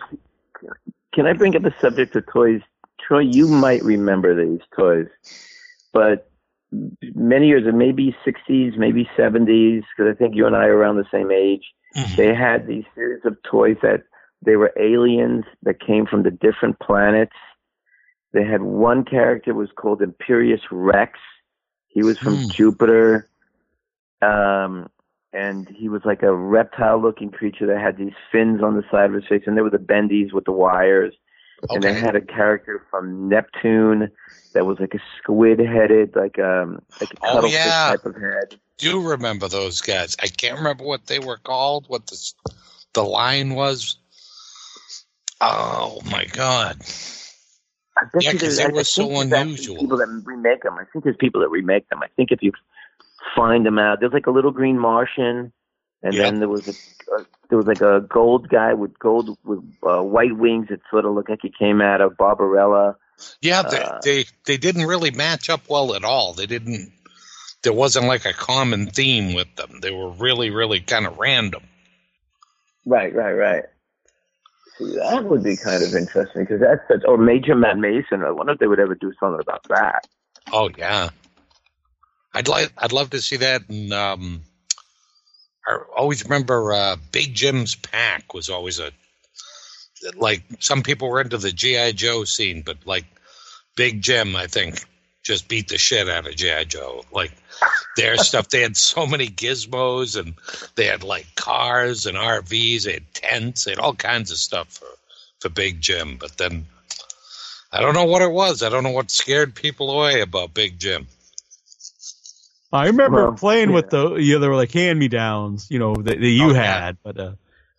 can I bring up the subject of toys? Troy, you might remember these toys, but many years, ago, maybe 60s, maybe 70s, because I think you and I are around the same age. Mhm. They had these series of toys that they were aliens that came from the different planets. They had one character was called Imperious Rex. He was from Hmm. Jupiter. Um, and he was like a reptile looking creature that had these fins on the side of his face, and they were the bendies with the wires. And they had a character from Neptune that was like a squid headed, like um like a Oh, cuttlefish yeah. type of head. Do remember those guys? I can't remember what they were called. What the the line was. Oh my god! I bet Yeah, you there's- I- were I so think there's actually unusual. People that remake them. I think there's people that remake them. I think if you find them out, there's like a little green Martian, and Yep. then there was a, a there was like a gold guy with gold with uh, white wings that sort of looked like he came out of Barbarella. Yeah, they, Uh, they they didn't really match up well at all. They didn't. There wasn't like a common theme with them. They were really, really kind of random. Right, right, right. That would be kind of interesting because that's such. Or Major Matt Mason. I wonder if they would ever do something about that. Oh yeah, I'd like I'd love to see that. And um, I always remember uh, Big Jim's pack was always a like some people were into the GI Joe scene, but like Big Jim, I think just beat the shit out of GI Joe. Like their stuff, they had so many gizmos, and they had like cars and RVs, they had tents, they had all kinds of stuff for for Big Jim. But then. I don't know what it was. I don't know what scared people away about Big Jim. I remember Well, playing yeah. with the you know, they were like hand me downs, you know, that, that you Oh, yeah. had, but uh,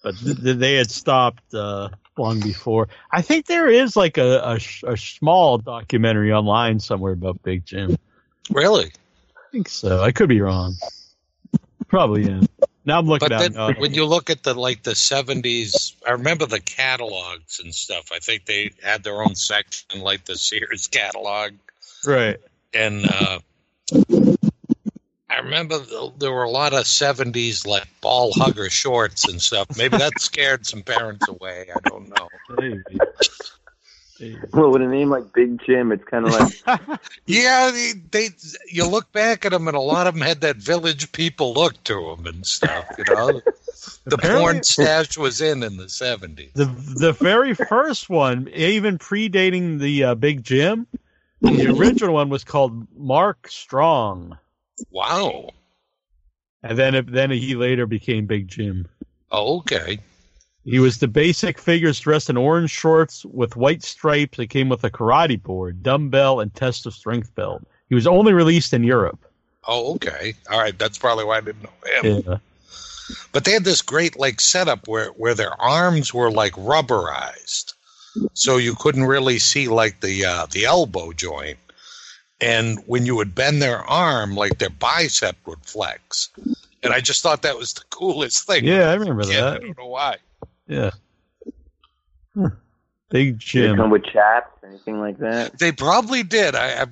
but th- th- they had stopped uh, long before. I think there is like a, a, sh- a small documentary online somewhere about Big Jim. Really? I think so. I could be wrong. Probably yeah. Now I'm looking But at then when you look at the like the seventies, I remember the catalogs and stuff. I think they had their own section, like the Sears catalog, right. and uh, I remember th- there were a lot of seventies like ball hugger shorts and stuff. Maybe that scared some parents away. I don't know. Maybe. Maybe. Well, with a name like Big Jim, it's kind of like *laughs* Yeah, they, they you look back at them, and a lot of them had that village people look to them and stuff. You know, the Apparently- porn stash was in in the seventies. The the very first one, even predating the uh, Big Jim, the original one was called Mark Strong, Wow. and then it, then he later became Big Jim. Oh, okay. He was the basic figures dressed in orange shorts with white stripes that came with a karate board, dumbbell, and test of strength belt. He was only released in Europe. Oh, okay. All right. That's probably why I didn't know him. Yeah. But they had this great like setup where where their arms were like rubberized, so you couldn't really see like the uh, the elbow joint. And when you would bend their arm, like their bicep would flex. And I just thought that was the coolest thing. Yeah, I remember Yeah, I don't know why. Yeah. Huh. Big they Jim. come with chaps, anything like that. They probably did. I, I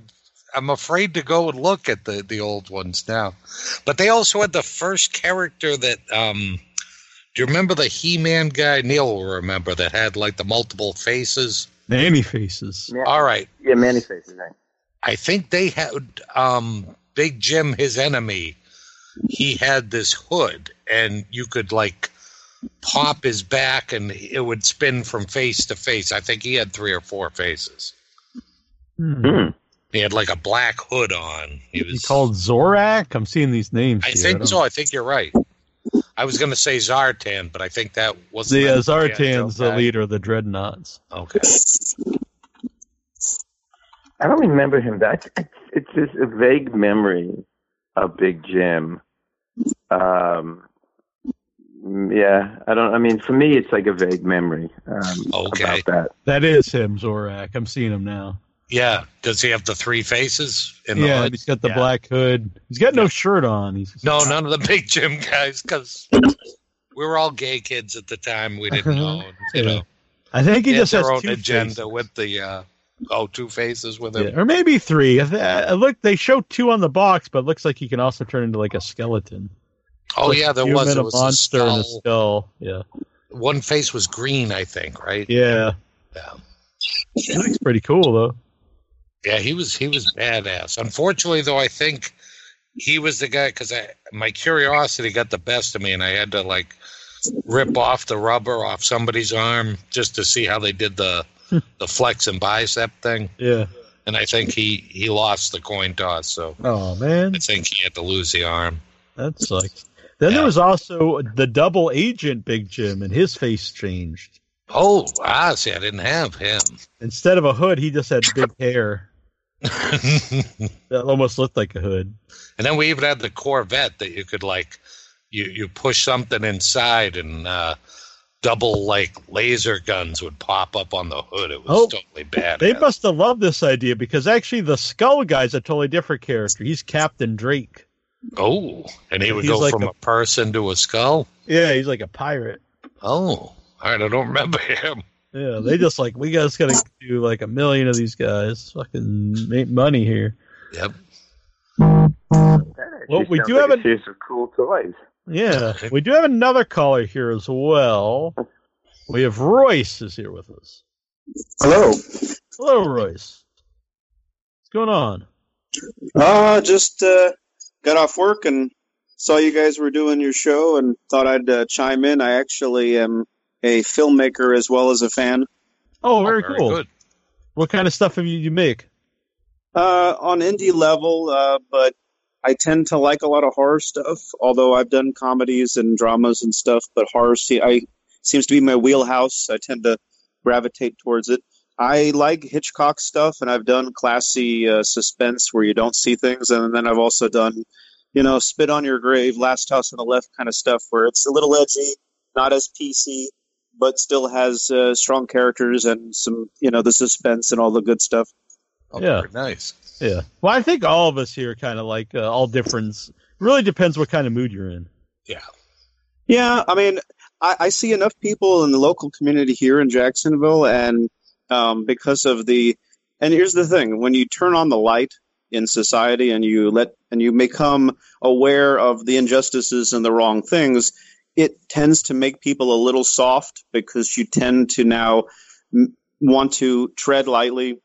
I'm afraid to go and look at the the old ones now. But they also had the first character that um do you remember the He-Man guy? Neil will remember that had like the multiple faces. Many faces. Yeah. All right. Yeah, many Faces, right? I think they had um Big Jim, his enemy. He had this hood, and you could like pop his back, and it would spin from face to face. I think he had three or four faces. Hmm. He had like a black hood on. He He was called Zorak. I'm seeing these names. I here. think don't- so. I think you're right. I was going to say Zartan, but I think that was The uh, Zartan's the leader of the Dreadnoks. Okay. I don't remember him. That it's, it's just a vague memory of Big Jim. Um, yeah, I don't. I mean, for me, it's like a vague memory um, Okay. about that. That is him, Zorak. I'm seeing him now. Yeah. Does he have the three faces in the yeah, hood? he's got the Yeah. black hood. He's got no shirt on. He's No, none of the Big Jim guys, because we were all gay kids at the time. We didn't know. You know, I think he They had just has their own two agenda faces. with the uh, oh two faces with him. Yeah, or maybe three. I th- I look, they show two on the box, but it looks like he can also turn into like a skeleton. Oh yeah, there human, was. a It was a monster and a skull. Yeah, One face was green, I think, right? yeah. Yeah. He looks pretty cool though. Yeah, he was he was badass. Unfortunately, though, I think he was the guy because my curiosity got the best of me, and I had to like rip off the rubber off somebody's arm just to see how they did the *laughs* the flex and bicep thing. Yeah. And I think he he lost the coin toss, so Oh man, I think he had to lose the arm. That's sucks. Then there was also the double agent Big Jim, and his face changed. Oh, ah, see, I didn't have him. Instead of a hood, he just had big hair *laughs* that almost looked like a hood. And then we even had the Corvette that you could like you you push something inside and uh double like laser guns would pop up on the hood. It was Oh, totally bad. They must have loved this idea because actually the Skull guy's a totally different character. He's Captain Drake. Oh, and he would He's go like from a- a, person to a skull. Yeah, he's like a pirate. Oh, all right. I don't remember him. Yeah, they just like we guys gotta do like a million of these guys. Fucking make money here. Yep. Well, we do like have a an series of cool toys. yeah, we do have another caller here as well. We have Royce is here with us. Hello. Hello, Royce. What's going on? Uh, just uh, got off work and saw you guys were doing your show and thought I'd uh, chime in. I actually am a filmmaker as well as a fan. Oh, very, very cool. good. What kind of stuff have you, you make? Uh, on indie level, uh, but I tend to like a lot of horror stuff. Although I've done comedies and dramas and stuff, but horror see, I seems to be my wheelhouse. I tend to gravitate towards it. I like Hitchcock stuff, and I've done classy uh, suspense where you don't see things, and then I've also done, you know, Spit on Your Grave, Last House on the Left kind of stuff where it's a little edgy, not as PC, but still has uh, strong characters and some, you know, the suspense and all the good stuff. Oh, Yeah. nice. Yeah. Well, I think all of us here kind of like uh, all different. Really depends what kind of mood you're in. Yeah. Yeah, I mean, I, I see enough people in the local community here in Jacksonville, and um, because of the, and here's the thing: when you turn on the light in society and you let and you become aware of the injustices and the wrong things, it tends to make people a little soft because you tend to now m- want to tread lightly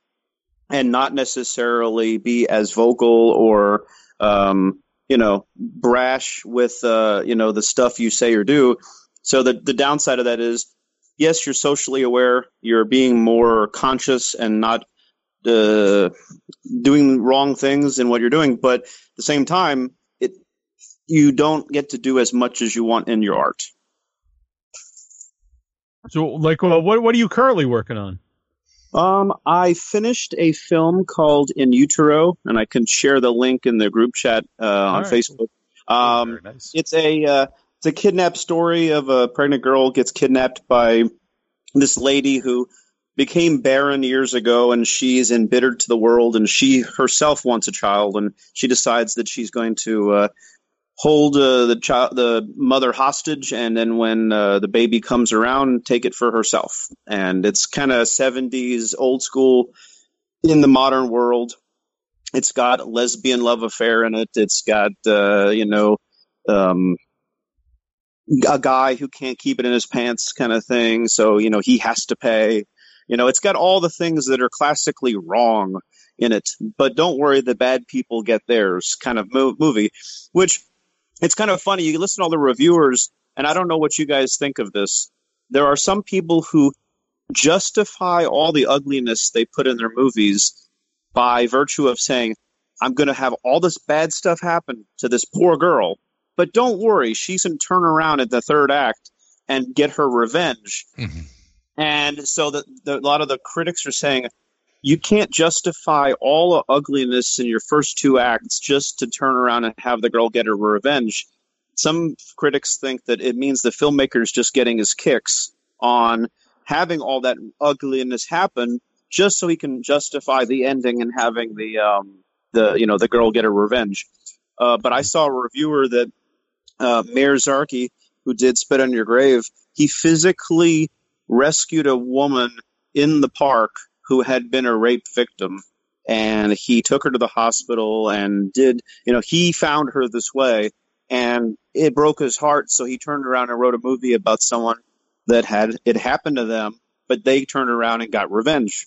and not necessarily be as vocal or um, you know brash with uh, you know the stuff you say or do. So the the downside of that is, yes, you're socially aware, you're being more conscious and not uh, doing wrong things in what you're doing, but at the same time, it you don't get to do as much as you want in your art. So, like, well, what what are you currently working on? Um, I finished a film called In Utero, and I can share the link in the group chat uh, on right. Facebook. Um, It's a uh, it's a kidnap story of a pregnant girl gets kidnapped by this lady who became barren years ago, and she's embittered to the world, and she herself wants a child, and she decides that she's going to uh, hold uh, the child, the mother hostage, and then when uh, the baby comes around, take it for herself. And it's kind of 70s, old school, in the modern world. it's got lesbian love affair in it. It's got uh, you know um, a guy who can't keep it in his pants kind of thing. So you know he has to pay. You know, it's got all the things that are classically wrong in it. But don't worry, the bad people get theirs kind of mo- movie, which it's kind of funny. You listen to all the reviewers, and I don't know what you guys think of this. There are some people who justify all the ugliness they put in their movies by virtue of saying, I'm going to have all this bad stuff happen to this poor girl, but don't worry, she's going to turn around at the third act and get her revenge. And so the, the, a lot of the critics are saying you can't justify all the ugliness in your first two acts just to turn around and have the girl get her revenge. Some critics think that it means the filmmaker is just getting his kicks on having all that ugliness happen just so he can justify the ending and having the um, the you know the girl get her revenge. Uh, but I saw a reviewer that uh, Meir Zarchi, who did Spit on Your Grave, he physically rescued a woman in the park who had been a rape victim. And he took her to the hospital and did, you know, he found her this way and it broke his heart. So he turned around and wrote a movie about someone that had it happened to them, but they turned around and got revenge.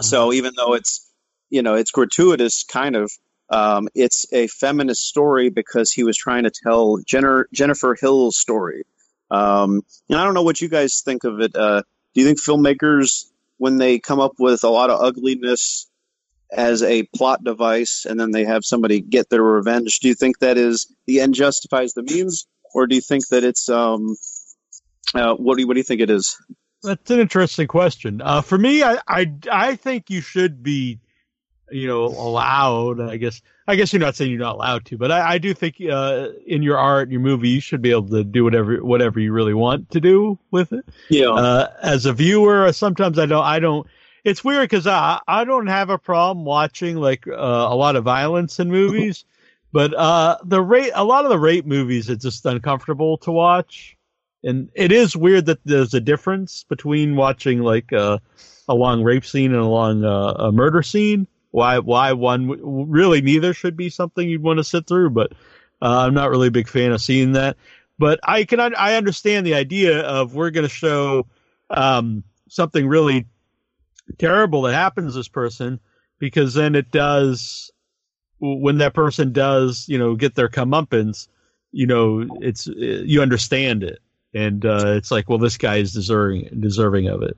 So even though it's, you know, it's gratuitous kind of, um, it's a feminist story because he was trying to tell Jenner, Jennifer Hill's story. Um, and I don't know what you guys think of it. Uh, do you think filmmakers, when they come up with a lot of ugliness as a plot device and then they have somebody get their revenge, do you think that is the end justifies the means? Or do you think that it's, um, uh, what do you, what do you think it is? That's an interesting question. Uh, for me, I, I I think you should be, you know, allowed. I guess I guess you're not saying you're not allowed to, but I, I do think uh, in your art, your movie, you should be able to do whatever whatever you really want to do with it. Yeah. Uh, as a viewer, sometimes I don't. I don't. It's weird because I I don't have a problem watching like uh, a lot of violence in movies, *laughs* but uh, the rate a lot of the rape movies it's just uncomfortable to watch and it is weird that there's a difference between watching like uh, a long rape scene and a long uh, a murder scene. Why why one really neither should be something you'd want to sit through, but uh, I'm not really a big fan of seeing that. But I can I understand the idea of we're going to show um, something really terrible that happens to this person because then it does when that person does you know get their comeuppance you know it's you understand it and uh, it's like, well, this guy is deserving deserving of it.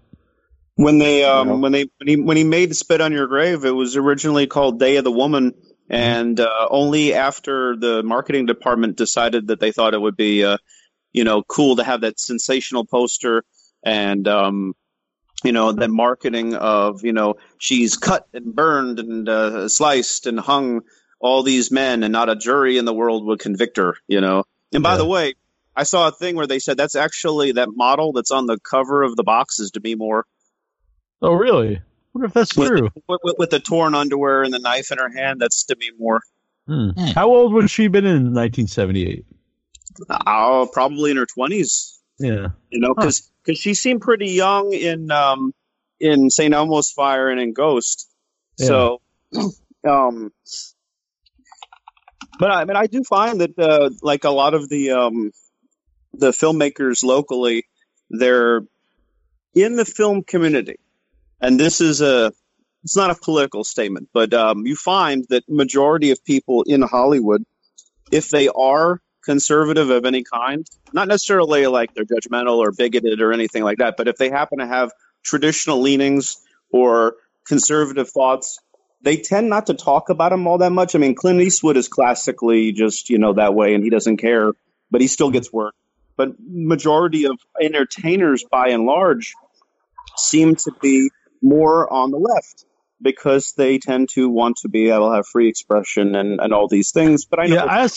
When they um, when they when he when he made Spit on Your Grave, it was originally called Day of the Woman, and uh, only after the marketing department decided that they thought it would be, uh, you know, cool to have that sensational poster and um, you know that marketing of you know she's cut and burned and uh, sliced and hung all these men, and not a jury in the world would convict her. You know, and by the way. I saw a thing where they said that's actually that model that's on the cover of the box is Demi Moore. Oh, really? I wonder if that's with, true. With, with, with the torn underwear and the knife in her hand, that's Demi Moore. Hmm. How old would she have been in 1978? Oh, probably in her twenties. Yeah. You know, because she seemed pretty young in um in St. Elmo's Fire and in Ghost. So, *clears throat* um, but I mean, I do find that uh, like a lot of the um the filmmakers locally, they're in the film community, and this is a it's not a political statement, but um, you find that majority of people in Hollywood, if they are conservative of any kind, not necessarily like they're judgmental or bigoted or anything like that, but if they happen to have traditional leanings or conservative thoughts, they tend not to talk about them all that much. I mean, Clint Eastwood is classically just you know that way, and he doesn't care, but he still gets work. But majority of entertainers, by and large, seem to be more on the left because they tend to want to be able to have free expression and, and all these things. But I know Yeah, I,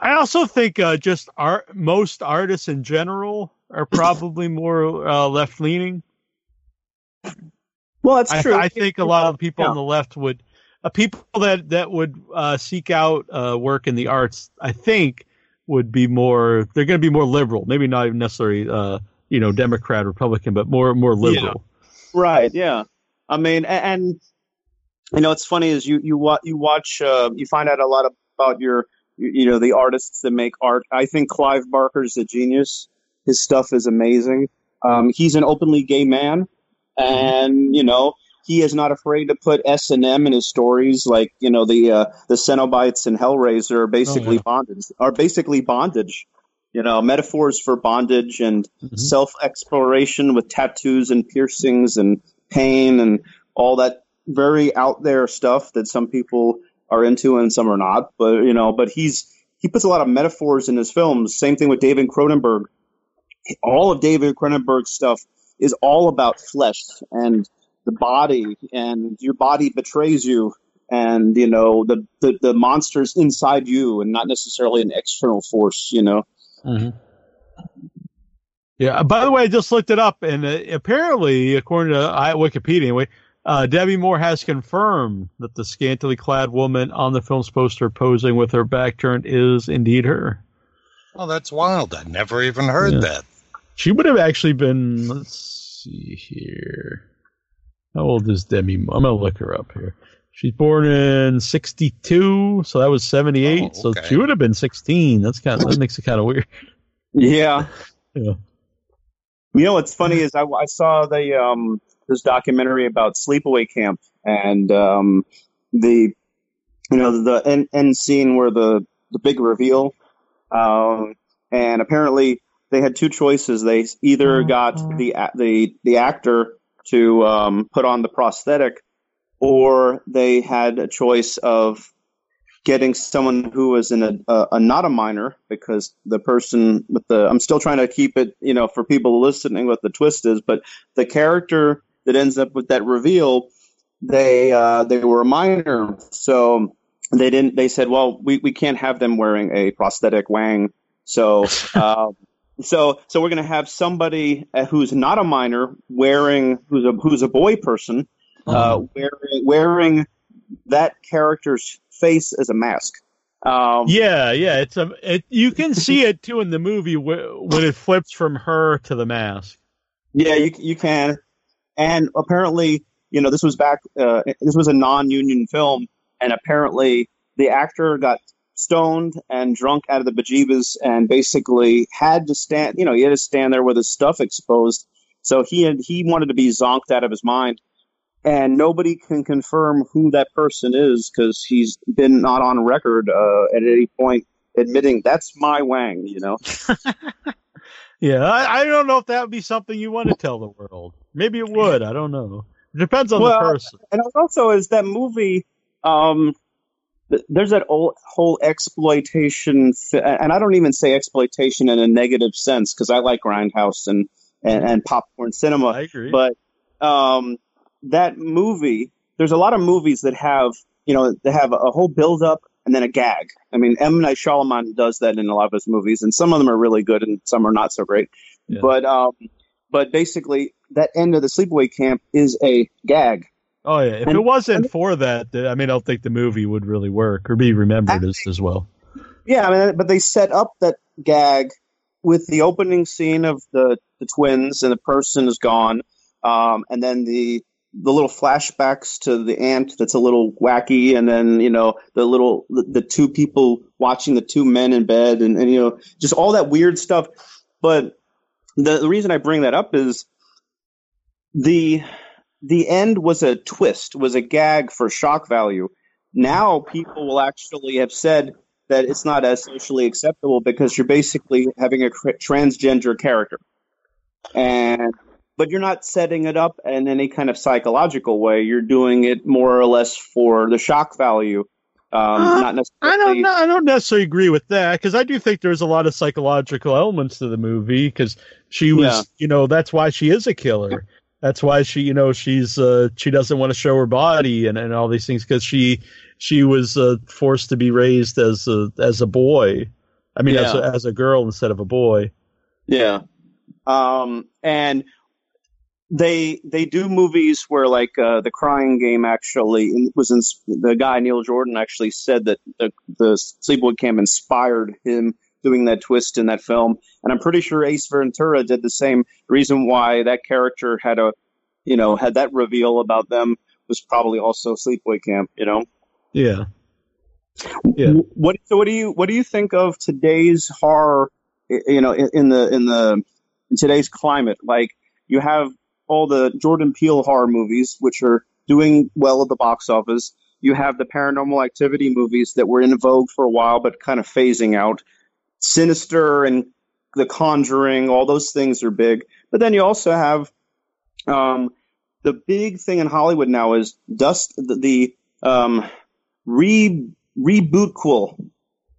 I also think uh, just art, most artists in general are probably more uh, left leaning. Well, that's true. I think a lot of people Yeah. on the left would, uh, people that that would uh, seek out uh, work in the arts, I think, would be more. They're going to be more liberal. Maybe not even necessarily, uh, you know, Democrat, Republican, but more more liberal. Right. Yeah. I mean, a- and you know, it's funny is you you wa- you watch uh, you find out a lot about your you, know the artists that make art. I think Clive Barker's a genius. His stuff is amazing. Um, he's an openly gay man, and you know he is not afraid to put S and M in his stories. Like you know the uh, the Cenobites and Hellraiser are basically yeah. bondage. Are basically bondage. You know metaphors for bondage and mm-hmm. self exploration with tattoos and piercings and pain and all that very out there stuff that some people are into and some are not. But you know, but he's he puts a lot of metaphors in his films. Same thing with David Cronenberg. All of David Cronenberg's stuff is all about flesh and the body, and your body betrays you, and you know the the, the monsters inside you, and not necessarily an external force. You know. Mhm. Yeah. By the way, I just looked it up, and uh, apparently, according to I, Wikipedia, anyway, uh, Demi Moore has confirmed that the scantily clad woman on the film's poster posing with her back turned is indeed her. Oh, that's wild. I never even heard Yeah. that. She would have actually been. Let's see here. How old is Demi? I'm gonna look her up here. She's born in '62, so that was '78. Oh, So she would have been 16. That's kind of that makes it kind of weird. Yeah. *laughs* Yeah. You know what's funny is I, I saw the um this documentary about sleepaway camp and um the you know the end, end scene where the the big reveal um and apparently they had two choices they either got the the the actor to um put on the prosthetic or they had a choice of getting someone who was in a, a, a not a minor because the person with the I'm still trying to keep it you know for people listening what the twist is but the character that ends up with that reveal they uh, they were a minor. So they didn't they said well we, we can't have them wearing a prosthetic wang. So *laughs* uh, so so we're going to have somebody uh, who's not a minor wearing who's a who's a boy person uh, wearing wearing that character's face as a mask. Um, Yeah, yeah, it's a. It, you can see it too in the movie wh- when it flips from her to the mask. Yeah, you you can, and apparently, you know, this was back. Uh, this was a non-union film, and apparently, the actor got stoned and drunk out of the bejeebus, and basically had to stand. You know, he had to stand there with his stuff exposed. So he had he wanted to be zonked out of his mind, and nobody can confirm who that person is because he's been not on record uh, at any point admitting that's my Wang. You know. *laughs* Yeah, I, I don't know if that would be something you want to tell the world. Maybe it would. I don't know. It depends on Well, the person. and also is that movie um there's that whole, whole exploitation th- and i don't even say exploitation in a negative sense because i like grindhouse and, and and popcorn cinema I agree. but um that movie there's a lot of movies that have you know they have a whole build up and then a gag. I mean m. Night Shyamalan does that in a lot of his movies and some of them are really good and some are not so great. Yeah. but um but basically that end of the sleepaway camp is a gag. Oh yeah, if and- it wasn't for that, I mean, I don't think the movie would really work or be remembered as, as well. Yeah, I mean, but they set up that gag with the opening scene of the, the twins and the person is gone, um, and then the the little flashbacks to the aunt that's a little wacky, and then you know the little the, the two people watching the two men in bed, and, and you know just all that weird stuff. But the, the reason I bring that up is the the end was a twist, was a gag for shock value. Now people will actually have said that it's not as socially acceptable because you're basically having a transgender character, and but you're not setting it up in any kind of psychological way. You're doing it more or less for the shock value, um, Uh, not I necessarily. don't know. I don't necessarily agree with that because I do think there's a lot of psychological elements to the movie because she was, Yeah. you know, that's why she is a killer. That's why she, you know, she's uh, she doesn't want to show her body and, and all these things because she she was uh, forced to be raised as a as a boy. I mean, as a, as a girl instead of a boy. Yeah. Um, and they they do movies where like uh, the Crying Game actually was in, the guy Neil Jordan actually said that the the Sleepaway Camp inspired him doing that twist in that film, and I'm pretty sure Ace Ventura did the same. Reason why that character had a you know had that reveal about them was probably also Sleepaway Camp. You know. Yeah. Yeah. What so what do you what do you think of today's horror? You know, in, in the in the in today's climate, like you have all the Jordan Peele horror movies, which are doing well at the box office. You have the Paranormal Activity movies that were in vogue for a while, but kind of phasing out. Sinister and The Conjuring, all those things are big. But then you also have um, the big thing in Hollywood now is dust the, the um, re rebootquel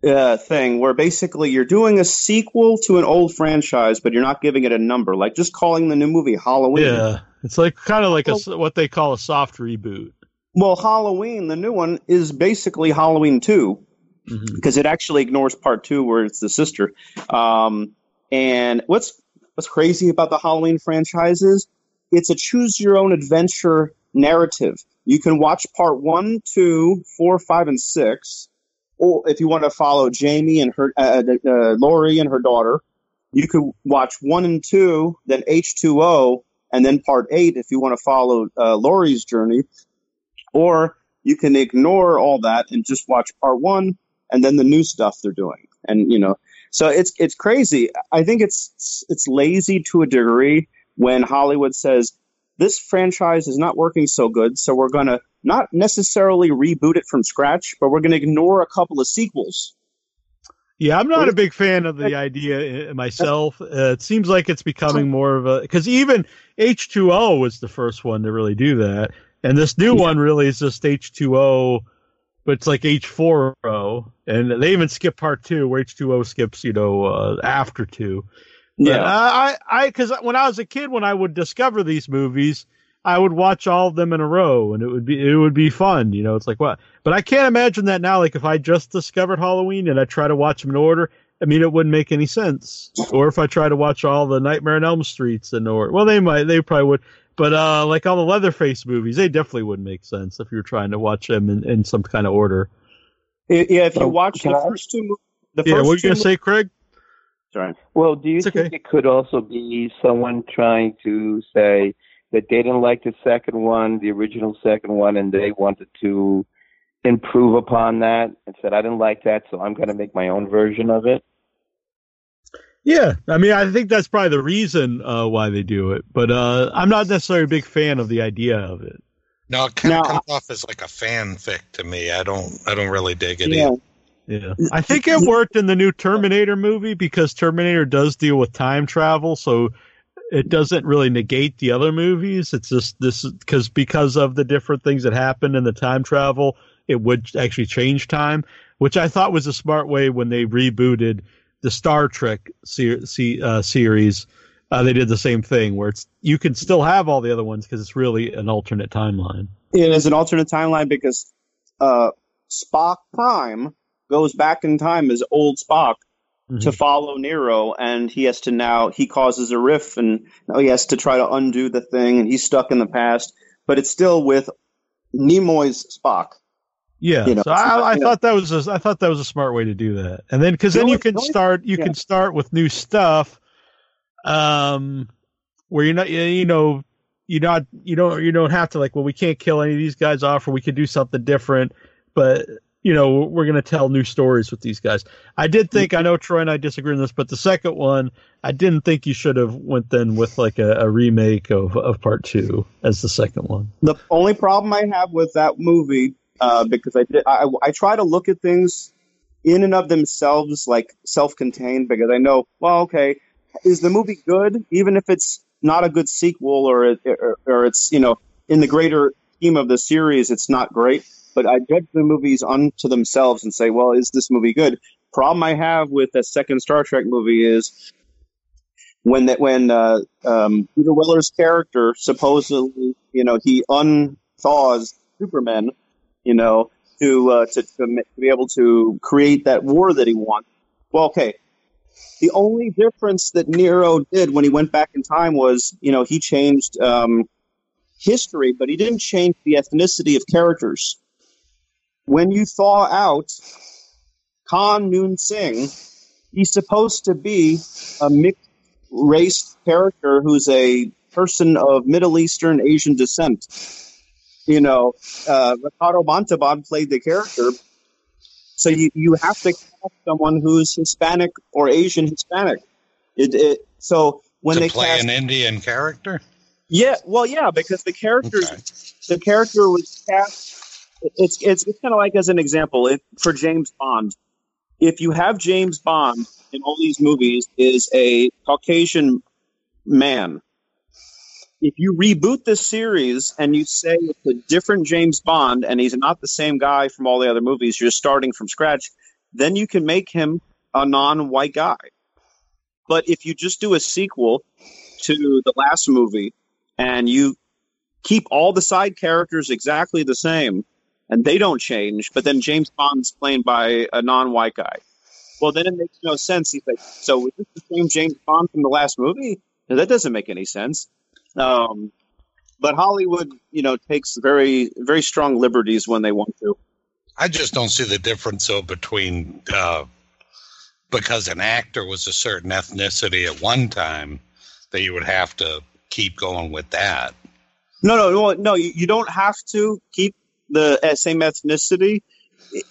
uh, thing where basically you're doing a sequel to an old franchise, but you're not giving it a number, like just calling the new movie Halloween. Yeah. It's like kind of like a s what they call a soft reboot. Well, Halloween, the new one, is basically Halloween 2 because it actually ignores part two where it's the sister. Um, and what's what's crazy about the Halloween franchise is it's a choose your own adventure narrative. You can watch part one, two, four, five, and six, or if you want to follow Jamie and her, uh, uh, Laurie and her daughter, you could watch one and two, then H2O, and then part eight if you want to follow uh, Laurie's journey. Or you can ignore all that and just watch part one and then the new stuff they're doing. And you know, so it's it's crazy. I think it's it's lazy to a degree when Hollywood says this franchise is not working so good, so we're going to not necessarily reboot it from scratch, but we're going to ignore a couple of sequels. Yeah, I'm not a big fan of the idea uh, myself. Uh, it seems like it's becoming more of a because even H2O was the first one to really do that, and this new one really is just H2O, but it's like H4O, and they even skip part two where H2O skips, you know, uh, after two. But, Yeah. I, I, because when I was a kid, when I would discover these movies, I would watch all of them in a row, and it would be it would be fun. You know, it's like what? But I can't imagine that now. Like if I just discovered Halloween and I try to watch them in order, I mean, it wouldn't make any sense. Or if I try to watch all the Nightmare on Elm Streets in order, well, they might, they probably would. But uh, like all the Leatherface movies, they definitely wouldn't make sense if you were trying to watch them in, in some kind of order. Yeah, if you So, watch the I- first two, mo- the yeah, first what are you gonna mo- say, Craig? Sorry. Well, do you It's think okay. it could also be someone trying to say that they didn't like the second one, the original second one, and they wanted to improve upon that and said, I didn't like that, so I'm going to make my own version of it? Yeah, I mean, I think that's probably the reason uh, why they do it. But uh, I'm not necessarily a big fan of the idea of it. No, it kind Now, of comes off as like a fanfic to me. I don't, I don't really dig it. Yeah. either. Yeah, I think it worked in the new Terminator movie because Terminator does deal with time travel, so it doesn't really negate the other movies. It's just this because because of the different things that happened in the time travel, it would actually change time, which I thought was a smart way when they rebooted the Star Trek ser- se- uh, series. Uh, they did the same thing where it's you can still have all the other ones because it's really an alternate timeline. It is an alternate timeline because uh, Spock Prime goes back in time as old Spock to follow Nero, and he has to now he causes a rift, and now he has to try to undo the thing, and he's stuck in the past, but it's still with Nimoy's Spock. Yeah, You know, so I, I thought that was a, I thought that was a smart way to do that, and then because then you can start you yeah. can start with new stuff, um, where you're not you- you know you not you don't you don't have to like well we can't kill any of these guys off or we could do something different, but you know we're gonna tell new stories with these guys. I did think I know Troy and I disagree on this, but the second one I didn't think you should have went then with like a, a remake of of part two as the second one. The only problem I have with that movie, uh, because I did, I, I try to look at things in and of themselves, like self-contained, because I know, well, okay, is the movie good, even if it's not a good sequel or or, or it's you know in the greater scheme of the series, it's not great. But I judge the movies unto themselves and say, well, is this movie good? Problem I have with the second Star Trek movie is when that when uh, um, Peter Weller's character supposedly, you know, he unthaws Superman, you know, to uh, to, to be able to create that war that he wants. Well, okay. The only difference that Nero did when he went back in time was, you know, he changed um, history, but he didn't change the ethnicity of characters. When you thaw out Khan Noonien Singh, he's supposed to be a mixed race character who's a person of Middle Eastern Asian descent. You know, uh, Ricardo Montalban played the character, so you you have to cast someone who's Hispanic or Asian Hispanic. It, it so when to they play cast an Indian character. yeah, well, yeah, because the character, the character was cast. It's it's it's kind of like as an example, if for James Bond, if you have James Bond in all these movies is a Caucasian man, if you reboot the series and you say it's a different James Bond and he's not the same guy from all the other movies, you're starting from scratch, then you can make him a non-white guy. But if you just do a sequel to the last movie and you keep all the side characters exactly the same and they don't change, but then James Bond's played by a non-white guy. Well, then it makes no sense. He's like, so is this the same James Bond from the last movie? No, that doesn't make any sense. Um, but Hollywood, you know, takes very, very strong liberties when they want to. I just don't see the difference though between uh, because an actor was a certain ethnicity at one time that you would have to keep going with that. No, no, no, no. You don't have to keep the uh, same ethnicity.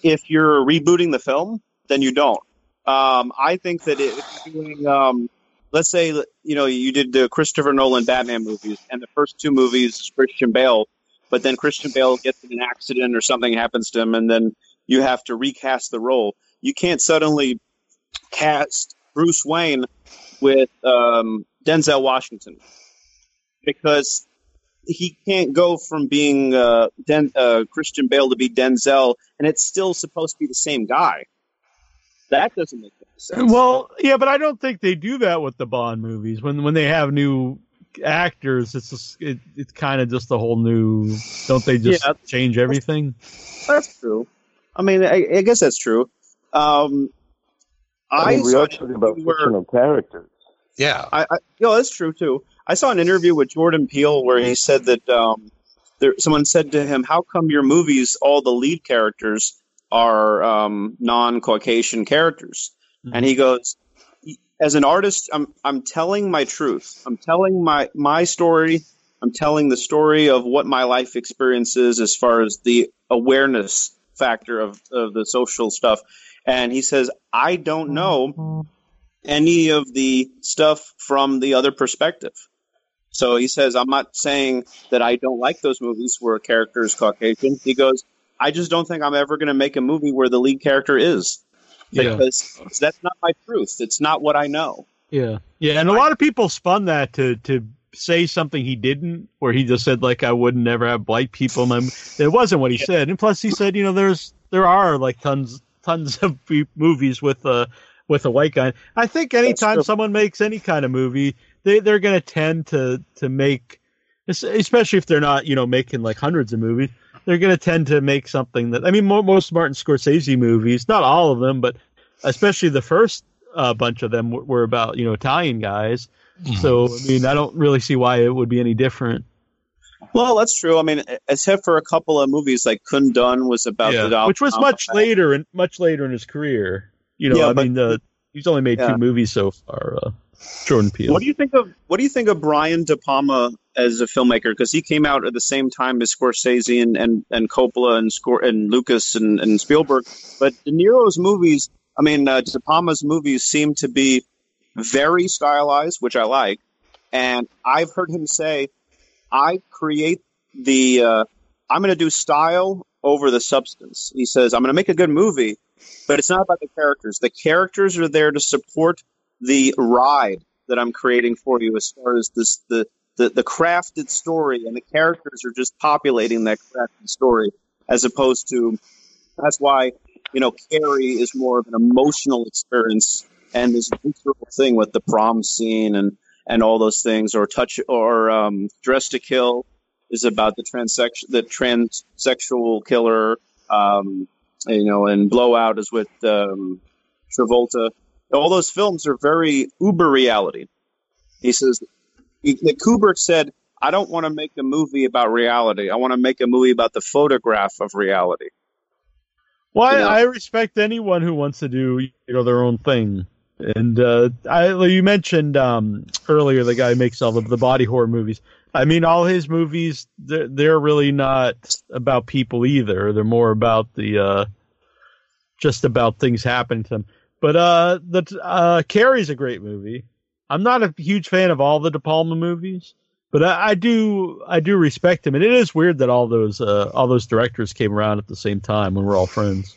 If you're rebooting the film, then you don't. Um, I think that if you're doing, um, let's say, you know, you did the Christopher Nolan Batman movies, and the first two movies is Christian Bale, but then Christian Bale gets in an accident or something happens to him, and then you have to recast the role. You can't suddenly cast Bruce Wayne with um, Denzel Washington because he can't go from being uh, Den- uh, Christian Bale to be Denzel, and it's still supposed to be the same guy. That doesn't make any sense. Well, yeah, but I don't think they do that with the Bond movies. When when they have new actors, it's just, it, it's kind of just a whole new. Don't they just Yeah. change everything? That's true. I mean, I, I guess that's true. Um, I mean, we are talking about where- fictional characters. Yeah. I, I, you know, that's true too. I saw an interview with Jordan Peele where he said that um, there, someone said to him, "How come your movies, all the lead characters are um, non-Caucasian characters?" And he goes, "As an artist, I'm I'm telling my truth. I'm telling my my story. I'm telling the story of what my life experience is as far as the awareness factor of of the social stuff." And he says, "I don't know." any of the stuff from the other perspective. So he says, I'm not saying that I don't like those movies where a character is Caucasian. He goes, I just don't think I'm ever going to make a movie where the lead character is. Yeah. Because that's not my truth. It's not what I know. Yeah, yeah, and a lot of people spun that to to say something he didn't, where he just said like I would never have white people. in My m-" it wasn't what he said, and plus he said you know there's there are like tons tons of *laughs* movies with a with a white guy. I think anytime someone makes any kind of movie, they they're going to tend to to make, especially if they're not you know making like hundreds of movies. They're going to tend to make something that I mean, most Martin Scorsese movies, not all of them, but especially the first uh, bunch of them were, were about you know Italian guys. So I mean, I don't really see why it would be any different. Well, that's true. I mean, except for a couple of movies like Kundun was about the Dal- which was much later and much later in his career. You know, Yeah, I but- mean, the, he's only made Yeah. two movies so far. Uh, Jordan Peele. What do you think of what do you think of Brian De Palma as a filmmaker? Because he came out at the same time as Scorsese and and, and Coppola and Scor- and Lucas and, and Spielberg. But De Niro's movies, I mean, uh, De Palma's movies seem to be very stylized, which I like. And I've heard him say, "I create the. Uh, I'm going to do style over the substance." He says, "I'm going to make a good movie, but it's not about the characters. The characters are there to support the ride that I'm creating for you as far as this the the, the crafted story and the characters are just populating that crafted story as opposed to that's why you know Carrie is more of an emotional experience and this visceral thing with the prom scene and and all those things or touch or um, Dressed to Kill is about the transex the transsexual killer um, you know and blowout is with um, Travolta all those films are very uber reality. He says, that Kubrick said, I don't want to make a movie about reality. I want to make a movie about the photograph of reality. Well, I, you know. I respect anyone who wants to do you know their own thing. And uh, I, you mentioned um, earlier the guy who makes all the, the body horror movies. I mean, all his movies they're, they're really not about people either. They're more about the uh, just about things happening to them. But uh, the uh, Carrie's a great movie. I'm not a huge fan of all the De Palma movies, but I, I do I do respect him. And it is weird that all those uh, all those directors came around at the same time when we're all friends.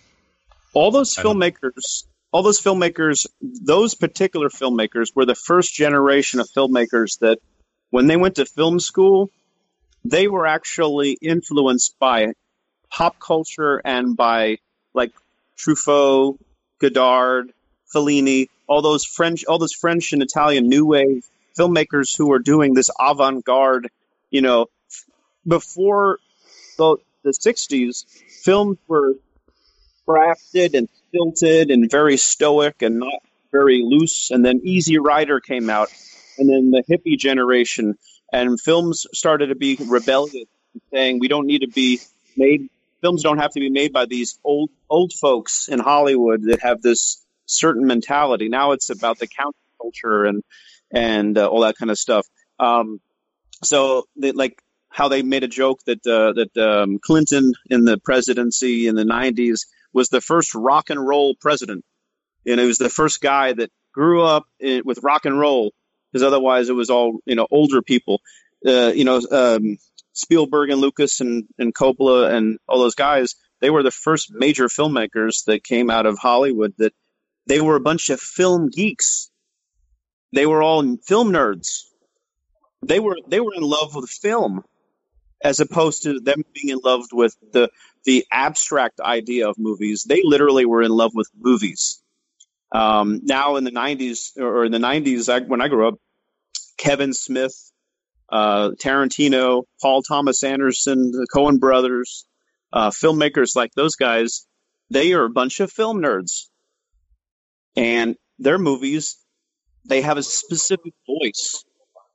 all those filmmakers all those filmmakers those particular filmmakers were the first generation of filmmakers that when they went to film school they were actually influenced by pop culture and by like Truffaut, Godard, Fellini, all those French all those French and Italian new wave filmmakers who were doing this avant-garde, you know, before the the 60s films were crafted and stilted and very stoic and not very loose. And then Easy Rider came out, and then the hippie generation, and films started to be rebellious, saying we don't need to be made. Films don't have to be made by these old old folks in Hollywood that have this certain mentality. Now it's about the counterculture and and uh, all that kind of stuff. Um, so they, like how they made a joke that uh, that um, Clinton in the presidency in the 90s was the first rock and roll president. And it was the first guy that grew up in, with rock and roll because otherwise it was all, you know, older people. Uh, you know, um, Spielberg and Lucas and, and Coppola and all those guys, they were the first major filmmakers that came out of Hollywood that they were a bunch of film geeks. They were all film nerds. They were they were in love with film as opposed to them being in love with the the abstract idea of movies. They literally were in love with movies. Um, now in the 90s or in the 90s, I, when I grew up, Kevin Smith, uh, Tarantino, Paul Thomas Anderson, the Coen brothers, uh, filmmakers like those guys, they are a bunch of film nerds. And their movies, they have a specific voice,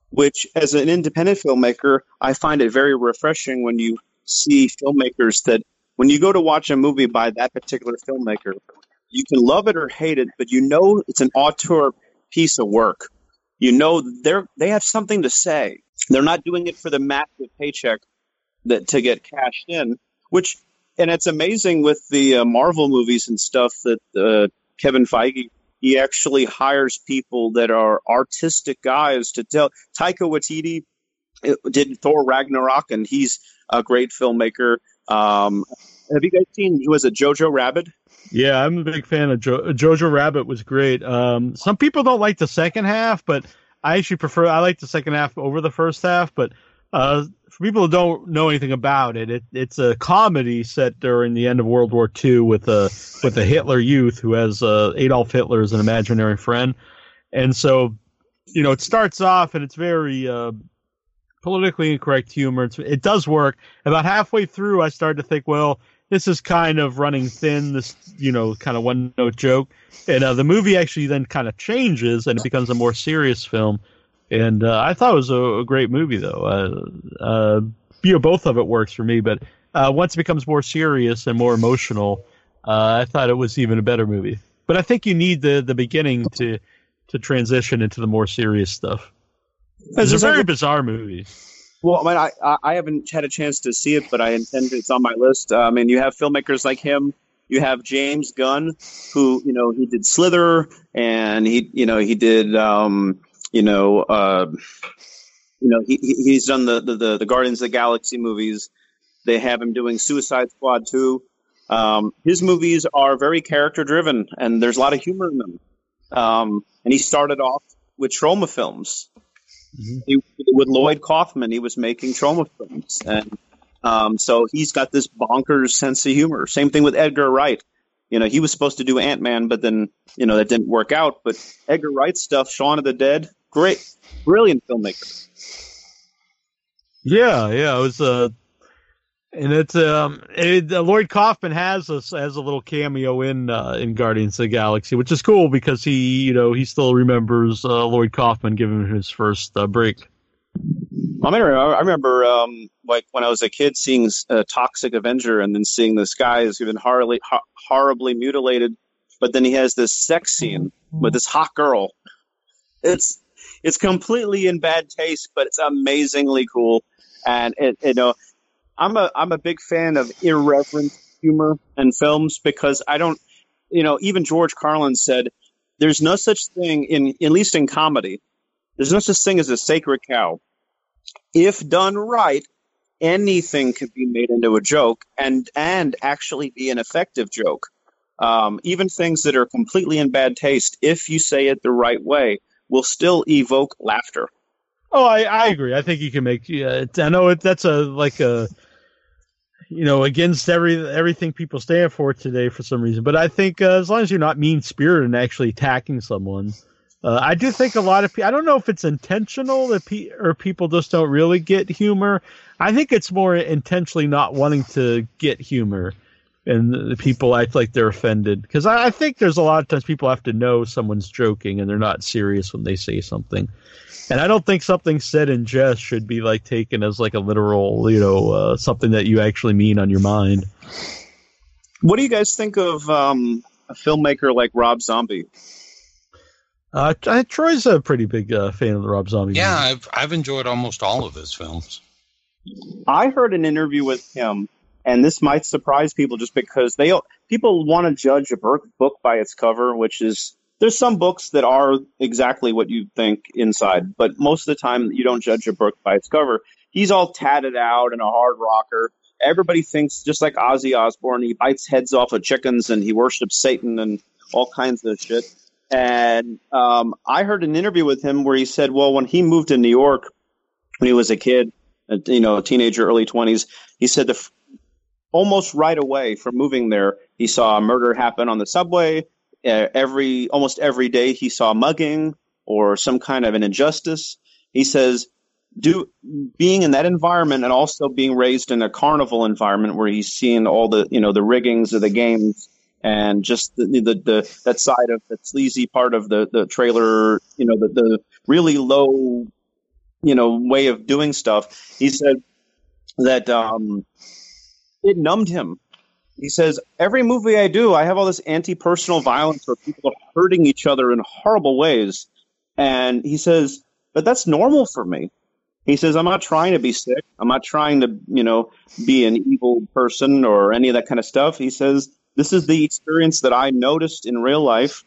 which as an independent filmmaker, I find it very refreshing when you see filmmakers that when you go to watch a movie by that particular filmmaker, you can love it or hate it, but you know it's an auteur piece of work. You know they're they have something to say. They're not doing it for the massive paycheck that to get cashed in. Which and it's amazing with the uh, Marvel movies and stuff that uh, Kevin Feige he actually hires people that are artistic guys to tell. Taika Waititi uh, did Thor Ragnarok, and he's a great filmmaker. Um, have you guys seen? Was a Jojo Rabbit. Yeah, I'm a big fan of jo- Jojo Rabbit. Was great. Um, some people don't like the second half, but I actually prefer. I like the second half over the first half. But uh, for people who don't know anything about it, it it's a comedy set during the end of World War II with a with a Hitler youth who has uh, Adolf Hitler as an imaginary friend, and so you know it starts off and it's very uh, politically incorrect humor. It's, it does work. About halfway through, I started to think, well, this is kind of running thin. This, you know, kind of one note joke. And uh, the movie actually then kind of changes and it becomes a more serious film. And uh, I thought it was a, a great movie, though. Uh, uh, you know, both of it works for me. But uh, once it becomes more serious and more emotional, uh, I thought it was even a better movie. But I think you need the the beginning to to transition into the more serious stuff. It's a very bizarre movie. Well, I mean, I, I haven't had a chance to see it, but I intend it's on my list. Uh, I mean, you have filmmakers like him. You have James Gunn, who you know he did Slither, and he you know he did um, you know uh, you know he he- he's done the, the the the Guardians of the Galaxy movies. They have him doing Suicide Squad too. Um, his movies are very character driven, and there's a lot of humor in them. Um, and he started off with Troma films. He, with Lloyd Kaufman, he was making Troma films, and um, so he's got this bonkers sense of humor. Same thing with Edgar Wright. You know, he was supposed to do Ant Man, but then you know that didn't work out. But Edgar Wright stuff, Shaun of the Dead, great, brilliant filmmaker. Yeah, yeah, it was uh and it's um it, uh, Lloyd Kaufman has a has a little cameo in uh, in Guardians of the Galaxy, which is cool because he you know he still remembers uh, Lloyd Kaufman giving him his first uh, break. I mean, I remember um, like when I was a kid seeing uh, Toxic Avenger, and then seeing this guy who's been horribly ho- horribly mutilated but then he has this sex scene with this hot girl. It's it's completely in bad taste, but it's amazingly cool. And it, you know, I'm a I'm a big fan of irreverent humor and films because I don't, you know, even George Carlin said there's no such thing in at least in comedy. There's no such thing as a sacred cow. If done right, anything can be made into a joke and and actually be an effective joke. Um, even things that are completely in bad taste, if you say it the right way, will still evoke laughter. Oh, I, I agree. I think you can make. Yeah, I know it, that's a like a, you know, against every everything people stand for today for some reason. But I think uh, as long as you're not mean spirited and actually attacking someone, uh, I do think a lot of people. I don't know if it's intentional that pe- or people just don't really get humor. I think it's more intentionally not wanting to get humor, and the people act like they're offended. Because I, I think there's a lot of times people have to know someone's joking and they're not serious when they say something. And I don't think something said in jest should be like taken as like a literal, you know, uh, something that you actually mean on your mind. What do you guys think of um, a filmmaker like Rob Zombie? Uh, I- Troy's a pretty big uh, fan of the Rob Zombie. Yeah, movies. I've I've enjoyed almost all of his films. I heard an interview with him, and this might surprise people just because they people want to judge a book book by its cover, which is there's some books that are exactly what you think inside, but most of the time you don't judge a book by its cover. He's all tatted out and a hard rocker. Everybody thinks just like Ozzy Osbourne, he bites heads off of chickens and he worships Satan and all kinds of shit. And um, I heard an interview with him where he said, well, when he moved to New York when he was a kid, you know, a teenager, early 20s, he said the almost right away from moving there, he saw a murder happen on the subway. Every almost every day, he saw mugging or some kind of an injustice. He says, do being in that environment and also being raised in a carnival environment where he's seeing all the you know the riggings of the games and just the the, the that side of the sleazy part of the the trailer, you know, the the really low you know way of doing stuff. He said that um, it numbed him. He says every movie I do, I have all this anti-personal violence where people are hurting each other in horrible ways, and he says, but that's normal for me. He says, I'm not trying to be sick. I'm not trying to, you know, be an evil person or any of that kind of stuff. He says, this is the experience that I noticed in real life,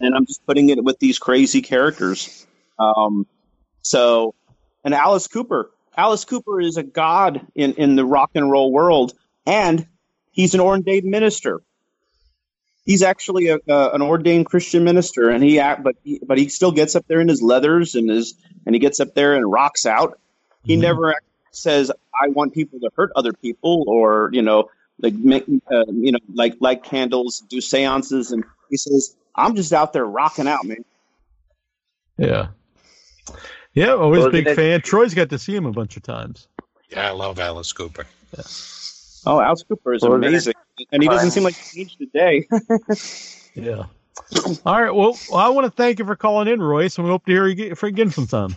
and I'm just putting it with these crazy characters. Um, so, and Alice Cooper. Alice Cooper is a god in, in the rock and roll world, and he's an ordained minister. He's actually a, a, an ordained Christian minister, and he but he, but he still gets up there in his leathers and his and he gets up there and rocks out. He never says, "I want people to hurt other people," or you know, like make uh, you know, like light candles, do seances, and he says, "I'm just out there rocking out, man." Yeah. Yeah, always Well, big fan. Troy's got to see him a bunch of times. Yeah, I love Alice Cooper. Oh, Alice Cooper is Well, then- amazing, and he doesn't seem like he aged a day. *laughs* Yeah. All right. Well, well, I want to thank you for calling in, Royce, and we hope to hear you get- for again sometime.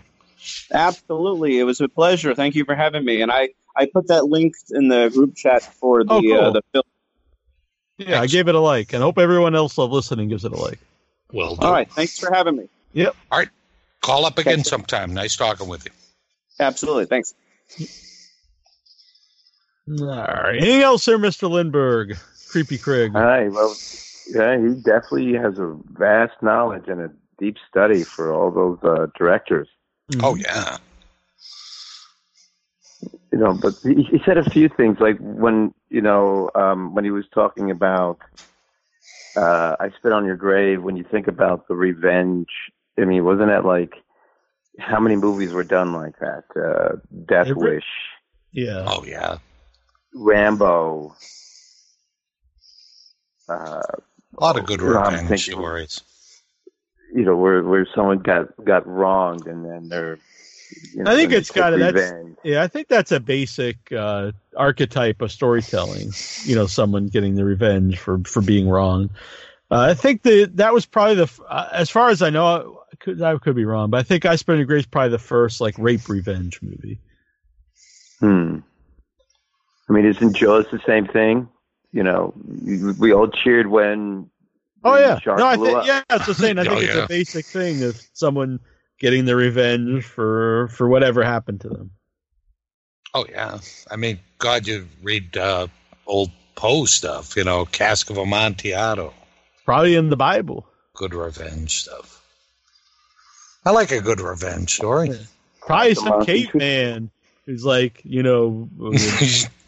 Absolutely, it was a pleasure. Thank you for having me, and I I put that link in the group chat for the Oh, cool. uh, the film. Yeah, I gave it a like, and hope everyone else listening gives it a like. Well, done. All right, thanks for having me. Yep. All right. Call up again sometime. Nice talking with you. Absolutely, thanks. All right. Anything else there, Mr. Lindberg? Creepy Craig. Hi. Well, yeah, he definitely has a vast knowledge and a deep study for all those uh, directors. Oh yeah. You know, but he, he said a few things like when you know um, when he was talking about uh, "I spit on your grave." When you think about the revenge, I mean, wasn't that like how many movies were done like that? Uh, Death Every- Wish, Yeah. Oh yeah. Rambo. Uh, A lot of good you know, revenge thinking- stories. you know, where where someone got got wronged and then they're. You know, I think it's got that's revenge. yeah. I think that's a basic uh, archetype of storytelling. You know, someone getting the revenge for for being wrong. Uh, I think that that was probably the uh, as far as I know. I could I could be wrong, but I think I Spit on Your Grave probably the first like rape revenge movie. Hmm. I mean, isn't Jaws the same thing? You know, we- we all cheered when Oh the yeah, shark no, I think yeah, that's the same. I *laughs* think Oh, it's yeah. a basic thing of someone getting their revenge for for whatever happened to them. Oh yeah. I mean, God, you read uh, old Poe stuff. You know, Cask of Amontillado. Probably in the Bible. Good revenge stuff. I like a good revenge story. Probably some monkey. caveman who's like, you know, *laughs*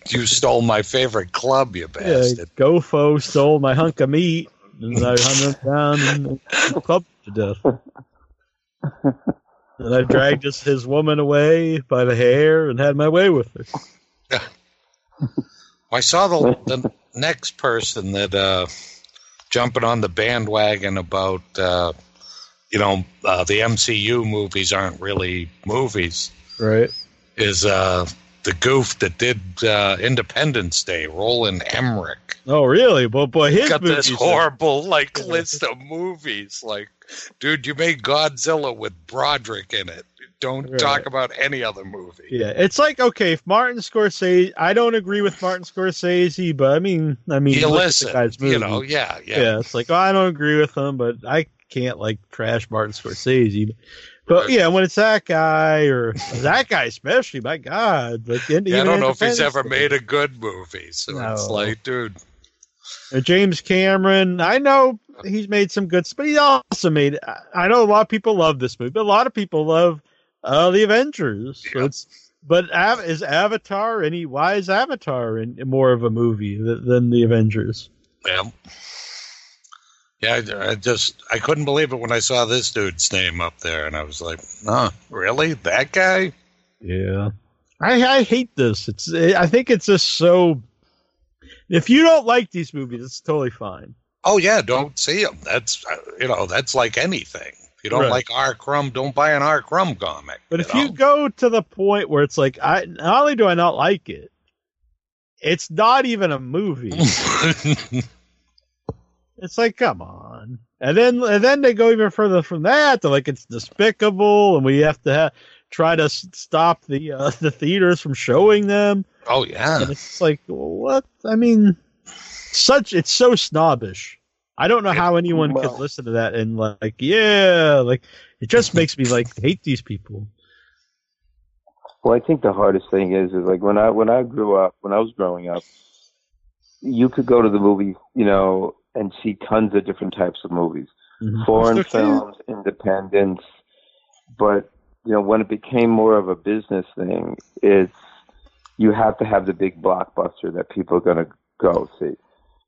you stole my favorite club, you bastard. yeah. Gofo stole my hunk of meat, and I hunted him down and clubbed him to death. And I dragged his, his woman away by the hair and had my way with her. Yeah. *laughs* I saw the the next person that uh, jumping on the bandwagon about uh, you know uh, the MCU movies aren't really movies Right. is uh, the goof that did uh, Independence Day, Roland Emmerich. Oh, really? Well, boy, his Got this horrible like list of movies. Like, dude, you made Godzilla with Broderick in it. Don't Right. talk about any other movie. Yeah, it's like okay, if Martin Scorsese, I don't agree with Martin Scorsese, but I mean, I mean, You listen, you know, yeah, yeah. yeah. It's like oh, I don't agree with him, but I can't like trash Martin Scorsese. But yeah, when it's that guy or that guy especially, my God, like in- Yeah, I don't know if he's ever made a good movie. So it's like, dude, Uh, James Cameron, I know he's made some good, but he also made. I- know a lot of people love this movie, but a lot of people love uh, the Avengers. So it's but Av- is Avatar any? Why is Avatar in, more of a movie th- than the Avengers? yeah. Yeah, I, I just I couldn't believe it when I saw this dude's name up there, and I was like, "Huh, really? That guy?" Yeah, I I hate this. It's I think it's just so. If you don't like these movies, it's totally fine. Oh yeah, don't see them. That's uh, you know that's like anything. If you don't Right. like R. Crumb, don't buy an R. Crumb comic. But if you go to the point where it's like, I not only do I not like it, it's not even a movie. *laughs* it's like, come on. And then and then they go even further from that. They're like, it's despicable, and we have to ha- try to s- stop the uh, *laughs* the theaters from showing them. Oh yeah, And it's like, what? I mean, such it's so snobbish. I don't know how anyone could listen to that and like, yeah, like it just makes me like hate these people. Well, I think the hardest thing is is like when I when I grew up, when I was growing up, you could go to the movies, you know, and see tons of different types of movies, mm-hmm. foreign Still can. films, independents. But you know, when it became more of a business thing, it's you have to have the big blockbuster that people are going to go see.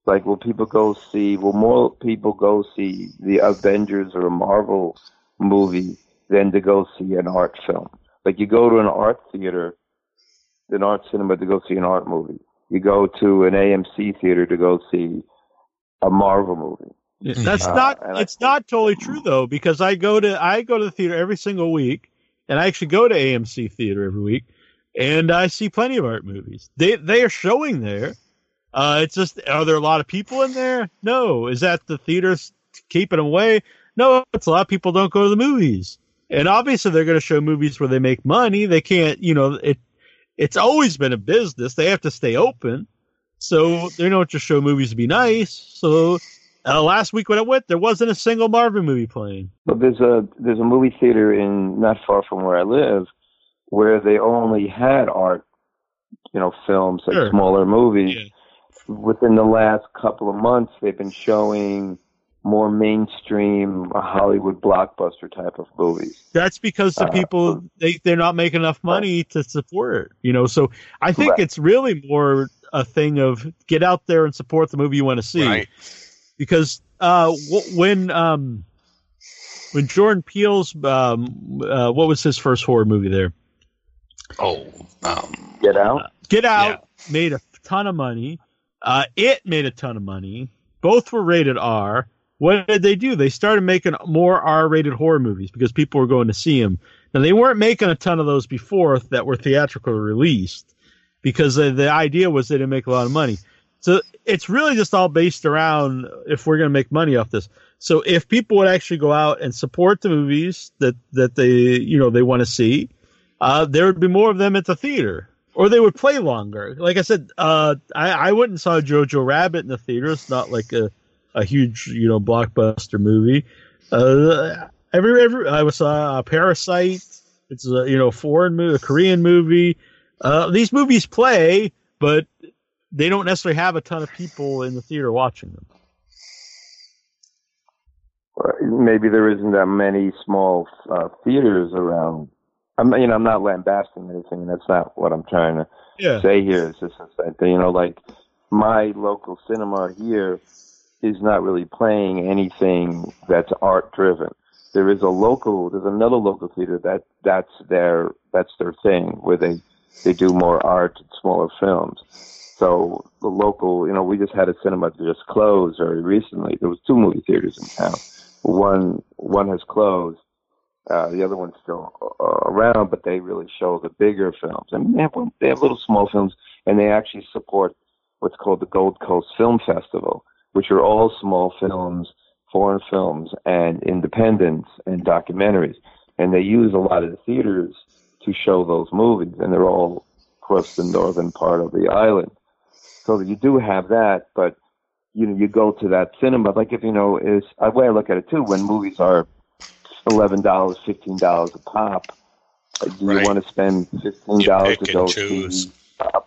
Like, will people go see? Will more people go see the Avengers or a Marvel movie than to go see an art film? Like, you go to an art theater, an art cinema to go see an art movie. You go to an AMC theater to go see a Marvel movie. Yeah, That's Uh, not. and I- It's not totally true though, because I go to I go to the theater every single week, and I actually go to AMC theater every week, and I see plenty of art movies. They they are showing there. Uh, it's just are there a lot of people in there? No. Is that the theaters keeping them away? No. It's a lot of people don't go to the movies, and obviously they're going to show movies where they make money. They can't, you know, it. It's always been a business. They have to stay open, so they don't just show movies to be nice. So uh, last week when I went, there wasn't a single Marvel movie playing. But there's a there's a movie theater in not far from where I live where they only had art, you know, films like Sure. smaller movies. Within the last couple of months, they've been showing more mainstream Hollywood blockbuster type of movies. That's because the Uh, people they they're not making enough money to support it. You know, so I think Right. it's really more a thing of get out there and support the movie you want to see. Right. Because uh, w- when um, when Jordan Peele's um, uh, what was his first horror movie there? Oh, um, Get out. Get Out made a ton of money. Uh, it made a ton of money. Both were rated R. What did they do? They started making more R-rated horror movies because people were going to see them. Now they weren't making a ton of those before that were theatrically released because the, the idea was they didn't make a lot of money. So it's really just all based around if we're going to make money off this. So if people would actually go out and support the movies that that they you know they want to see, uh, there would be more of them at the theater, or they would play longer. Like I said, uh, I, I went and saw Jojo Rabbit in the theater. It's not like a a huge you know blockbuster movie. Uh, every every I saw uh, Parasite. It's a you know foreign movie, a Korean movie. Uh, these movies play, but they don't necessarily have a ton of people in the theater watching them. maybe there isn't that many small uh, theaters around. I'm, you know, I'm not lambasting anything. That's not what I'm trying to Yeah. say here. It's just that you know, like my local cinema here is not really playing anything that's art driven. There is a local, there's another local theater that that's their that's their thing where they they do more art and smaller films. So the local, you know, we just had a cinema that just closed very recently. There was two movie theaters in town. One one has closed. Uh, the other one's still uh, around, but they really show the bigger films. And they have they have little small films, and they actually support what's called the Gold Coast Film Festival, which are all small films, foreign films, and independents and documentaries. And they use a lot of the theaters to show those movies, and they're all across the northern part of the island. So you do have that, but you know, you go to that cinema, like if you know, is the way I look at it too. When movies are eleven dollars, fifteen dollars a pop, uh, do you want to spend fifteen dollars to go see a,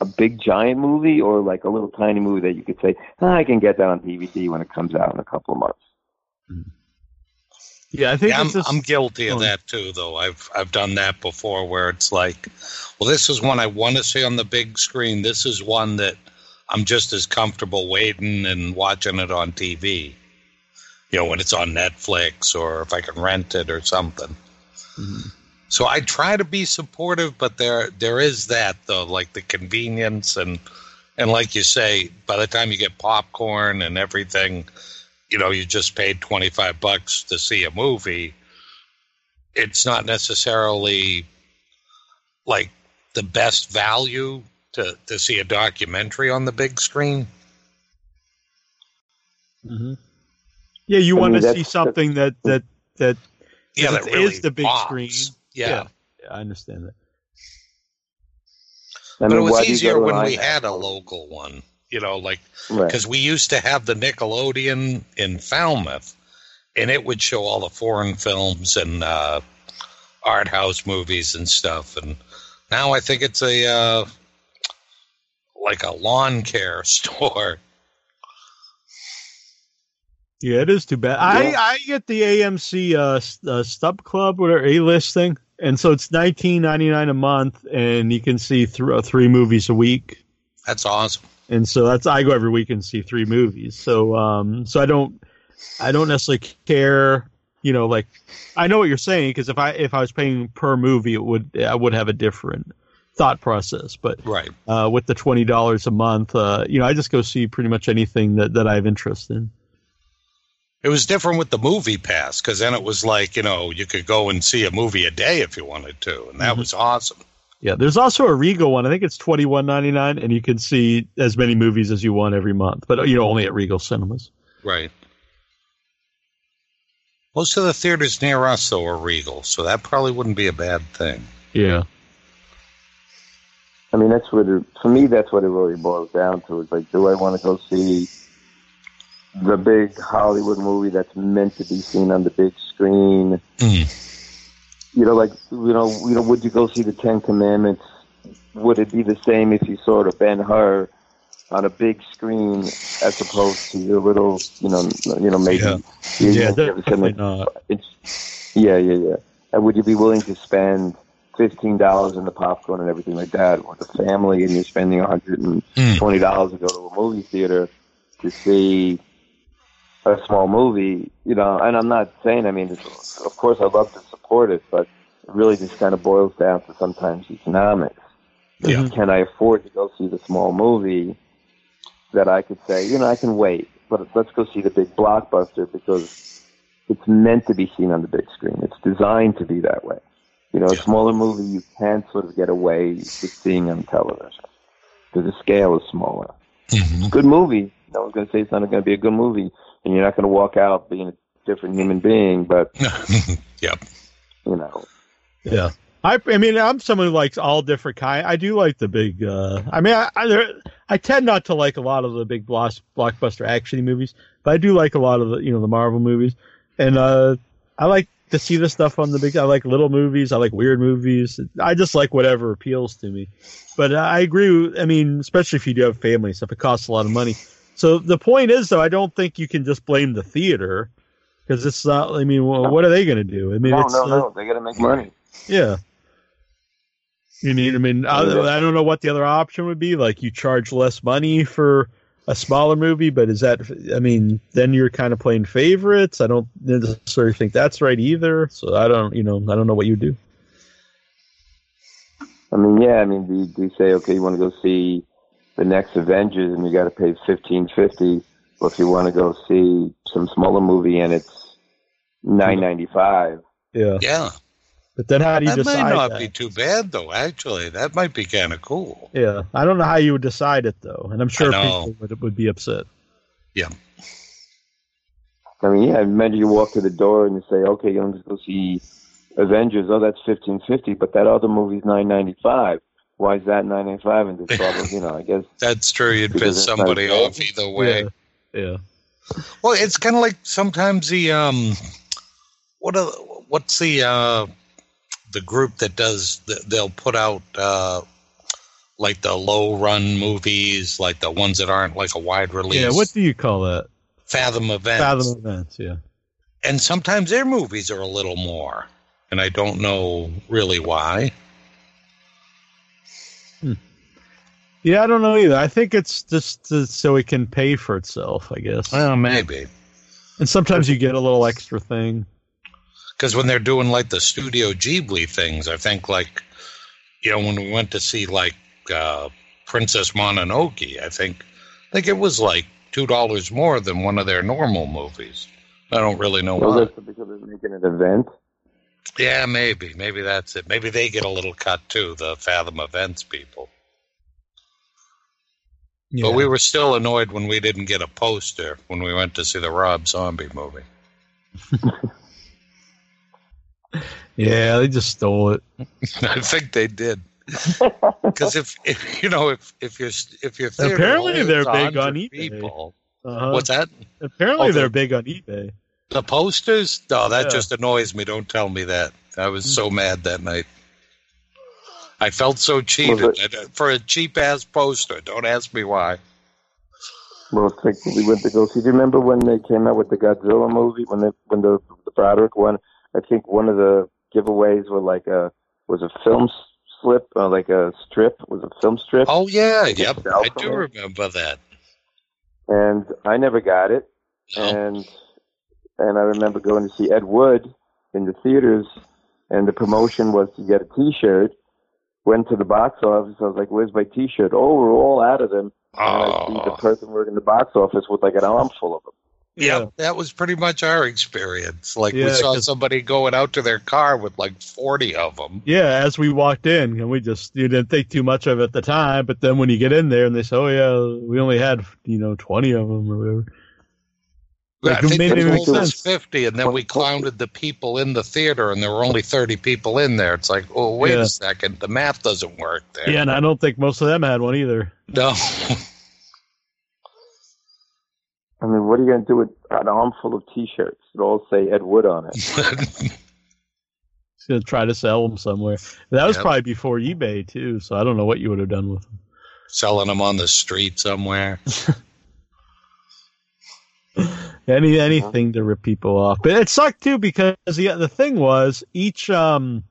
a big giant movie, or like a little tiny movie that you could say, "Ah, I can get that on DVD when it comes out in a couple of months. Yeah, I think Yeah, I'm, just- I'm guilty of that too, though. I've I've done that before, where it's like, well, this is one I want to see on the big screen. This is one that I'm just as comfortable waiting and watching it on TV. You know, when it's on Netflix or if I can rent it or something. Mm-hmm. So I try to be supportive, but there there is that though, like the convenience and and like you say, by the time you get popcorn and everything, you know, you just paid twenty five bucks to see a movie. It's not necessarily like the best value to to see a documentary on the big screen. Mhm. Yeah, you I want mean, to see something that that that Yeah, that really is the big pops. screen. Yeah. yeah, I understand that. I but mean, it was why do you easier when we had a local one, you know, like Right. because we used to have the Nickelodeon in Falmouth, and it would show all the foreign films and uh, art house movies and stuff. And now I think it's a uh, like a lawn care *laughs* store. Yeah, it is too bad. I I get the AMC uh, uh Stub Club whatever A list thing, and so it's nineteen ninety nine a month, and you can see th- uh, three movies a week. That's awesome. And so that's I go every week and see three movies. So um so I don't I don't necessarily care. You know, like I know what you're saying because if I if I was paying per movie, it would I would have a different thought process. But Right. uh, with the twenty dollars a month, uh, you know, I just go see pretty much anything that that I have interest in. It was different with the movie pass because then it was like you know you could go and see a movie a day if you wanted to, and that Mhm. was awesome. Yeah, there's also a Regal one. I think it's twenty one ninety nine, and you can see as many movies as you want every month, but you know only at Regal Cinemas. Right. Most of the theaters near us though are Regal, so that probably wouldn't be a bad thing. Yeah. I mean, that's what it, for me. That's what it really boils down to. Is like, do I want to go see the big Hollywood movie that's meant to be seen on the big screen? Hmm. You know, like you know, you know, would you go see the Ten Commandments? Would it be the same if you saw the Ben Hur on a big screen as opposed to your little, you know, you know, maybe Yeah. you- Yeah, you ever said, definitely not. It's yeah, yeah, yeah. And would you be willing to spend fifteen dollars in the popcorn and everything like that with a family, and you're spending one hundred and hmm. twenty dollars to go to a movie theater to see a small movie? You know, and I'm not saying. I mean, it's, of course, I love to support it, but it really just kind of boils down to sometimes economics. Yeah. Can I afford to go see the small movie that I could say, you know, I can wait, but let's go see the big blockbuster because it's meant to be seen on the big screen. It's designed to be that way. You know, a smaller movie you can sort of get away with seeing on television because the scale is smaller. Mm-hmm. Good movie. No one's going to say it's not going to be a good movie, and you're not going to walk out being a different human being. But *laughs* yep, you know, Yeah. I, I mean, I'm someone who likes all different kind. I do like the big. Uh, I mean, I, I, I tend not to like a lot of the big block, blockbuster action movies, but I do like a lot of the you know the Marvel movies, and uh, I like to see the stuff on the big. I like little movies. I like weird movies. I just like whatever appeals to me. But I agree. I mean, especially if you do have family stuff, it costs a lot of money. So the point is, though, I don't think you can just blame the theater because it's not. I mean, well, what are they going to do? I mean, no, it's no, uh, no. They got to make money. yeah. You need. I mean, I, I don't know what the other option would be. Like you charge less money for a smaller movie, but is that? I mean, then you're kind of playing favorites. I don't necessarily think that's right either. So I don't. You know, I don't know what you do. I mean, yeah. I mean, do you, do you say, okay, you want to go see the next Avengers, and you got to pay fifteen fifty, Well, if you want to go see some smaller movie and it's nine ninety five. Yeah. Yeah. But then how do you that decide? might not that? be too bad, though. Actually, that might be kind of cool. Yeah, I don't know how you would decide it though, and I'm sure people would, would be upset. Yeah. I mean, yeah. Imagine you walk to the door and you say, okay, you're going to go see Avengers. Oh, that's fifteen fifty, but that other movie's nine ninety five. Why is that nine ninety five? And just probably, you know, I guess That's true. You'd piss somebody fair. off either way. Yeah. Well, it's kind of like sometimes the um, what are, what's the uh, the group that does the, they'll put out uh, like the low run movies, like the ones that aren't like a wide release. Yeah. What do you call that? Fathom events. Fathom events. Yeah. and sometimes their movies are a little more, and I don't know really why. Yeah, I don't know either. I think it's just to, so it can pay for itself, I guess. Well, maybe And sometimes you get a little extra thing. because when they're doing like the Studio Ghibli things, I think like you know when we went to see like uh, Princess Mononoke, I think I think it was like two dollars more than one of their normal movies. I don't really know well, why. that's because they're making an event. Yeah, maybe maybe that's it. Maybe they get a little cut too. The Fathom Events people. Yeah. But we were still annoyed when we didn't get a poster when we went to see the Rob Zombie movie. *laughs* yeah, they just stole it. *laughs* I think they did. *laughs* Because if, if you know if if you're if you're Apparently they're big on eBay. people, Uh-huh. what's that? Apparently Oh, they're the- big on eBay. The posters? No, that Yeah. just annoys me. Don't tell me that. I was so mad that night. I felt so cheated I- for a cheap ass poster. Don't ask me why. Well, it's like we went to go see. Do you remember when they came out with the Godzilla movie? When they when the the Broderick one? I think one of the giveaways were like a was a film slip, uh, like a strip, was a film strip. Oh yeah, Like yep, I do it. remember that. and I never got it. And and I remember going to see Ed Wood in the theaters, and the promotion was to get a T-shirt. Went to the box office. I was like, "Where's my T-shirt?" Oh, we're all out of them. And I see the oh. person working the box office with like an armful of them. Yeah, that was pretty much our experience. Like we saw somebody going out to their car with like forty of them. Yeah, as we walked in, and we just you didn't think too much of it at the time, but then when you get in there and they say, "Oh yeah, we only had you know twenty of them or whatever," I Like, it think made they it make told us fifty, and then we counted the people in the theater, and there were only thirty people in there. It's like, oh, wait Yeah. a second, the math doesn't work there. Yeah, and I don't think most of them had one either. No, *laughs* I mean, what are you going to do with an armful of T-shirts that all say Ed Wood on it? *laughs* He's gonna try to sell them somewhere. That was Yep. probably before eBay too, so I don't know what you would have done with them. selling them on the street somewhere. *laughs* Any anything to rip people off, but it sucked too because the the thing was each um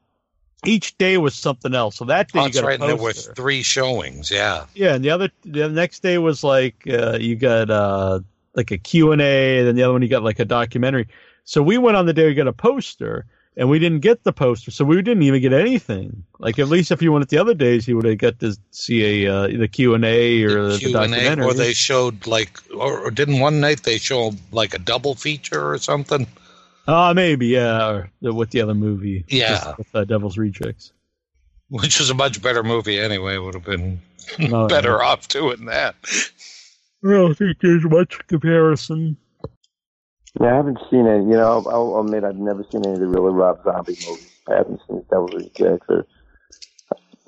each day was something else. So that day Oh, you got a right. And there were three showings. Yeah. Yeah, and the other the next day was like uh, you got uh like a Q and A, and then the other one you got like a documentary. So we went on the day we got a poster, and we didn't get the poster, so we didn't even get anything. Like at least if you went at the other days, you would have got to see a uh, the Q and A or the, Q and A, documentary. or they showed like, or, or didn't one night they show like a double feature or something? Oh, maybe yeah, or with the other movie. Yeah. just with, uh, Devil's Rejects. Which was a much better movie anyway. Would have been Oh, *laughs* better yeah. off doing that. I don't think there's much comparison. Yeah, I haven't seen any. You know, I'll, I'll admit I've never seen any of the really Rob Zombie movies. I haven't seen Devil's Rejects or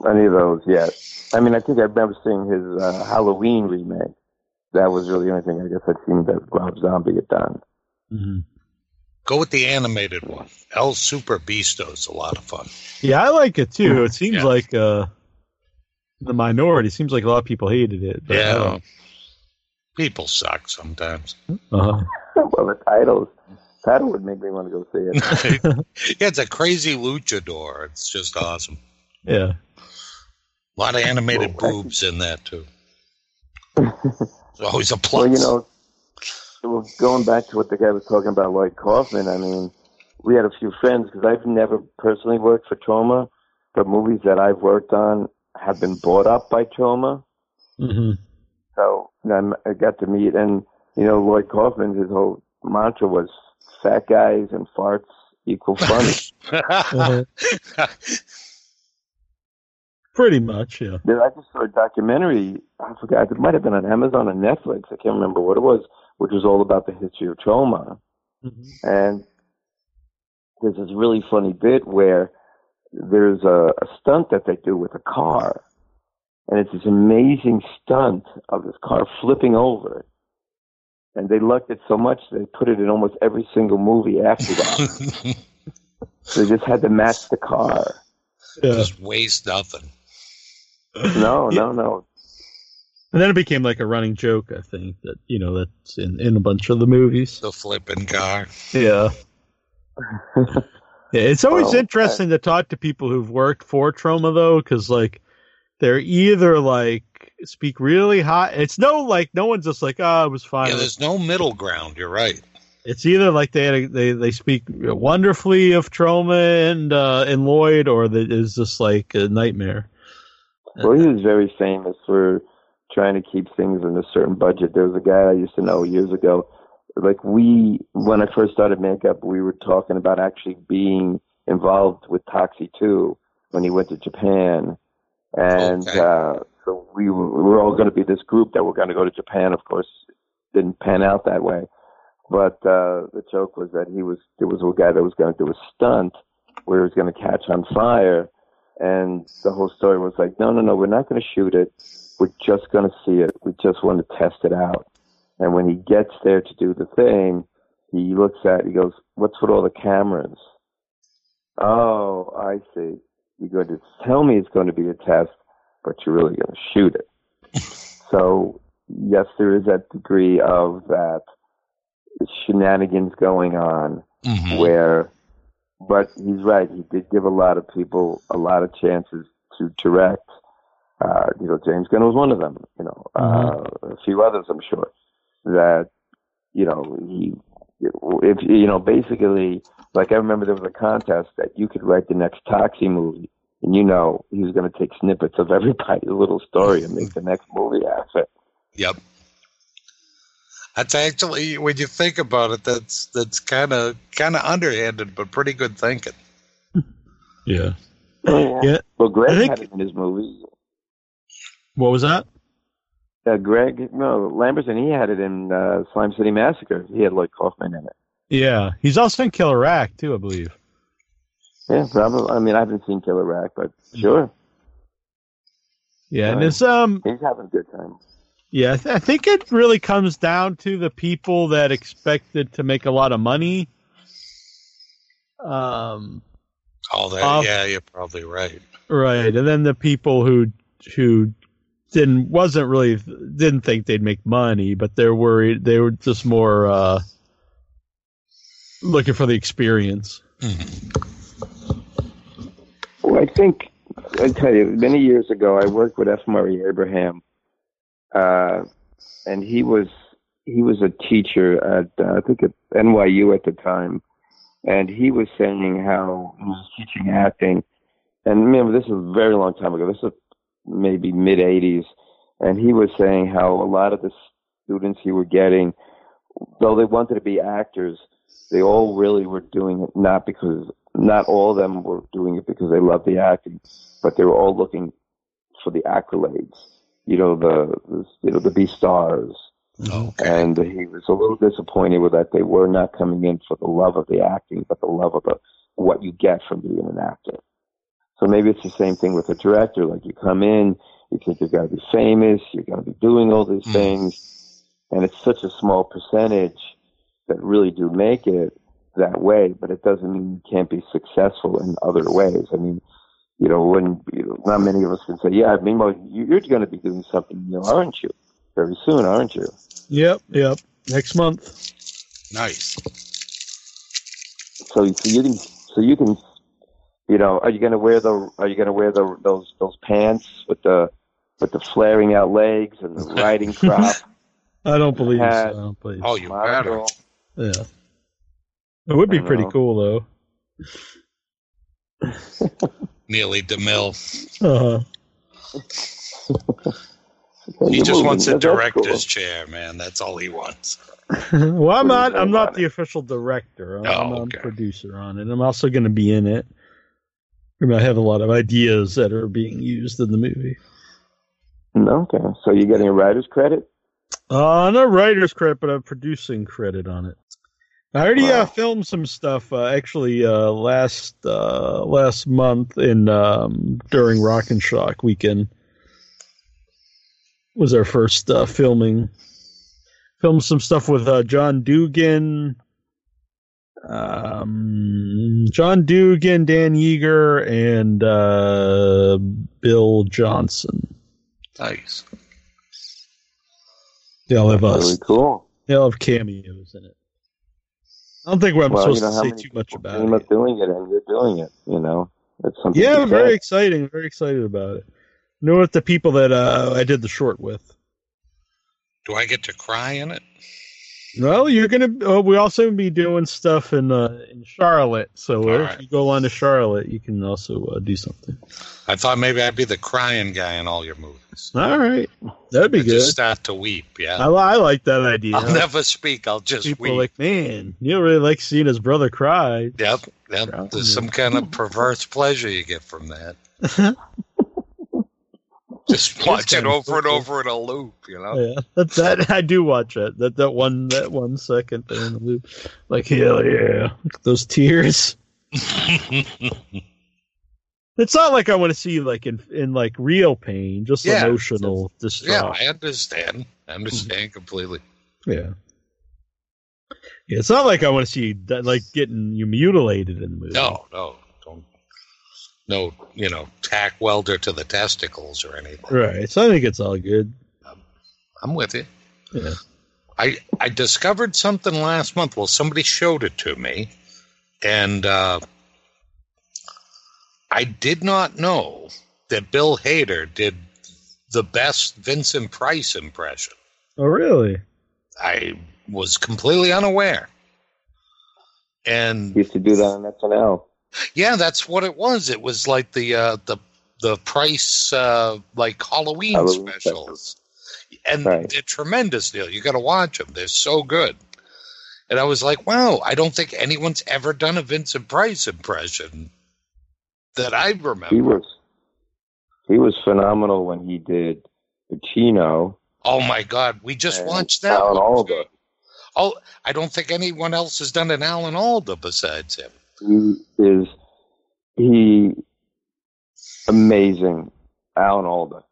any of those yet. I mean, I think I remember seeing his uh, Halloween remake. That was really the only thing I guess I'd seen that Rob Zombie had done. Mm-hmm. Go with the animated one. El Super Beasto is a lot of fun. Yeah, I like it too. It seems Yeah. like uh, the minority. Seems like a lot of people hated it. But Yeah. don't- People suck sometimes. Uh-huh. *laughs* well, the titles, title would make me want to go see it. *laughs* *laughs* yeah, it's a crazy luchador. It's just awesome. Yeah. A lot of animated boobs in that too. It's always a plus. Well, you know, well, going back to what the guy was talking about, Lloyd Kaufman. I mean, we had a few friends because I've never personally worked for Troma, but movies that I've worked on have been bought up by Troma. Mm-hmm. So I got to meet, and you know, Lloyd Kaufman, his whole mantra was "fat guys and farts equal funny." Uh-huh. *laughs* *laughs* Pretty much, yeah. Then I just saw a documentary. I forgot. It might have been on Amazon or Netflix. I can't remember what it was, which was all about the history of Troma. And there's this really funny bit where there's a, a stunt that they do with a car, and it's this amazing stunt of this car flipping over. And they liked it so much they put it in almost every single movie after that. *laughs* they just had to match the car. Just waste nothing. No, no, no. And then it became like a running joke. I think that you know that's in in a bunch of the movies. The flipping car. Yeah. *laughs* Yeah, it's always Well, interesting to talk to people who've worked for Troma though, because like they're either like speak really high. It's no like no one's just like oh it was fine. Yeah, there's no middle ground. You're right. It's either like they had a, they they speak wonderfully of Troma and uh, and Lloyd, or that is just like a nightmare. Well, he was very famous for trying to keep things in a certain budget. There was a guy I used to know years ago. Like we, when I first started makeup, we were talking about actually being involved with Toxie 2 when he went to Japan. And, uh, so we were, we were all going to be this group that were going to go to Japan. Of course, didn't pan out that way. But, uh, the joke was that he was, there was a guy that was going to do a stunt where he was going to catch on fire. And the whole story was like, no, no, no, we're not going to shoot it. We're just going to see it. We just want to test it out. And when he gets there to do the thing, he looks at, he goes, what's with all the cameras? Oh, I see. Going to tell me it's going to be a test, but you're really going to shoot it. *laughs* so, yes, there is that degree of that shenanigans going on where, but he's right. He did give a lot of people a lot of chances to direct. Uh, you know, James Gunn was one of them. You know, uh, a few others, I'm sure. That you know he, if you know, basically, like I remember there was a contest that you could write the next Toxie movie, and you know he's going to take snippets of everybody's *laughs* little story and make the *laughs* next movie out of it. Yep. That's actually when you think about it, that's that's kind of kind of underhanded, but pretty good thinking. *laughs* Yeah. Oh, Yeah. Well, Greg think- had it in his movie. What was that? Uh, Greg, no, Lamberson, he had it in uh, Slime City Massacre. He had Lloyd Kaufman in it. Yeah, he's also in Killer Rack too, I believe. Yeah, probably. I mean, I haven't seen Killer Rack, but sure. Yeah, and it's um He's having a good time. Yeah, I, th- I think it really comes down to the people that expected to make a lot of money. Um, All that, Um, yeah, you're probably right. right, and then the people who who didn't wasn't really didn't think they'd make money, but they're worried. They were just more uh, looking for the experience. Well, I think I tell you, many years ago, I worked with F. Murray Abraham, uh, and he was he was a teacher at uh, I think at NYU at the time, and he was saying how he was teaching acting, and remember this is a very long time ago. This is maybe mid '80s, and he was saying how a lot of the students he were getting, though they wanted to be actors, they all really were doing it not because not all of them were doing it because they loved the acting, but they were all looking for the accolades. You know, the, the you know the B stars. And he was a little disappointed with that they were not coming in for the love of the acting, but the love of the what you get from being an actor. So maybe it's the same thing with a director. Like you come in, you think you're going to be famous, you're going to be doing all these hmm. things, and it's such a small percentage that really do make it that way. But it doesn't mean you can't be successful in other ways. I mean, you know, when you know, not many of us can say, "Yeah, meanwhile, you- you're going to be doing something, you know, aren't you? Very soon, aren't you?" Yep, yep. Next month. Nice. So, so you can, so you can, you know, are you going to wear the, are you going to wear the those those pants with the with the flaring out legs and the riding *laughs* crop? I don't believe Hat. so. I don't believe Oh, you better. Yeah. It would be I pretty know. cool though. *laughs* Neely DeMille. Uh-huh. He just wants a That's cool. director's chair, man. That's all he wants. *laughs* well, I'm not. I'm not the official director. I'm, Oh, I'm a producer on it. I'm also going to be in it. I mean, I have a lot of ideas that are being used in the movie. Okay. So you're getting a writer's credit? Uh, no writer's credit, but a producing credit on it. I already uh, filmed some stuff. Uh, actually, uh, last uh, last month in um, during Rock and Shock weekend was our first uh, filming. Filmed some stuff with uh, John Dugan, um, John Dugan, Dan Yeager, and uh, Bill Johnson. Nice. They all have us. Really cool. They all have cameos in it. I don't think I'm well, supposed you know to say too much about dream it. of doing it, and you're doing it. You know, that's something. Yeah, to very exciting. Very excited about it. You know what the people that uh, I did the short with? Do I get to cry in it? Well, you're gonna. Oh, we also be doing stuff in uh, in Charlotte. So All if right. you go on to Charlotte, you can also uh, do something. I thought maybe I'd be the crying guy in all your movies. All right, that'd be I good. just start to weep. Yeah. I, I like that idea. I'll never speak. I'll just People weep. like, man, you really like seeing his brother cry. Yep, yep. There's some kind of perverse pleasure you get from that. *laughs* Just *laughs* watch it over and over in a loop, you know. Yeah, that, that I do watch it. That that one that one second there in the loop, like hell yeah, Look at those tears. *laughs* It's not like I want to see like in in like real pain, just Yeah. emotional yeah. I understand. I understand completely. Yeah. Yeah, it's not like I want to see that, like getting you mutilated in the movie. No, no, don't. No, you know, tack welder to the testicles or anything. Right. So I think it's all good. I'm with you. Yeah. I I discovered something last month. Well, somebody showed it to me, and uh, I did not know that Bill Hader did the best Vincent Price impression. Oh really? I was completely unaware. And Used to do that on SNL. Yeah, that's what it was. It was like the uh, the the Price uh, like Halloween, Halloween specials, and Right. they're tremendous. Deal, you got to watch them. They're so good. And I was like, wow, I don't think anyone's ever done a Vincent Price impression that I remember. He was he was phenomenal when he did Pacino. Oh my God, we just watched that. Alan Alda. Oh, I don't think anyone else has done an Alan Alda besides him. He is he amazing. Alan Alda.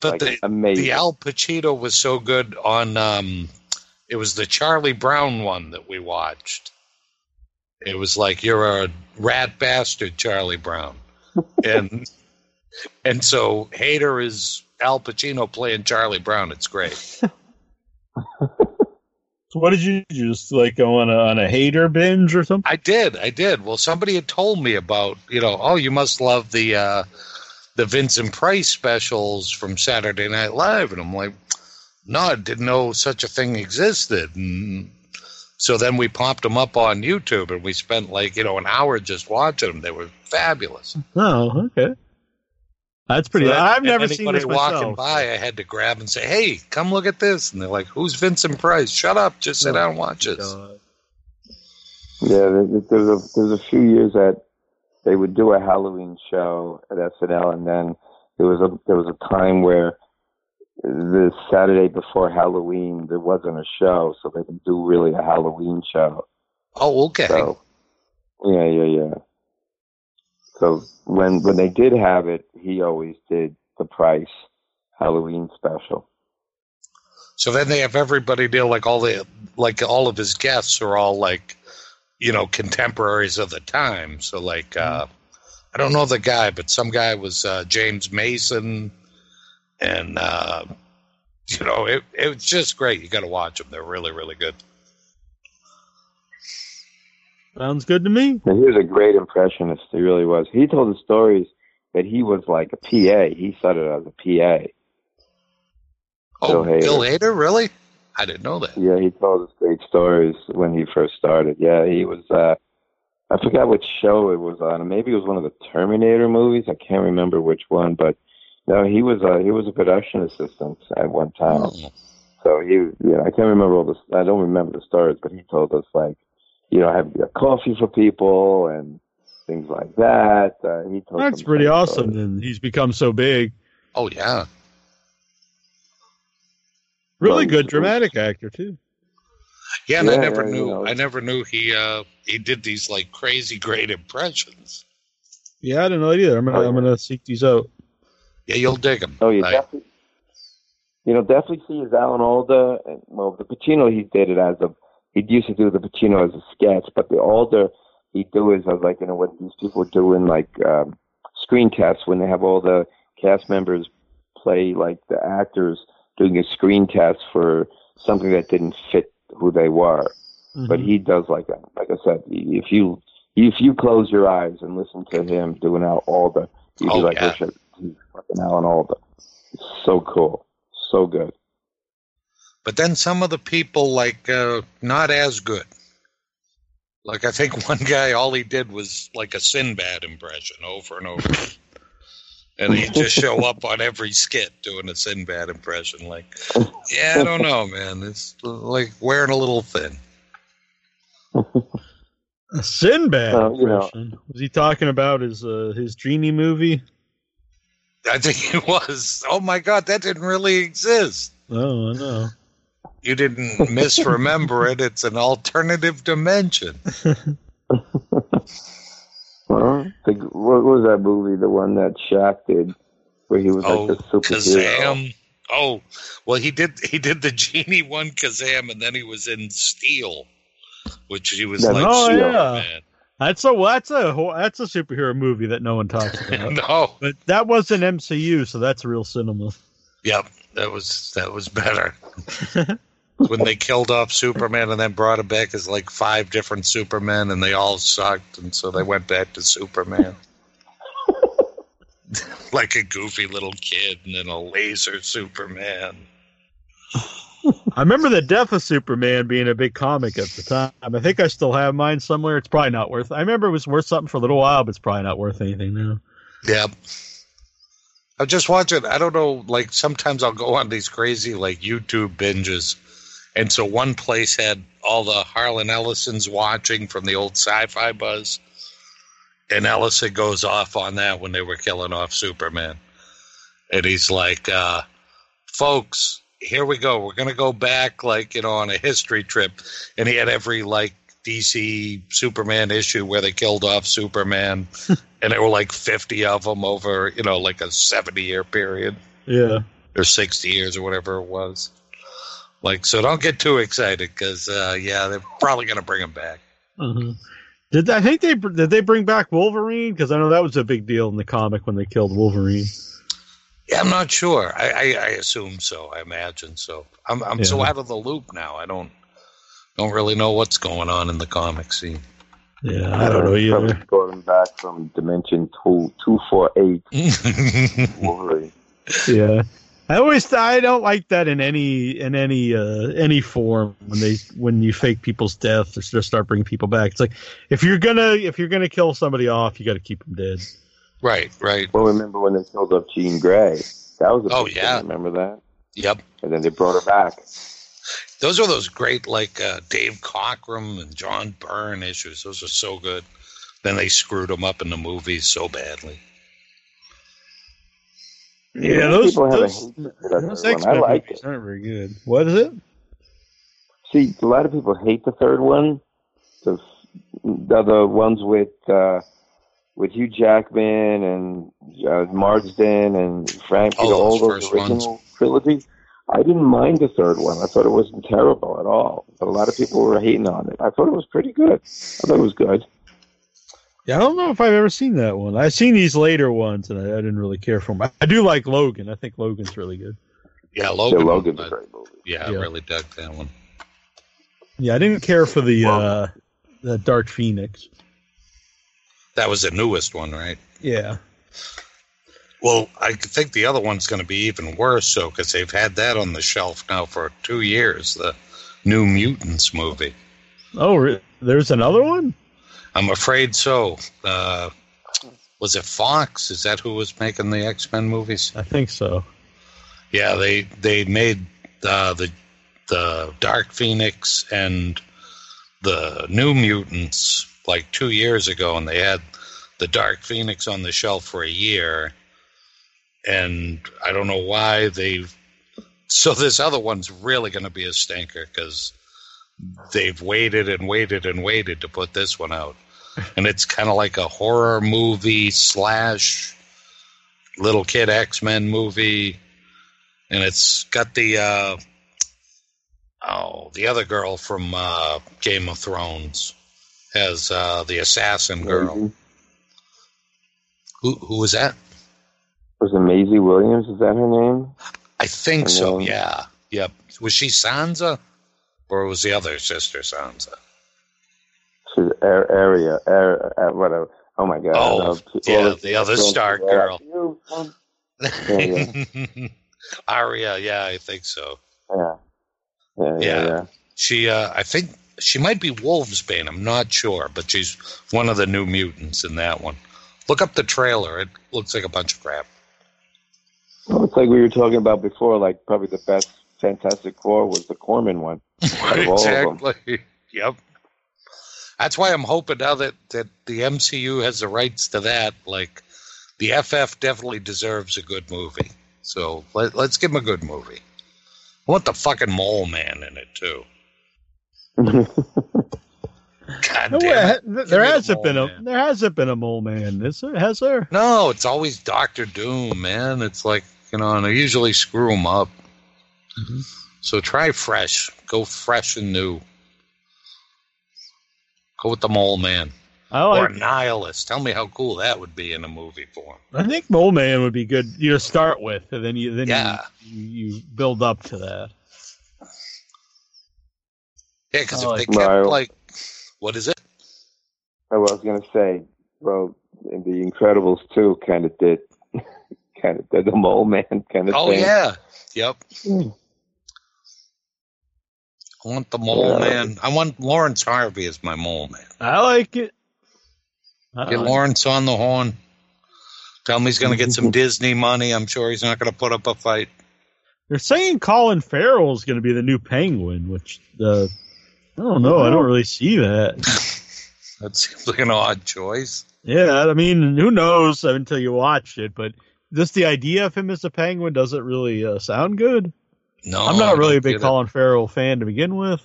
But Like, the amazing. the Al Pacino was so good on um it was the Charlie Brown one that we watched. It was like you're a rat bastard, Charlie Brown. and *laughs* and so Hader is Al Pacino playing Charlie Brown. It's great. *laughs* So what did you just like go on a on a Hader binge or something? I did, I did. Well somebody had told me about, you know, oh you must love the uh the Vincent Price specials from Saturday Night Live and I'm like, no, I didn't know such a thing existed. And so then we popped them up on YouTube and we spent like, you know, an hour just watching them. They were fabulous. Oh, okay. That's pretty. So that- I've never seen anybody this walking myself. by, I had to grab and say, "Hey, come look at this!" And they're like, "Who's Vincent Price? Shut up! Just sit oh down and watch this." God. Yeah, there- there's a there's a few years that they would do a Halloween show at SNL, and then there was a there was a time where the Saturday before Halloween there wasn't a show, so they didn't do really a Halloween show. Oh, okay. So yeah, yeah, yeah. So when when they did have it, he always did the price Halloween special. So then they have everybody deal like all the like all of his guests are all like you know contemporaries of the time. So like uh I don't know the guy, but some guy was uh James Mason and uh you know it it was just great. You got to watch them. They're really really good. Sounds good to me. And he was a great impressionist. He really was. He told the stories that he was like a PA. He started as a PA. Oh, Bill Hader. Bill Hader, really? I didn't know that. Yeah, he told us great stories when he first started. Yeah, he was. uh I forgot which show it was on. Maybe it was one of the Terminator movies. I can't remember which one, but no, he was. Uh, he was a production assistant at one time. Oh. So he, yeah, I can't remember all the. I don't remember the stories, but he told us like, you know, have coffee for people and things like that. Uh, he told That's pretty awesome. stories. And he's become so big. Oh yeah. Really Well, good dramatic actor too. Yeah, and I Yeah, never you knew. know. I never knew he uh he did these like crazy great impressions. Yeah, I didn't know either. I'm gonna I'm gonna seek these out. Yeah, you'll dig them. Oh, you I- definitely, you know, definitely see his Alan Alda. and- Well, the Pacino he dated it as a. He used to do the Pacino as a sketch, but the Alda he do is as like you know what these people do in like um, screen tests when they have all the cast members play like the actors doing a screen test for something that didn't fit who they were. But he does like that. Like I said, if you if you close your eyes and listen to him doing Al Alda, you'd be Oh, like, yeah. "Wish I- he's fucking Alan Alda." It's so cool, so good. But then some of the people like uh not as good. Like I think *laughs* one guy all he did was like a Sinbad impression over and over. and he'd just show *laughs* up on every skit doing a Sinbad impression. Like, yeah, I don't *laughs* know, man. It's like wearing a little thin. A Sinbad Well, you know. impression. Was he talking about his uh, his genie movie? I think it was. Oh my God, that didn't really exist. Oh, I know. You didn't misremember it. It's an alternative dimension. *laughs* Huh? The, what was that movie? The one that Shaq did, where he was Oh, like the superhero. Kazam. Oh, well, he did. He did the genie one Kazam, and then he was in Steel, which he was That's like oh Steel. yeah, Superman. that's a that's a that's a superhero movie that no one talks about. *laughs* no, but that wasn't MCU, so that's real cinema. yep, that was that was better. *laughs* when they killed off Superman and then brought him back as like five different Supermen, and they all sucked, and so they went back to Superman. *laughs* like a goofy little kid, and then a laser Superman. I remember the death of Superman being a big comic at the time. I think I still have mine somewhere. It's probably not worth. I remember it was worth something for a little while, but it's probably not worth anything now. Yep. I'm just watching. I don't know. Like sometimes I'll go on these crazy like YouTube binges, and so one place had all the Harlan Ellisons watching from the old Sci-Fi Buzz, and Ellison goes off on that when they were killing off Superman, and he's like, uh, "Folks, here we go. We're gonna go back like you know on a history trip," and he had every like DC Superman issue where they killed off Superman, *laughs* and there were like 50 of them over, you know, like a 70 year period Yeah. or 60 years or whatever it was. Like, so don't get too excited because, uh, yeah, they're probably going to bring him back. Mhm. Did I think they did they bring back Wolverine? Because I know that was a big deal in the comic when they killed Wolverine. Yeah, I'm not sure. I, I, I assume so. I imagine so. I'm, I'm so out of the loop now. I don't don't really know what's going on in the comic scene. Yeah, I don't know Probably either. brought him back from Dimension two two four eight. *laughs* Wolverine. Yeah, I always I don't like that in any in any uh, any form when they when you fake people's death or just start bringing people back. It's like if you're gonna if you're gonna kill somebody off, you got to keep them dead. right, right. Well, remember when they killed off Jean Grey? That was a Oh, big yeah. thing. Remember that? Yep. And then they brought her back. Those are those great, like uh, Dave Cockrum and John Byrne issues. Those are so good. Then they screwed them up in the movies so badly. Yeah, those people those, hate for that those X one. I Men like movies it. aren't very good. What is it? See, a lot of people hate the third one. The the, the ones with uh, with Hugh Jackman and uh, Marsden and Frank, you Oh, know, all those those first original trilogy. I didn't mind the third one. I thought it wasn't terrible at all. But a lot of people were hating on it. I thought it was pretty good. I thought it was good. Yeah, I don't know if I've ever seen that one. I've seen these later ones, and I, I didn't really care for them. I, I do like Logan. I think Logan's really good. Yeah, Logan. Logan's I- a great movie. Yeah, I really dug that one. Yeah, I didn't care for the uh, the Dark Phoenix. That was the newest one, right? Yeah, Well, I think the other one's going to be even worse, so because they've had that on the shelf now for two years. The New Mutants movie. Oh, re- there's another one. I'm afraid so. Uh, was it Fox? Is that who was making the X Men movies? I think so. Yeah, they they made uh, the the Dark Phoenix and the New Mutants like two years ago, and they had the Dark Phoenix on the shelf for a year, and I don't know why they've. So this other one's really going to be a stinker because they've waited and waited and waited to put this one out, and it's kind of like a horror movie slash little kid X Men movie and it's got the uh, oh the other girl from uh, Game of Thrones as uh, the assassin girl. Who who was that? Was it Maisie Williams? Is that her name? I think so. Yeah, yep. Was she Sansa, or was the other sister Sansa? She's Ar- Area, Ar- uh, whatever. Oh my God! Oh, I yeah, the other films Stark girl. You, um, Yeah, *laughs* Arya, yeah, I think so. Yeah. Yeah, yeah, Yeah. yeah. She, uh, I think she might be Wolfsbane. I'm not sure, but she's one of the new mutants in that one. Look up the trailer. It looks like a bunch of crap. Well, it's like we were talking about before. Like probably the best Fantastic Four was the Corman one. out *laughs* of all of them. exactly. Yep. That's why I'm hoping now that, that the MCU has the rights to that. Like, the FF definitely deserves a good movie. So let, let's give him a good movie. I want the fucking Mole Man in it too. *laughs* God No, damn it. there Give me the hasn't been a Man. there hasn't been a mole man. Is there? Has there? No, it's always Doctor Doom, man. It's like you know, and I usually screw them up. Mm-hmm. So try fresh. Go fresh and new. Go with the Mole Man I or like. a Nihilist. Tell me how cool that would be in a movie form. I think mole man would be good. You know, start with, and then you then Yeah. you, you build up to that. Yeah, because I if they like- kept Right. like, what is it? Oh, I was gonna say, well, in The Incredibles too, kind of did, *laughs* kind of did the Mole Man kind of Oh thing. yeah, yep. Hmm. I want the Mole Yeah. Man. I want Laurence Harvey as my Mole Man. I like it. I Get like Laurence on the horn. Tell him he's going to get some Disney money. I'm sure he's not going to put up a fight. They're saying Colin Farrell is going to be the new Penguin, which uh, I don't know. I don't really see that. *laughs* That seems like an odd choice. Yeah, I mean, who knows until you watch it, but just the idea of him as a Penguin doesn't really uh, sound good. No, I'm not really a big get it. Colin Farrell fan to begin with.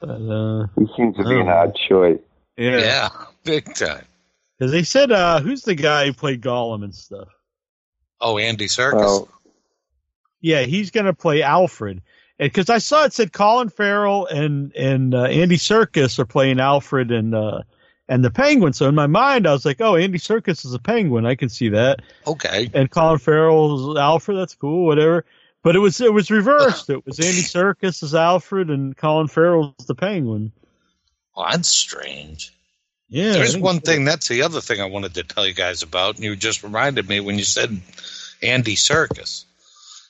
But, uh, He seems to be an Oh. odd choice. yeah, Yeah, big time. because they said, uh, who's the guy who played Gollum and stuff? Oh, Andy Serkis. Well, Yeah, he's going to play Alfred. Because I saw it said Colin Farrell and and uh, Andy Serkis are playing Alfred and uh, and the Penguin. So in my mind, I was like, oh, Andy Serkis is a Penguin. I can see that. okay. And Colin Farrell's Alfred. That's cool. Whatever. But it was it was reversed. It was Andy Serkis as Alfred and Colin Farrell's the Penguin. Well, that's strange. Yeah. There's one so. thing. That's the other thing I wanted to tell you guys about, and you just reminded me when you said Andy Serkis.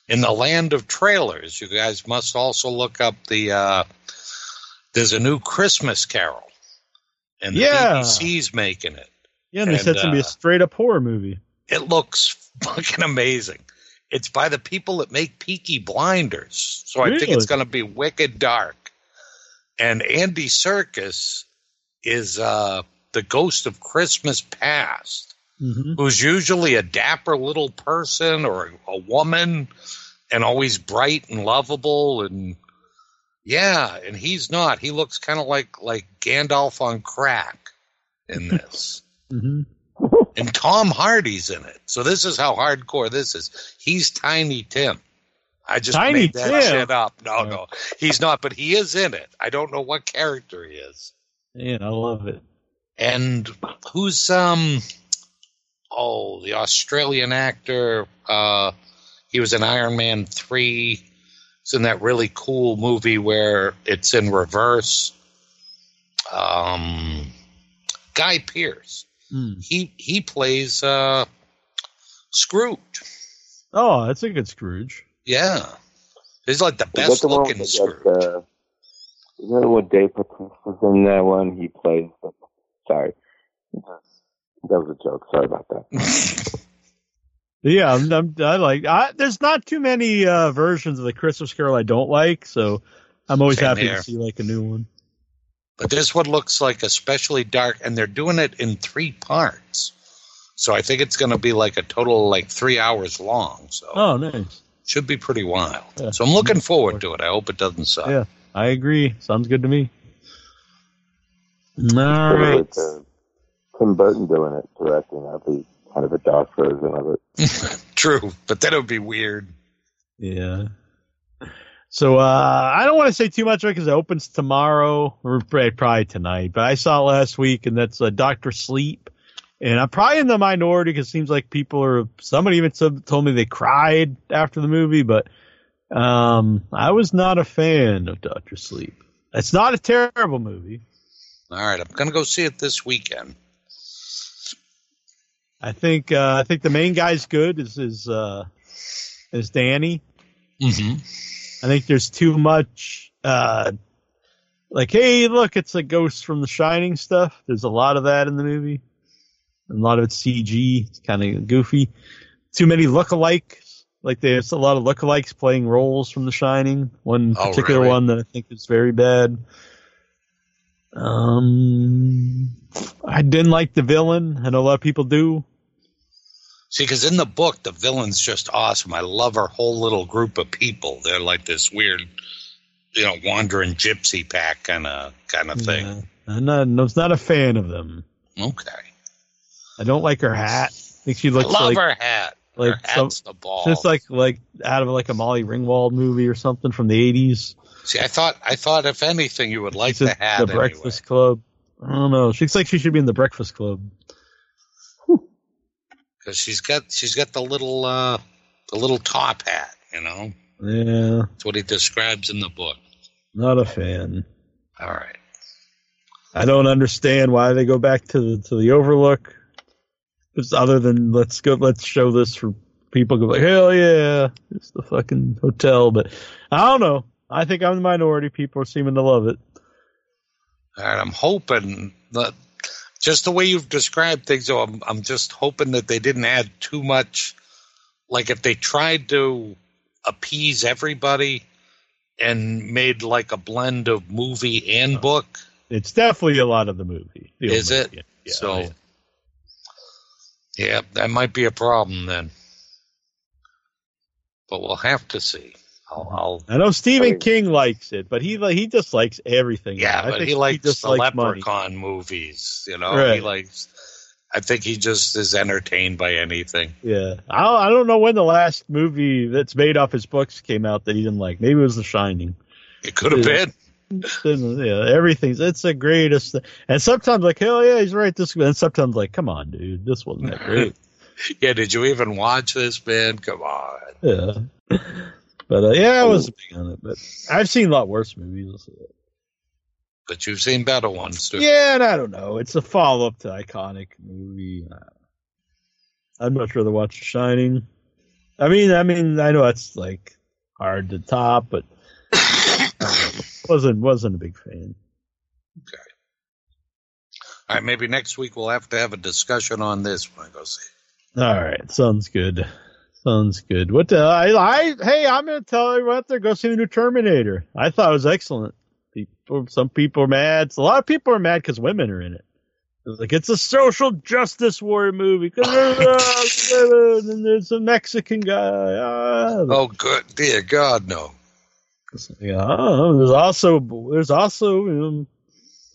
In the land of trailers, you guys must also look up the. Uh, there's a new Christmas Carol, and the Yeah. BBC's making it. Yeah, and they and, said it's gonna be a uh, straight up horror movie. It looks *laughs* fucking amazing. It's by the people that make Peaky Blinders, so I think it's going to be wicked dark. And Andy Serkis is uh, the ghost of Christmas past, hmm who's usually a dapper little person or a woman, and always bright and lovable. And yeah, and he's not. He looks kind of like like Gandalf on crack in *laughs* this. hmm and Tom Hardy's in it. So this is how hardcore this is. He's Tiny Tim. I just Tiny made that Tim? shit up. No, no, he's not, but he is in it. I don't know what character he is. Yeah, I love it. And who's um oh the Australian actor uh he was in Iron Man 3 It's in that really cool movie where it's in reverse um Guy Pearce Hmm. he he plays uh Scrooge Oh, that's a good Scrooge. yeah he's like the best the one looking with Scrooge the, uh, is that what Dave Bautista was in that one? He plays. The, sorry, that was a joke. Sorry about that. *laughs* Yeah, I'm, I'm, I like. I, there's not too many uh, versions of the Christmas Carol I don't like, so I'm always Same happy here. to see like a new one. But this one looks like especially dark, and they're doing it in three parts. So I think it's going to be like a total like three hours long. So Oh, nice. should be pretty wild. Yeah. So I'm looking forward to it. I hope it doesn't suck. Yeah, I agree. Sounds good to me. All Sort of right. uh, Tim Burton doing it, directing. That'd be kind of a dark version of it. *laughs* True, but that would be weird. Yeah. So uh, I don't want to say too much because it opens tomorrow or probably probably tonight. But I saw it last week, and that's uh, Doctor Sleep. And I'm probably in the minority because it seems like people are. Somebody even told me they cried after the movie, but um, I was not a fan of Doctor Sleep. It's not a terrible movie. All right, I'm going to go see it this weekend. I think uh, I think the main guy's good. Is is uh, is Danny. Mm-hmm. I think there's too much uh like, hey, look, it's a ghost from the Shining stuff. There's a lot of that in the movie. And a lot of it's CG. It's kind of goofy. Too many lookalikes. Like there's a lot of lookalikes playing roles from The Shining. One Oh, particular really? one that I think is very bad. Um, I didn't like the villain. I know a lot of people do. See, because in the book, the villain's just awesome. I love her whole little group of people. They're like this weird, you know, wandering gypsy pack kind of kind of thing. Yeah. I'm not, I was not a fan of them. Okay, I don't like her hat. I think she I love like her hat. like her hat's the ball. Just like like out of like a Molly Ringwald movie or something from the eighties. See, I thought I thought if anything, you would like the hat. The anyway. Breakfast Club. I don't know. She looks like she should be in the Breakfast Club. Because she's got she's got the little uh the little top hat. You know, Yeah, that's what he describes in the book. not a fan. All right. I don't understand why they go back to the to the Overlook. Just other than let's go, let's show this for people. Go like, hell yeah, it's the fucking hotel. But I don't know. I think I'm the minority. People are seeming to love it. All right, I'm hoping that just the way you've described things, though, I'm, I'm just hoping that they didn't add too much. Like if they tried to appease everybody and made like a blend of movie and book, It's definitely a lot of the movie. The is it? movie. Yeah, so, yeah. yeah, that might be a problem then. But we'll have to see. I'll, I'll I know Stephen I mean- King likes it, but he he just likes everything. yeah, I but think he likes just the likes money. Leprechaun movies. You know, he likes. I think he just is entertained by anything. Yeah, I don't, I don't know when the last movie that's made off his books came out that he didn't like. Maybe it was The Shining. It could have been. *laughs* yeah, everything's it's the greatest. And sometimes like, hell yeah, he's right. This and sometimes like, come on, dude, this wasn't that great. *laughs* Yeah, did you even watch this, man? Come on. yeah, *laughs* but uh, yeah, I was big on it. But I've seen a lot worse movies. But you've seen better ones too. Yeah, and I don't know. It's a follow up to iconic movie. I'd much rather watch The Shining. I mean, I mean, I know that's like hard to top, but uh, *coughs* wasn't wasn't a big fan. Okay. All right, maybe next week we'll have to have a discussion on this when I go see. All right, sounds good. Sounds good. What the? I, I hey, I'm gonna tell everyone out there go see the new Terminator. I thought it was excellent. People, some people are mad. A lot of people are mad because women are in it. It's like it's a social justice war movie *laughs* because there's, uh, and there's a Mexican guy. Ah. Oh, good, dear God, no. Yeah, I don't know. there's also there's also um,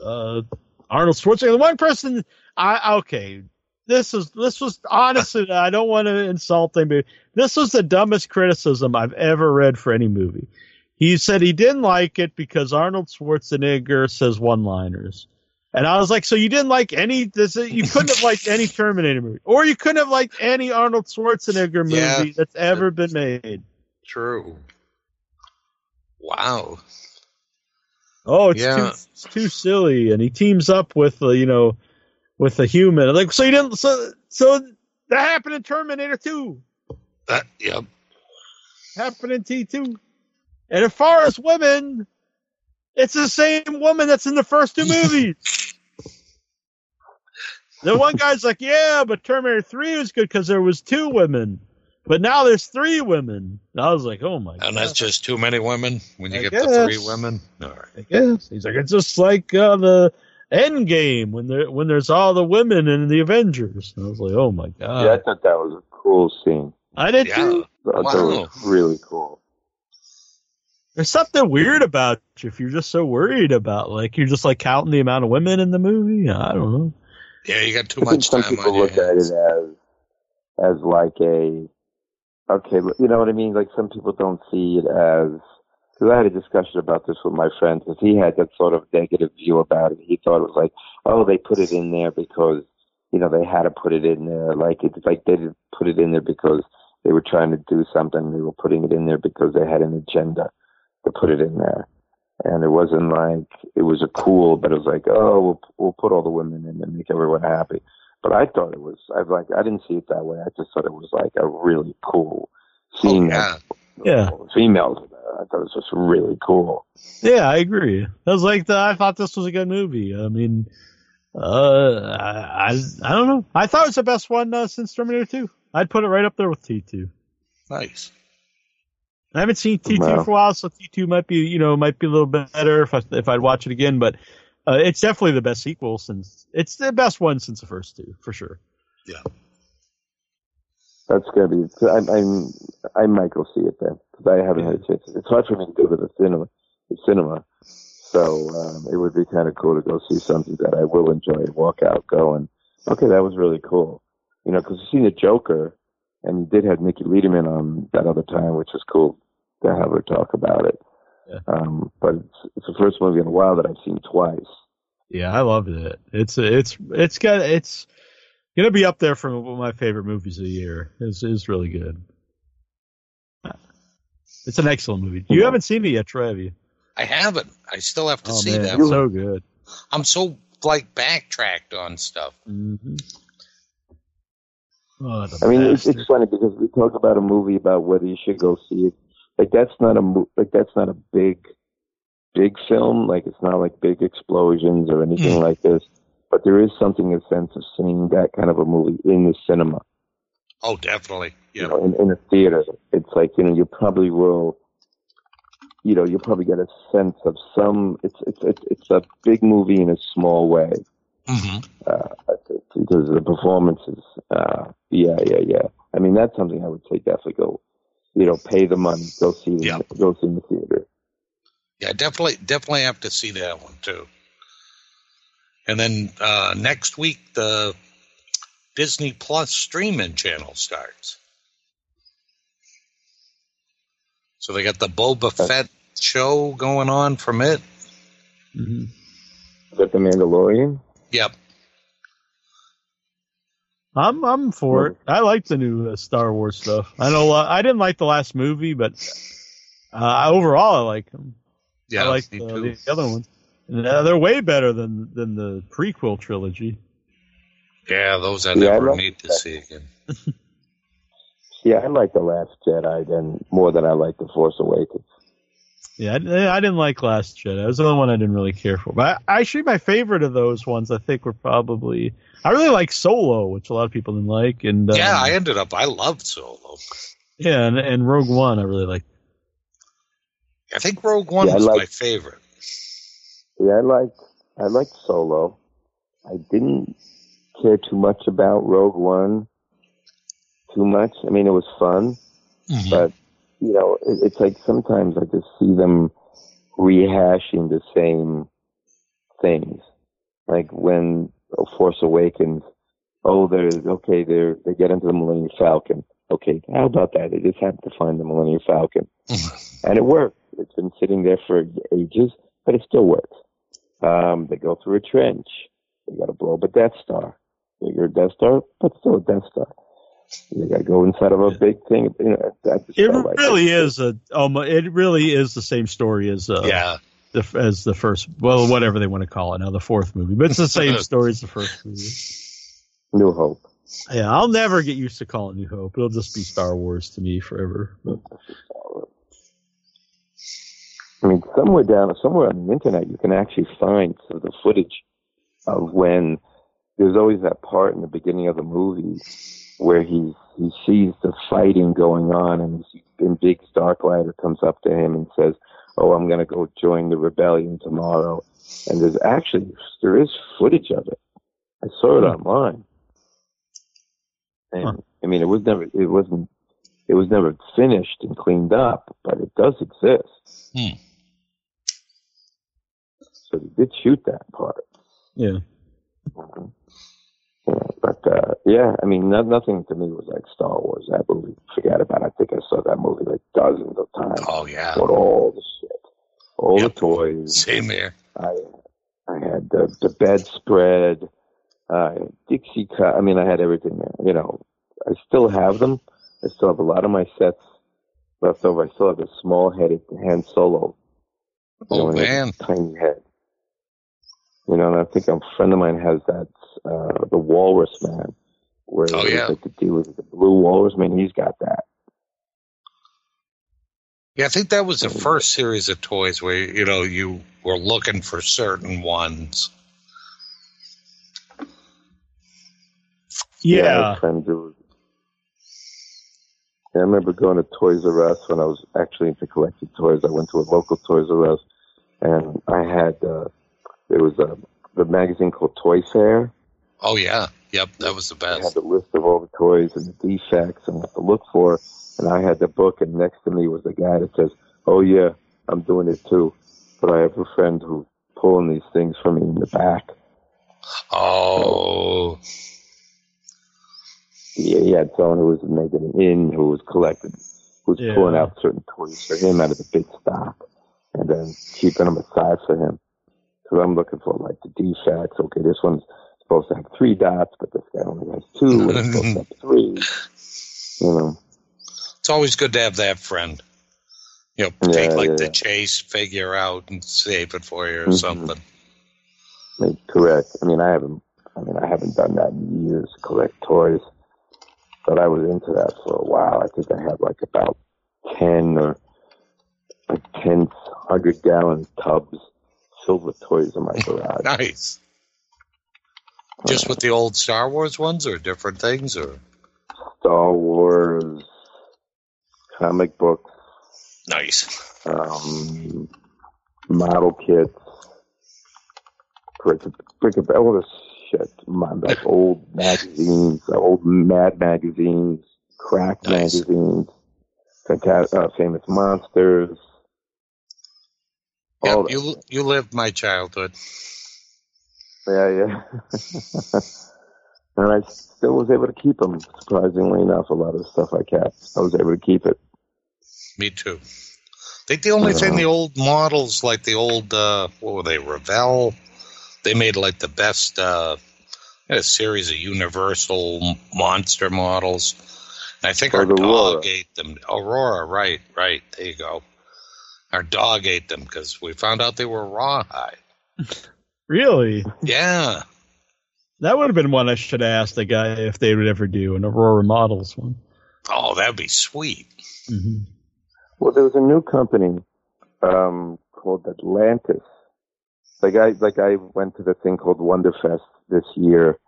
uh, Arnold Schwarzenegger. The one person I okay, this is this was honestly I don't want to insult anybody. This was the dumbest criticism I've ever read for any movie. He said he didn't like it because Arnold Schwarzenegger says one-liners. And I was like, so you didn't like any? This, you couldn't have liked any *laughs* Terminator movie, or you couldn't have liked any Arnold Schwarzenegger movie Yeah. that's ever been made. True. Wow. Oh, it's Yeah. too it's too silly, and he teams up with uh, you know with a human. Like so, you didn't so so that happened in Terminator Two, That yep. happened in T two, and as far as women, it's the same woman that's in the first two movies. *laughs* the one guy's like, yeah, but Terminator Three was good because there was two women, but now there's three women. And I was like, oh my god. And that's just too many women when you I get the three women. All right. I guess he's like it's just like uh, the End Game when there when there's all the women in the Avengers. And I was like, oh my god, yeah, I thought that was a cool scene. I did too. I thought that was really cool. There's something weird about you if you're just so worried about like you're just like counting the amount of women in the movie. I don't know. Yeah, you got too I think much some time people on your look at it as as like a okay, you know what I mean. Like some people don't see it as because I had a discussion about this with my friend because he had that sort of negative view about it. He thought it was like, oh, they put it in there because you know they had to put it in there. Like it's like they didn't put it in there because they were trying to do something. They were putting it in there because they had an agenda to put it in there. And it wasn't like it was a cool, but it was like, oh, we'll, we'll put all the women in and make everyone happy. But I thought it was, I like, I didn't see it that way. I just thought it was like a really cool oh, seeing that Yeah, females. in there. I thought it was just really cool. yeah, I agree. I was like, I thought this was a good movie. I mean, uh, I I, I don't know. I thought it was the best one uh, since Terminator Two. I'd put it right up there with T two. Nice. I haven't seen T two Wow. for a while, so T two might be you know might be a little bit better if I if I'd watch it again. But uh, it's definitely the best sequel since it's the best one since the first two for sure. Yeah. That's gonna be. I, I'm. I might go see it then because I haven't had a chance. It's hard for me to go to the cinema. The cinema. So um, it would be kind of cool to go see something that I will enjoy. Walk out, going, okay, that was really cool. You know, because you've seen the Joker, and you did have Nikki Lederman on that other time, which was cool to have her talk about it. Um, but it's, it's the first movie in a while that I've seen twice. Yeah, I loved it. It's it's it's got it's gonna be up there for one of my favorite movies of the year. It's it's really good. It's an excellent movie. You haven't seen it yet, Troy, have you? I haven't. I still have to Oh, see man, that. it's so good. I'm so like backtracked on stuff. Mm-hmm. Oh, the I mean, it's, it's funny because we talk about a movie about whether you should go see it. Like that's not a mo- like that's not a big, big film. Like it's not like big explosions or anything Mm. like this. But there is something a sense of seeing that kind of a movie in the cinema, Oh, definitely. you Yeah. know, in, in a theater. It's like you know you probably will, you know, you'll probably get a sense of some. It's it's it's, it's a big movie in a small way Mm-hmm. uh, because of the performances. Uh, yeah, yeah, yeah. I mean, that's something I would say definitely go, you know, pay the money, go see, it, Yeah. go see in the theater. Yeah, definitely, definitely have to see that one too. And then uh, next week, the Disney Plus streaming channel starts. So they got the Boba Fett show going on from it. Mhm. Is that the Mandalorian? Yep. I'm I'm for it. I like the new uh, Star Wars stuff. I know uh, I didn't like the last movie, but uh, overall I like them. Yeah, I like the, the other ones. And, uh, they're way better than than the prequel trilogy. Yeah, those I Yeah, never like need to that. see again. *laughs* Yeah, I like the Last Jedi then more than I like the Force Awakens. Yeah, I, I didn't like Last Jedi. That was the only one I didn't really care for. But I, actually, my favorite of those ones, I think, were probably I really like Solo, which a lot of people didn't like, and um, yeah, I ended up. I loved Solo. yeah, and, and Rogue One, I really like. I think Rogue One Yeah, was like- my favorite. Yeah, I like I liked Solo. I didn't care too much about Rogue One. Too much. I mean, it was fun, Mhm. but you know, it, it's like sometimes I just see them rehashing the same things, like when Force Awakens. Oh, there's okay. They they get into the Millennium Falcon. Okay, how about that? They just happen to find the Millennium Falcon, *laughs* and it worked. It's been sitting there for ages, but it still works. Um, they go through a trench. They got to blow up a Death Star. Bigger Death Star, but still a Death Star. They got to go inside of a big thing. You know, that just It like really is a um, it really is the same story as uh, Yeah. the, as the first well whatever they want to call it now the fourth movie but it's the same *laughs* story as the first movie. New Hope. Yeah, I'll never get used to calling New Hope. It'll just be Star Wars to me forever. But I mean, somewhere down, somewhere on the internet, you can actually find some of the footage of when there's always that part in the beginning of the movie where he he sees the fighting going on, and and Biggs Darklighter comes up to him and says, "Oh, I'm going to go join the rebellion tomorrow." And there's actually there is footage of it. I saw it online. And I mean, it was never it wasn't it was never finished and cleaned up, but it does exist. Hmm. So they did shoot that part. yeah. Yeah, but uh, yeah, I mean, no, nothing to me was like Star Wars. That movie, forget about. it. I think I saw that movie like dozens of times. Oh yeah. Bought all the shit, all the toys. Same here. I I had the the bedspread, uh, Dixie cut. I mean, I had everything there. You know, I still have them. I still have a lot of my sets left over. I still have a small headed Han Solo. You know, Oh and man. tiny head. You know, and I think a friend of mine has that, uh, the Walrus Man, where Oh, it was yeah. like the deal with the blue Walrus Man. He's got that. Yeah, I think that was the first series of toys where you know you were looking for certain ones. Yeah, I Yeah. had friends who was- Yeah, I remember going to Toys R Us when I was actually into collecting toys. I went to a local Toys R Us, and I had uh, there was a the magazine called Toy Fair. Oh yeah, yep, that was the best. I had best. the list of all the toys and the defects and what to look for, and I had the book. And next to me was the guy that says, "Oh yeah, I'm doing it too," but I have a friend who's pulling these things for me in the back. Oh, yeah, he had someone who was making an in, who was collecting, who was Yeah. pulling out certain toys for him out of the big stock, and then keeping them aside for him. Because I'm looking for like the defects. Okay, this one's supposed to have three dots, but this guy only has two, and it's supposed to have *laughs* three. You know, it's always good to have that friend. You know, Yeah, take like yeah. the chase figure out and save it for you or Mhm. something. correct. I mean, I haven't. I mean, I haven't done that in years. Collect toys, but I was into that for a while. I think I had like about ten or like ten hundred gallon tubs filled with toys in my *laughs* garage. Nice. Just with the old Star Wars ones or different things or Star Wars, comic books, nice. um, model kits, brick, brick, all this shit. My, like *laughs* old magazines, old Mad magazines, crack Nice. magazines, fantastic, uh, famous monsters. All you you lived my childhood. Yeah, yeah. *laughs* and I still was able to keep them. Surprisingly enough, a lot of stuff I kept, I was able to keep it. Me too. I think the only thing Uh-huh. the old models, like the old, uh, what were they, Revell, they made like the best, uh, a series of Universal monster models. And I think our dog ate them. Aurora, right, right. There you go. Our dog ate them because we found out they were rawhide. *laughs* Really? Yeah. That would have been one I should have asked the guy if they would ever do an Aurora Models one. Oh, that'd be sweet. hmm Well, there was a new company um, called Atlantis. Like I, like I went to the thing called Wonderfest this year,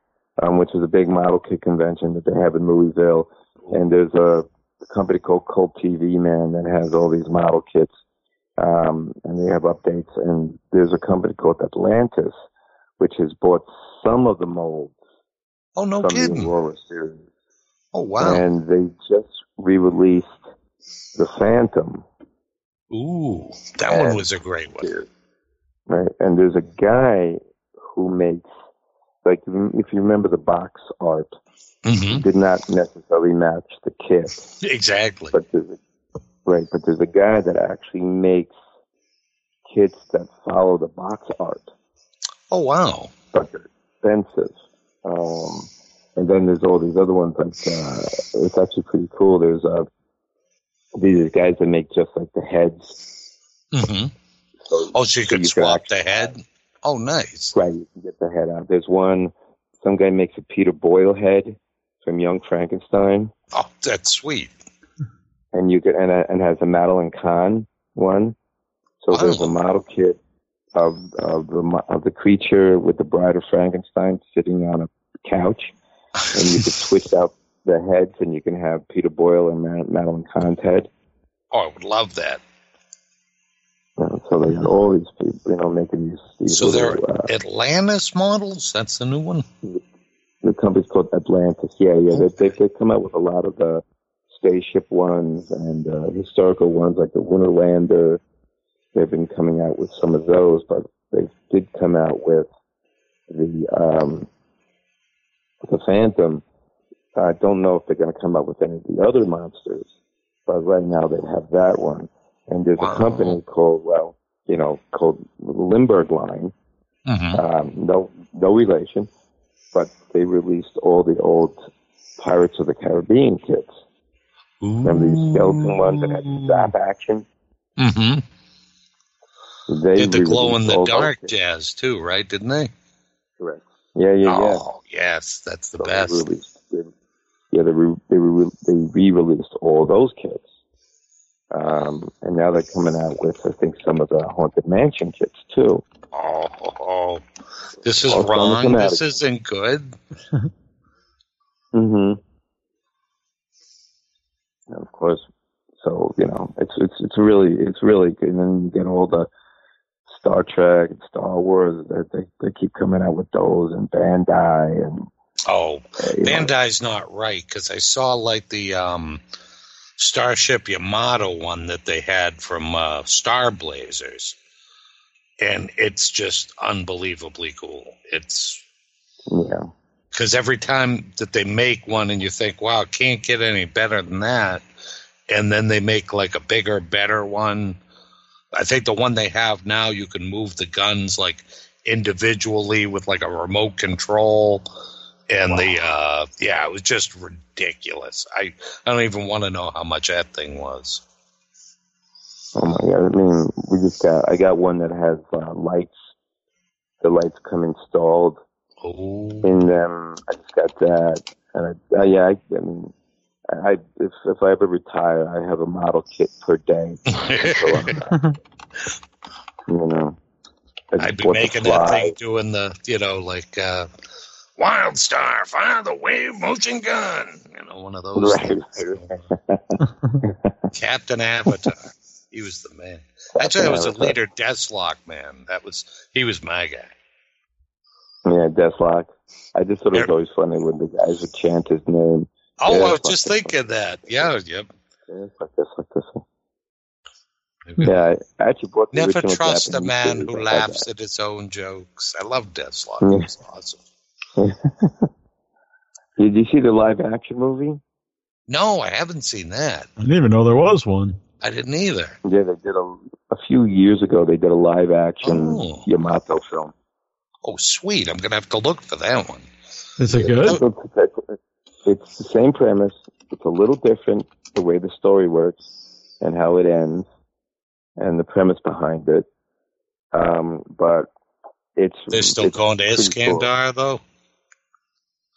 um, which is a big model kit convention that they have in Louisville. And there's a, a company called Cult TV Man that has all these model kits, um, and they have updates. And there's a company called Atlantis, which has bought some of the molds Oh, no from the kidding. Aurora series, Oh, wow. and they just re-released the Phantom. Ooh, that one was a great one. Right. And there's a guy who makes like if you remember the box art, Mm-hmm. did not necessarily match the kit. *laughs* Exactly. But there's a, right, but there's a guy that actually makes kits that follow the box art, Oh wow. but they're expensive. Um, and then there's all these other ones like uh, it's actually pretty cool. There's uh, these guys that make just like the heads. Mm-hmm. Oh, so you could swap the head. Oh, nice. Right, you can get the head out. There's one. Some guy makes a Peter Boyle head from Young Frankenstein, Oh, that's sweet. And you can and, and has a Madeline Kahn one. So there's a model kit of of the of the creature with the bride of Frankenstein sitting on a couch, and you can *laughs* switch out the heads, and you can have Peter Boyle and Ma- Madeline Kahn's head. Oh, I would love that. Uh, so they got all these people, you know, making these. these So they're uh, Atlantis models. That's the new one. the company's called Atlantis. Yeah, yeah. They, they they come out with a lot of the spaceship ones and uh, historical ones like the Winterlander. They've been coming out with some of those, but they did come out with the um, the Phantom. I don't know if they're going to come out with any of the other monsters, but right now they have that one. And there's a company called, well, you know, called Lindberg Line. Mm-hmm. Um, no, no relation, but they released all the old Pirates of the Caribbean kits. Remember these skeleton ones that had zap action? Mm-hmm. They Did the glow in the dark jazz too, right? Didn't they? Correct. Yeah, yeah, yeah. Oh, yes, that's the So they best. released, they, yeah, they, re, they, re, they re-released all those kits. Um, and now they're coming out with, I think, some of the Haunted Mansion kits too. Oh, oh, oh. this is wrong. This isn't good. *laughs* Mm hmm And of course, so you know, it's it's it's really it's really good. And then you get all the Star Trek and Star Wars. They they, they keep coming out with those and Bandai and Oh, know. Bandai's not right because I saw like the um, Starship Yamato one that they had from uh, Star Blazers, and it's just unbelievably cool. It's yeah. Because every time that they make one and you think, wow, it can't get any better than that, and then they make like a bigger, better one. I think the one they have now, you can move the guns like individually with like a remote control. And the uh yeah, it was just ridiculous. I I don't even want to know how much that thing was. Oh my god! I mean, we just got. I got one that has uh, lights. The lights come installed in them. I just got that, and I, uh, yeah, I, I mean, I if if I ever retire, I have a model kit per day. *laughs* So, uh, you know, I'd be making that thing doing the you know like uh Wild Star, fire the wave motion gun. You know, one of those. Right, things. *laughs* Captain Avatar. He was the man. Actually, I was a Avatar. leader Desslok man. That was he was my guy. Yeah, Desslok. I just thought it was always funny when the guys would chant his name. Oh, I was Desslok, just thinking that. Yeah, yep. Desslok, Desslok, Desslok. Yeah, I actually bought the Never original trust a Japanese man who I had laughs at his own jokes. I love Desslok. Yeah. It awesome. *laughs* Did you see the live action movie? No, I haven't seen that. I didn't even know there was one. I didn't either. Yeah, they did a a few years ago. They did a live action Oh. Yamato film. Oh, sweet. I'm gonna have to look for that one. Is it good? It's, it's the same premise. It's a little different the way the story works and how it ends, and the premise behind it. Um, but it's They're still it's going to pretty cool. Though.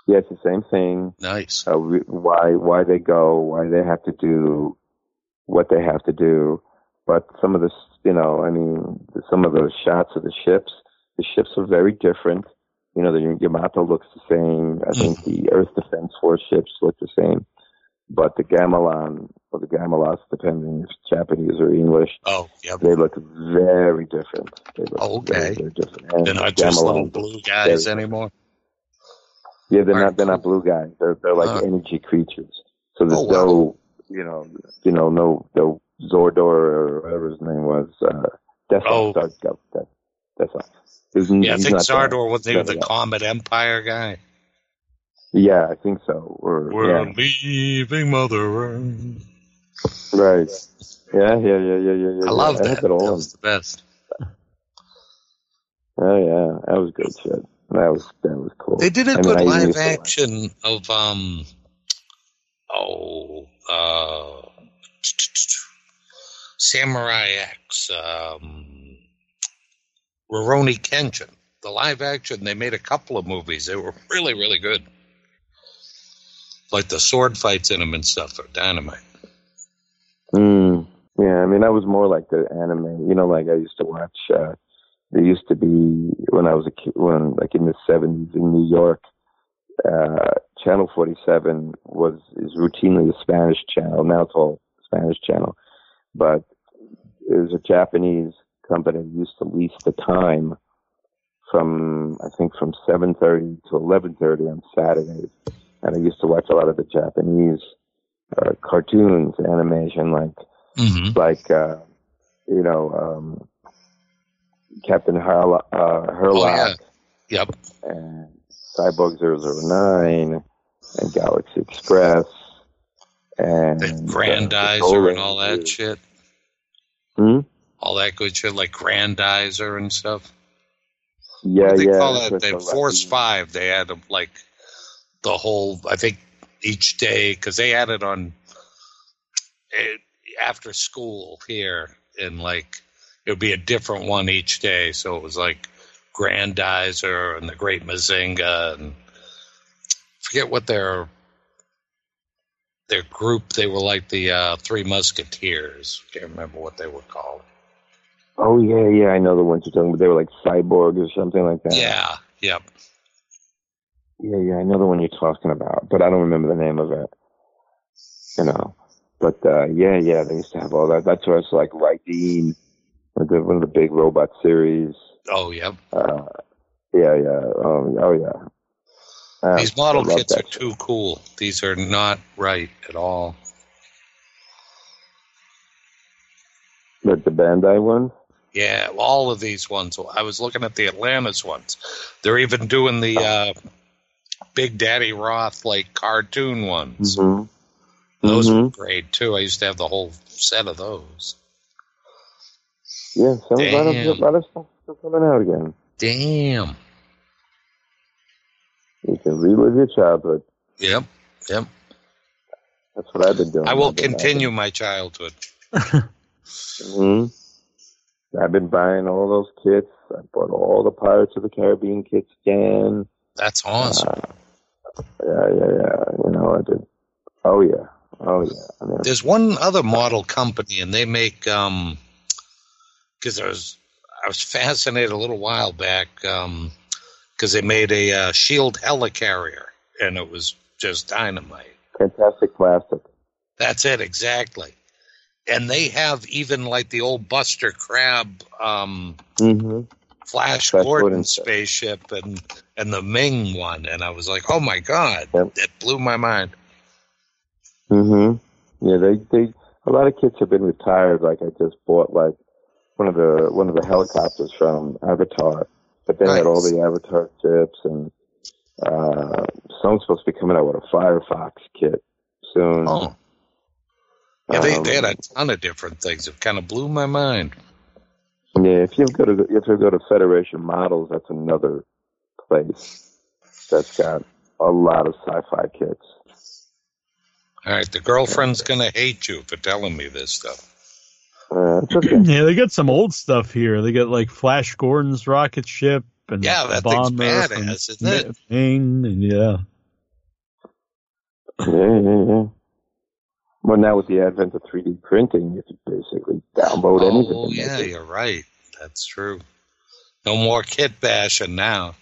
Yeah, it's the same thing. Nice. Uh, why why they go, why they have to do what they have to do. But some of the, you know, I mean, some of those shots of the ships, the ships are very different. You know, the Yamato looks the same. I think the Earth Defense Force ships look the same. But the Gamilon, or the Gamilas, depending if it's Japanese or English, Oh, yep. they look very different. They look Oh, very, okay. very different. And They're not the just little blue guys anymore. yeah, they're not. They're not blue guys. They're they're like energy creatures. So there's Oh, wow. no, you know, you know, no, no Zordar or whatever his name was. Uh, Desslok. Oh. Sorry, no, that, Isn't, Yeah, I think Zordar was he the. Comet Empire guy. Yeah, I think so. Or We're yeah. leaving Mother Earth. Right. Yeah, yeah, yeah, yeah, yeah, yeah. I love yeah. that. had that was the best. Oh yeah, that was good shit. That was that was cool. They did a I good I even live action of um oh uh Samurai X um Rurouni Kenshin. The live action they made a couple of movies. They were really really good. Like the sword fights in them and stuff are dynamite. Mm, yeah, I mean, I was more like the anime. You know, like I used to watch. uh There used to be when I was a kid, when like in the seventies in New York, uh Channel Forty Seven was is routinely a Spanish channel. Now it's all Spanish channel, but it was a Japanese company used to lease the time from I think from seven thirty to eleven thirty on Saturdays, and I used to watch a lot of the Japanese uh, cartoons, animation, like Mm-hmm. like uh, you know um, Captain Harlock, uh, Herlock Oh, Yep. and Cyborg 009 and Galaxy Express and Grandizer uh, and all that shit. Hmm? All that good shit like Grandizer and stuff. Yeah, they yeah. call that? They the- Force Five. They had like the whole. I think each day because they had it on eh, after school here, and like it would be a different one each day. So it was like Grandizer and the Great Mazinga, and forget what their their group. They were like the uh, Three Musketeers. Can't remember what they were called. Oh yeah, yeah. I know the ones you're talking about. They were like cyborgs or something like that. Yeah. Yep. Yeah, yeah, I know the one you're talking about, but I don't remember the name of it. You know, but uh, yeah, yeah, they used to have all that. That's where it's like Raideen, one of the, one of the big robot series. Oh, yep. Uh, yeah, yeah, um, oh yeah. Uh, These model kits are too cool. These are not right at all. shit. the Bandai one. Yeah, all of these ones. I was looking at the Atlantis ones. They're even doing the uh, Big Daddy Roth like cartoon ones. Mm-hmm. Those were Mhm. great too. I used to have the whole set of those. Yeah, some a Damn. a lot of stuff is coming out again. Damn. You can relive your childhood. Yep. Yep. That's what I've been doing. I will continue my childhood. *laughs* hmm I've been buying all those kits. I bought all the Pirates of the Caribbean kits again. That's awesome. Yeah, yeah, yeah. You know, I did. Oh yeah, oh yeah. I mean, There's one other model company, and they make um, because I was I was fascinated a little while back um, because they made a uh, Shield helicarrier, and it was just dynamite. fantastic plastic. That's it exactly. And they have even like the old Buster Crabbe um, Mm-hmm. Flash, Flash Gordon, Gordon spaceship and and the Ming one, and I was like, oh my god, Yep. that blew my mind. Mm-hmm. Yeah, they they a lot of kits have been retired. Like I just bought like one of the one of the helicopters from Avatar, but they had all the Avatar ships and uh someone's supposed to be coming out with a Firefox kit soon. Oh, yeah, they, Um, they had a ton of different things. It kind of blew my mind. Yeah, if you go to if you go to Federation Models, that's another place that's got a lot of sci-fi kits. All right, the girlfriend's gonna hate you for telling me this stuff. Uh, okay. yeah, they got some old stuff here. They got like Flash Gordon's rocket ship and Yeah, that thing's badass, isn't it? Maine, and yeah. yeah, yeah, yeah. Well, now with the advent of 3D printing, you can basically download anything. Oh, yeah, you're right. That's true. No more kit bashing now.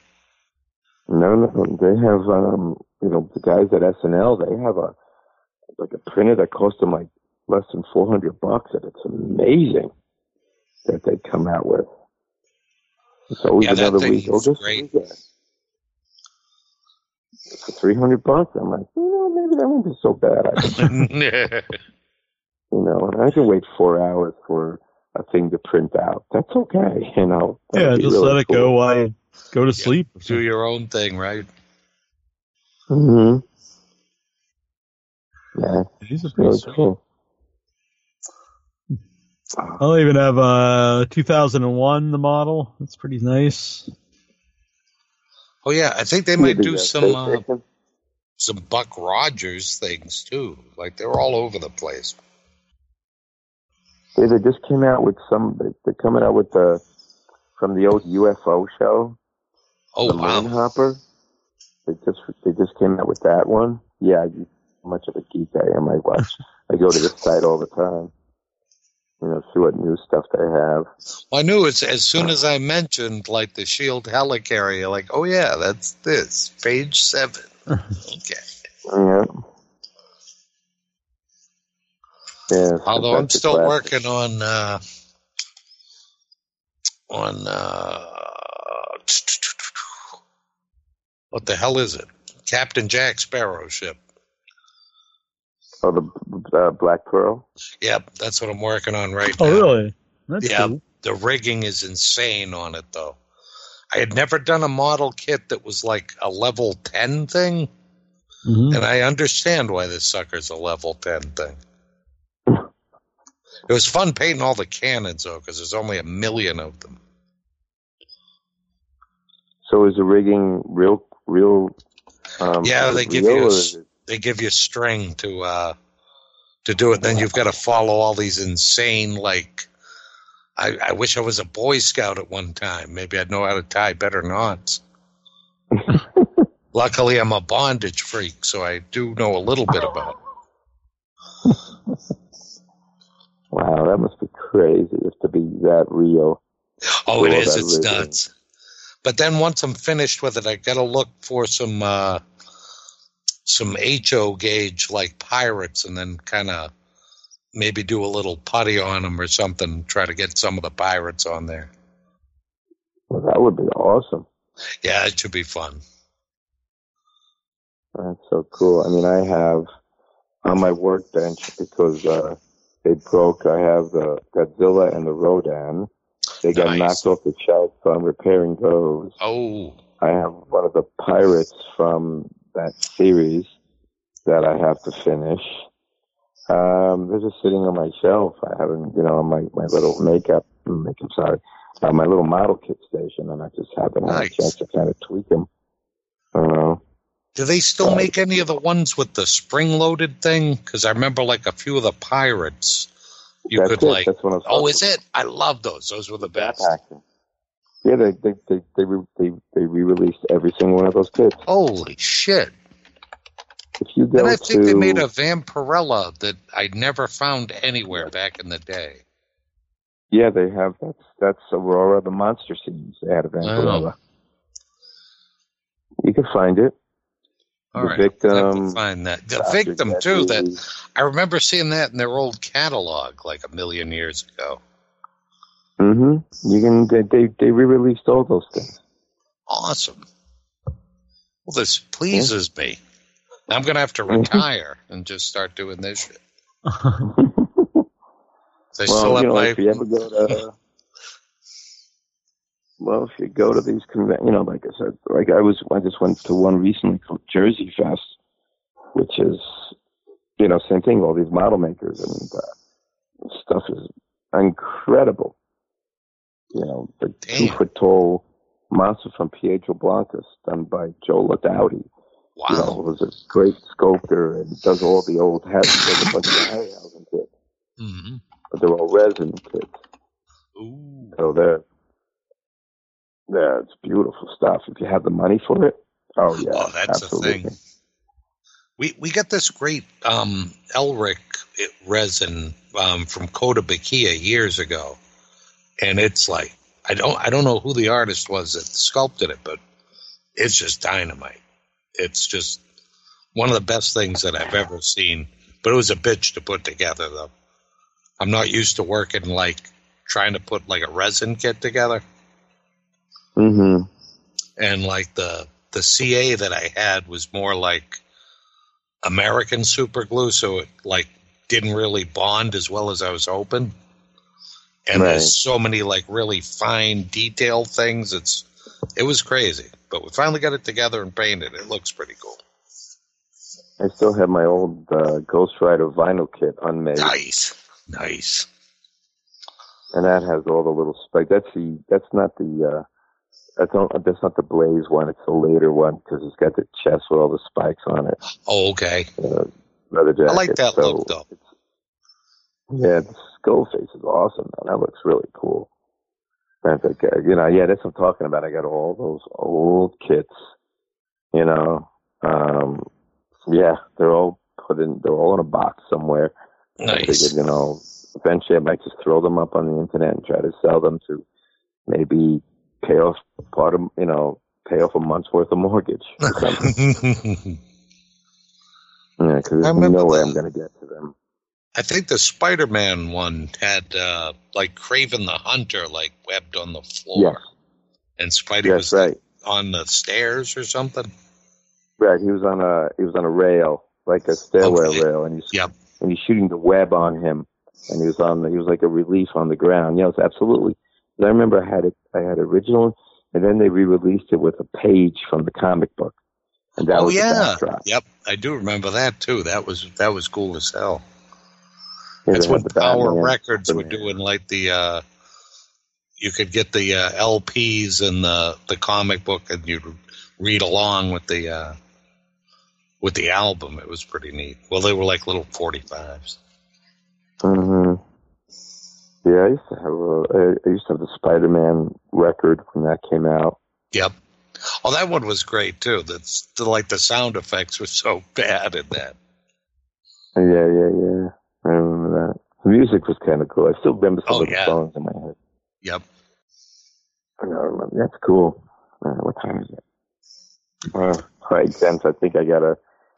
No, no, they have, um, you know, the guys at SNL, they have a like a printer that costs them like less than four hundred bucks, and it's amazing that they come out with. It's always Yeah, another week. Oh, just great. Three hundred bucks. I'm like, you know, maybe that won't be so bad. I can, *laughs* you know, and I can wait four hours for a thing to print out. That's okay, you know. That'd Yeah, just really let it cool. go while you go to sleep. Do your own thing, right? hmm Yeah, These are really pretty sweet. cool. I'll even have uh 2001 the model. That's pretty nice. Oh yeah, I think they might do some uh, some Buck Rogers things too. Like they're all over the place. They, they just came out with some. They, they're coming out with the from the old UFO show. Oh the wow. Moonhopper. They just they just came out with that one. Yeah, much of a geek I am. I watch. I go to this site all the time. You know, see what new stuff they have. Well, I knew as as soon as I mentioned like the Shield helicarrier, like oh yeah, that's this page seven. *laughs* okay. Yeah. Yeah. Although I'm still Classic. working on uh, on uh, what the hell is it? Captain Jack Sparrow ship. Oh, the uh, Black Pearl. Yep, that's what I'm working on right Oh, now. Oh, really? That's yeah, cool. the rigging is insane on it though. I had never done a model kit that was like a level 10 thing, Mhm. and I understand why this sucker's a level 10 thing. *laughs* It was fun painting all the cannons though, because there's only a million of them. So is the rigging real, real? Um, yeah, they give you a, is s- it- they give you string to uh to do it. Then you've got to follow all these insane like. I, I wish I was a Boy Scout at one time. Maybe I'd know how to tie better knots. *laughs* Luckily, I'm a bondage freak, so I do know a little bit about. it. Wow, that must be crazy if to be that real. Oh, it is. It's nuts. But then once I'm finished with it, I got to look for some uh, some HO gauge like pirates, and then kind of maybe do a little putty on them or something. Try to get some of the pirates on there. Well, that would be awesome. Yeah, it should be fun. That's so cool. I mean, I have on my workbench because uh, they broke. I have the Godzilla and the Rodan. They got Nice. knocked off the shelf, so I'm repairing those. Oh, I have one of the pirates from that series that I have to finish. Um, they're just sitting on my shelf. I haven't, you know, on my, my little makeup, make, I'm sorry, uh, my little model kit station, and I just haven't had a Nice. chance to kind of tweak them. Uh, do they still make any of the ones with the spring-loaded thing? Because I remember like a few of the pirates. You could it. like. That's what I was Oh, is it? I love those. Those were the best. Action. Yeah, they they they they re- they, they re-released every single one of those kits. Holy shit! If you go Then I think to, they made a Vampirella that I never found anywhere back in the day. yeah, they have that's that's Aurora the monster scenes. They had a Vampirella. Oh. You can find it. All the right, victim. find that. The victim too. That I remember seeing that in their old catalog like a million years ago. Hmm You can they they, they re-released all those things. Awesome. Well, this pleases me. I'm gonna have to Mhm. retire and just start doing this shit. *laughs* They well, still have you know, my. if you ever go to, well, if you go to these conven, you know, like I said, like I was, I just went to one recently called Jersey Fest, which is, you know, same thing. All these model makers and uh, stuff is incredible. You know, the two Damn. foot tall monster from Piedras Blancas, done by Joe Laudati. Wow. You know, was a great sculptor and does all the old Harry, does a bunch of Harryhausen kits, hmm but they're all resin kits. Ooh. So they're, yeah, it's beautiful stuff. If you have the money for it, oh yeah, Oh, that's the absolutely. thing. We we got this great um, Elric resin um, from Cotopaxi years ago, and it's like I don't I don't know who the artist was that sculpted it, but it's just dynamite. It's just one of the best things that I've ever seen. But it was a bitch to put together, though. I'm not used to working like trying to put like a resin kit together Mm-hmm. and like the the CA that I had was more like American super glue, so it like didn't really bond as well as I was hoping. And Right. there's so many like really fine detailed things. It's it was crazy, but we finally got it together and painted. It looks pretty cool. I still have my old uh, Ghost Rider vinyl kit unmade, Nice, nice. and that has all the little spikes. That's the that's not the uh, that's not that's not the Blaze one. It's the later one because it's got the chest with all the spikes on it. Oh, okay. Uh, leather jacket. I like that so look though. Yeah, the skull face is awesome, man. That looks really cool. That's like, uh, you know, yeah, that's what I'm talking about. I got all those old kits, you know. Um, yeah, they're all put in, they're all in a box somewhere. I Nice. figured, you know, eventually I might just throw them up on the internet and try to sell them to maybe pay off part of, you know, pay off a month's worth of mortgage. or something. *laughs* yeah, because I there's remember no way the- I'm going to get to them. I think the Spider-Man one had uh, like Kraven the Hunter like webbed on the floor, Yes, and Spidey yes, was right. on the stairs or something. Right, he was on a he was on a rail, like a stairway Okay. rail, and he's Yep. and he's shooting the web on him, and he was on the, he was like a relief on the ground. Yes, absolutely. I remember I had it I had original, and then they re-released it with a page from the comic book, and that oh was yeah, yep, I do remember that too. That was that was cool as hell. That's they had when the Power Records were doing like the uh you could get the uh, LPs and the the comic book and you'd read along with the uh with the album. It was pretty neat. Well, they were like little 45s. Mm-hmm. Yeah, I used to have a, I- I used to have the Spider-Man record when that came out. Yep. Oh, that one was great too. That's the, like the sound effects were so *laughs* bad in that. Yeah, yeah, yeah. I remember that. The music was kind of cool. I still remember some Oh, of the yeah. songs in my head. Yep. I don't remember. That's cool. Uh, what time is it? Uh, all right, Dennis, I think I gotta.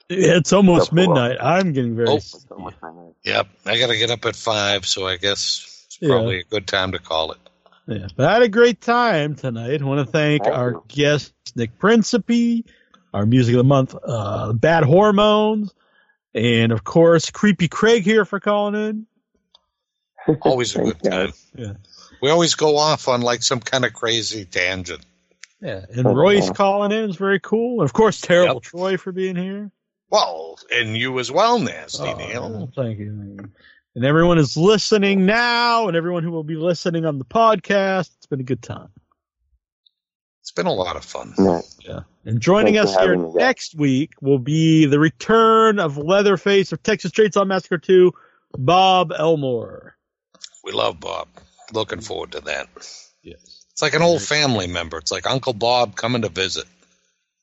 It's almost Couple of- midnight. I'm getting very. Oh. Yep. I got to get up at five, so I guess it's Yeah. probably a good time to call it. Yeah, but I had a great time tonight. I want to thank Thank our you. guest Nick Principe, our music of the month, uh, Bad Whoremoans, and of course Creepy Craig here for calling in. Always a *laughs* good time. Yeah, We always go off on like some kind of crazy tangent. yeah, and Royce calling in is very cool, and of course Terrible Troy for being here. Well, and you as well, Nasty Oh, Neil. thank you. And everyone is listening now, and everyone who will be listening on the podcast. It's been a good time. It's been a lot of fun. Yeah. Yeah. And joining Thanks us here having me, next week will be the return of Leatherface of Texas Chainsaw Massacre 2, Bob Elmore. We love Bob. Looking forward to that. Yes. It's like an old family member. It's like Uncle Bob coming to visit.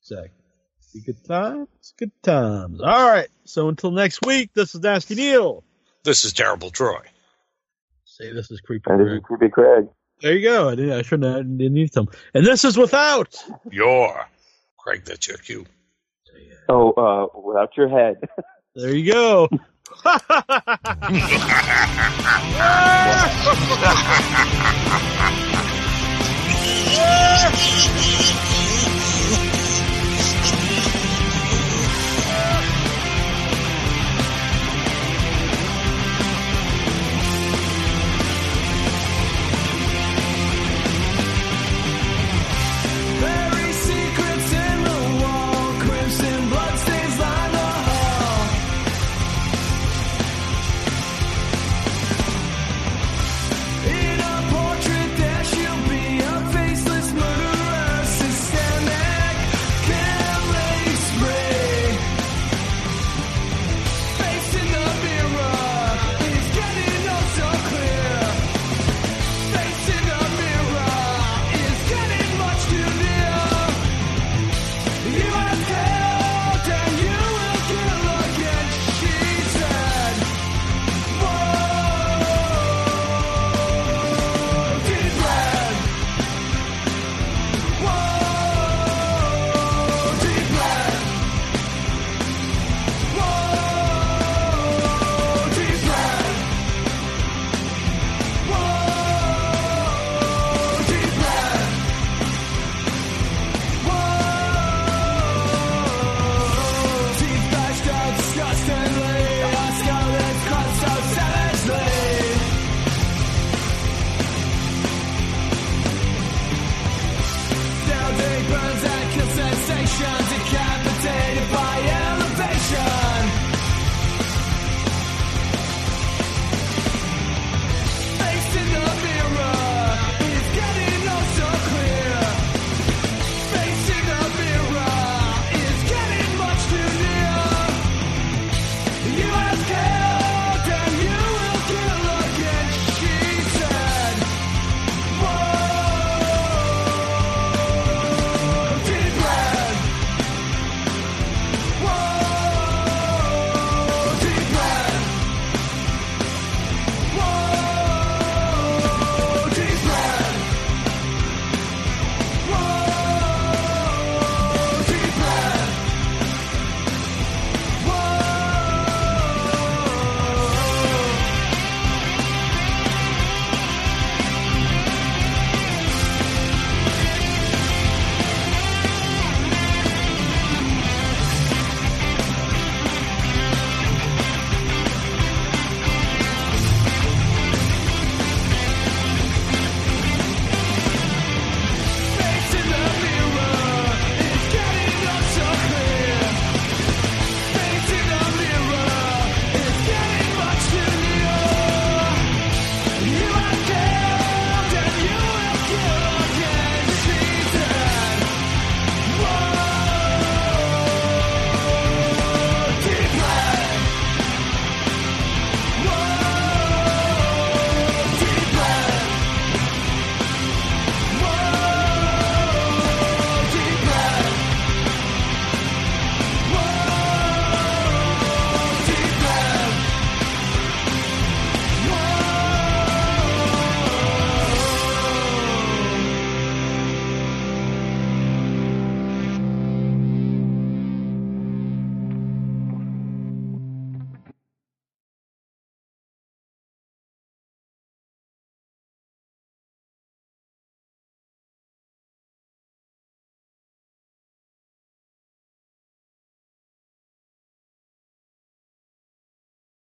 Exactly. Good times, good times. All right. So until next week, this is Nasty Neil. This is Terrible Troy. Say this is Creepy And this Craig. is Creepy Craig. There you go. I, didn't, I shouldn't have, didn't need them. And this is without. Your Craig, that's your cue. Oh, uh, without your head. *laughs* There you go. Yeah! *laughs* *laughs*